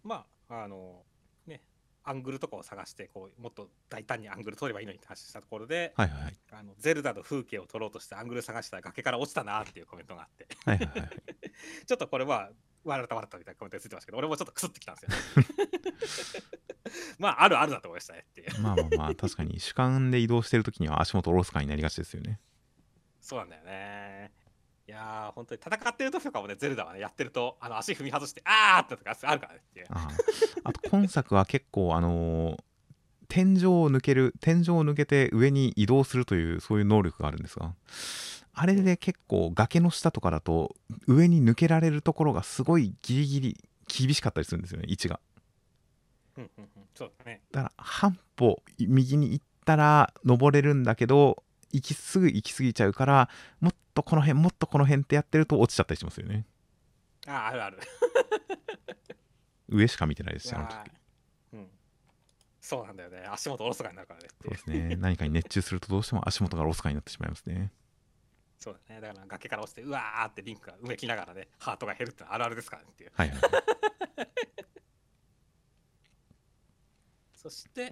まああのねアングルとかを探してこうもっと大胆にアングル取ればいいのにって話したところで、はいはいはいあのゼルダの風景を撮ろうとしてアングル探したら崖から落ちたなっていうコメントがあってはいはいはい ちょっとこれは笑った笑ったみたいなコメントがついてますけど俺もちょっとクスってきたんですよ。まああるあるだと思いましたねっていう。まあまあまあ確かに主観で移動してる時には足元おろすかになりがちですよね。そうなんだよね。いやー本当に戦ってる時とかもねゼルダはねやってるとあの足踏み外してあーってとかあるからねっていう。あああと今作は結構あのー天井を抜ける天井を抜けて上に移動するというそういう能力があるんですがあれで結構崖の下とかだと上に抜けられるところがすごいギリギリ厳しかったりするんですよね位置が。うんうんうん。そうだね。だから半歩右に行ったら登れるんだけど行きすぐ行き過ぎちゃうからもっとこの辺もっとこの辺ってやってると落ちちゃったりしますよね。あーあるある。上しか見てないですあの時。ー。うん。そうなんだよね。足元おろそかになるからね。そうですね。何かに熱中するとどうしても足元がロスカになってしまいますねそうだね。だから崖から落ちてうわーってリンクがうめきながらねハートが減るってあるあるですからねっていう。はいはいそして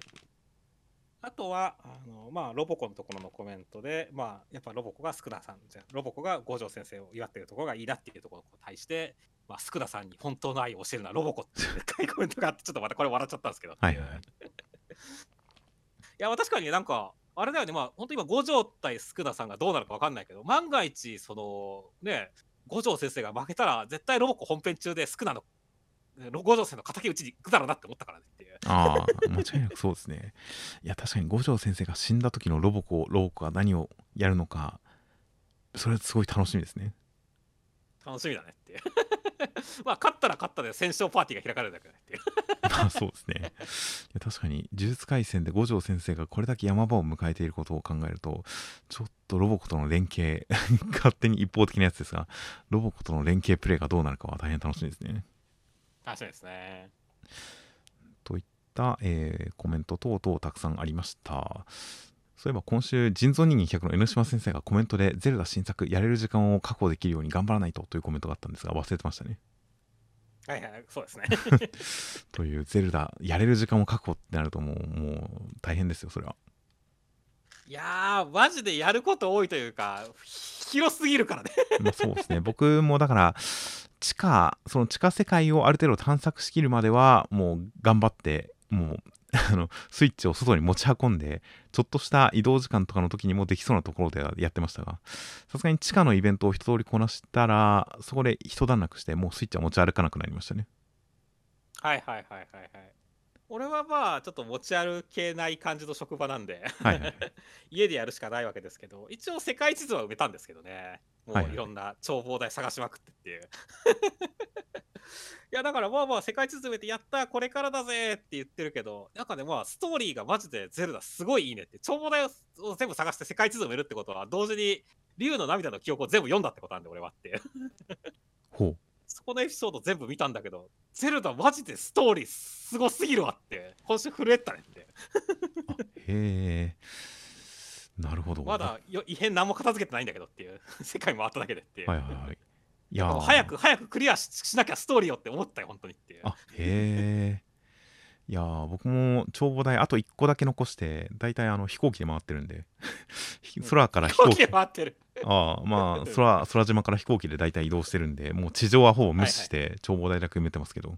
あとはあのまあロボコのところのコメントでまあやっぱロボコがスクダさんじゃロボコが五条先生を祝ってるところがいいなっていうところに対して、まあ、スクダさんに本当の愛を教えるのはロボコっていう コメントがあってちょっとまたこれ笑っちゃったんですけど。はいはいい。や、まあ確かになんか、あれだよね、まあ、本当今、五条対スクダさんがどうなるか分かんないけど、万が一、その、ね、五条先生が負けたら、絶対ロボコ本編中でスクナの、ロ五条先生の敵討ちに行くだろうなって思ったからねっていう。ああ間違いなくそうですねいや確かに五条先生が死んだ時のロボコロボコが何をやるのかそれすごい楽しみですね楽しみだねっていう。まあ、勝ったら勝ったで戦勝パーティーが開かれるだけだねっていう。まあそうですねいや確かに呪術廻戦で五条先生がこれだけ山場を迎えていることを考えるとちょっとロボコとの連携 勝手に一方的なやつですがロボコとの連携プレーがどうなるかは大変楽しみですね楽しみですね。といった、えーコメント等々たくさんありましたそういえば今週人造人間100の江ノ島先生がコメントでゼルダ新作やれる時間を確保できるように頑張らないとというコメントがあったんですが忘れてましたねはいはい、そうですね。というゼルダやれる時間を確保ってなるともうもう大変ですよそれはいやー、マジでやること多いというか、広すぎるからね。まあそうですね僕もだから地下その地下世界をある程度探索しきるまではもう頑張ってもう あのスイッチを外に持ち運んでちょっとした移動時間とかの時にもできそうなところでやってましたがさすがに地下のイベントを一通りこなしたらそこで一段落してもうスイッチは持ち歩かなくなりましたねはいはいはいはいはい。俺はまあちょっと持ち歩けない感じの職場なんで、はい 家でやるしかないわけですけど一応世界地図は埋めたんですけどね。もはいうはい。いろんな眺望台探しまくってっていう。いやだからまあまあ世界地図埋めてやったこれからだぜって言ってるけどなんかねまあストーリーがマジでゼルダすごいいいねって。眺望台を全部探して世界地図埋めるってことは同時に竜の涙の記憶を全部読んだってことなんで俺はっていう。ほうそこのエピソード全部見たんだけど、ゼルダマジでストーリーすごすぎるわって、今週震えてたねって。あへえなるほどまだよ異変何も片付けてないんだけどっていう、世界回っただけでっていう。はいはいはいいや早く早くクリアししなきゃストーリーよって思ったよ、本当にっていう。あへえいやー僕も眺望台あと1個だけ残して大体あの飛行機で回ってるんで。空から飛飛行機で回ってる。ああまあ空空島から飛行機で大体移動してるんでもう地上はほぼ無視して眺望台だけ埋めてますけど、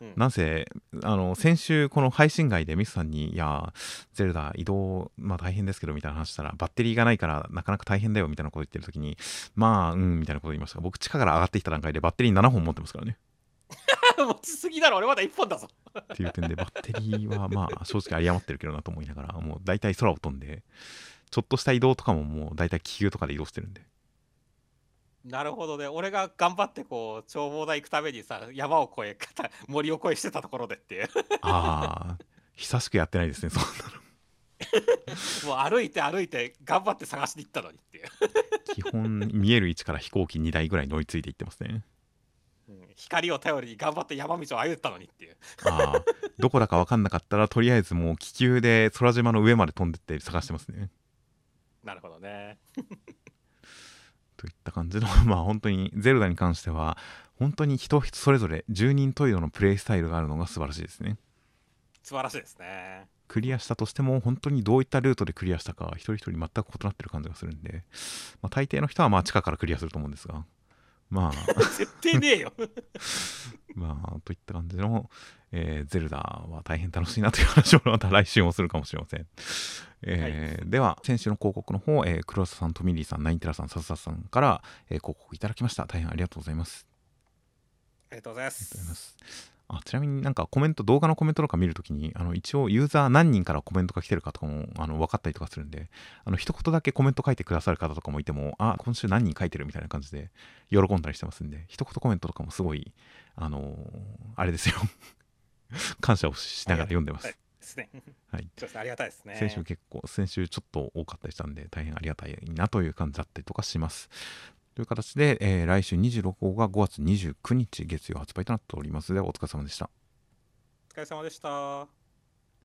うん。なんせあの先週この配信外でミスさんに「いやーゼルダ移動まあ大変ですけど」みたいな話したらバッテリーがないからなかなか大変だよみたいなこと言ってる時にまあうんみたいなこと言いました。が僕地下から上がってきた段階でバッテリー7本持ってますからね 持ちすぎだろ、俺まだ1本だぞ。っていう点でバッテリーはまあ正直有り余ってるけどなと思いながらもう大体空を飛んでちょっとした移動とかももう大体気球とかで移動してるんでなるほどね、俺が頑張ってこう、眺望台行くためにさ、山を越え、肩 森を越えしてたところでっていう。ああ久しくやってないですねそんなのもう歩いて歩いて頑張って探しに行ったのにっていう。基本見える位置から飛行機2台ぐらい乗り継いでいってますねうん光を頼りに頑張って山道を歩ったのにっていう。ああどこだか分かんなかったらとりあえずもう気球で空島の上まで飛んでって探してますねなるほどね。といった感じのまあ本当にゼルダに関しては本当に人それぞれ10人トイドのプレイスタイルがあるのが素晴らしいですね素晴らしいですねクリアしたとしても本当にどういったルートでクリアしたか一人一人全く異なってる感じがするんで、まあ、大抵の人はまあ地下からクリアすると思うんですがまあ。絶対ねえよ。まあといった感じの、えーゼルダは大変楽しいなという話を また来週もするかもしれません、えーでは先週の広告の方、えー、黒田さんトミリーさんナインテラさんササさんから、えー広告いただきました。大変ありがとうございます。ありがとうございますあちなみになんかコメント動画のコメントとか見るときにあの一応ユーザー何人からコメントが来てるかとかもあの分かったりとかするんであの一言だけコメント書いてくださる方とかもいてもあ今週何人書いてるみたいな感じで喜んだりしてますんで一言コメントとかもすごいあのーあれですよ。感謝をしながら読んでます、はいありがたいですね。先週結構先週ちょっと多かったりしたんで大変ありがたいなという感じだったりとかしますという形で、えー来週26号が5月29日月曜発売となっております。でお疲れ様でした。お疲れ様でした。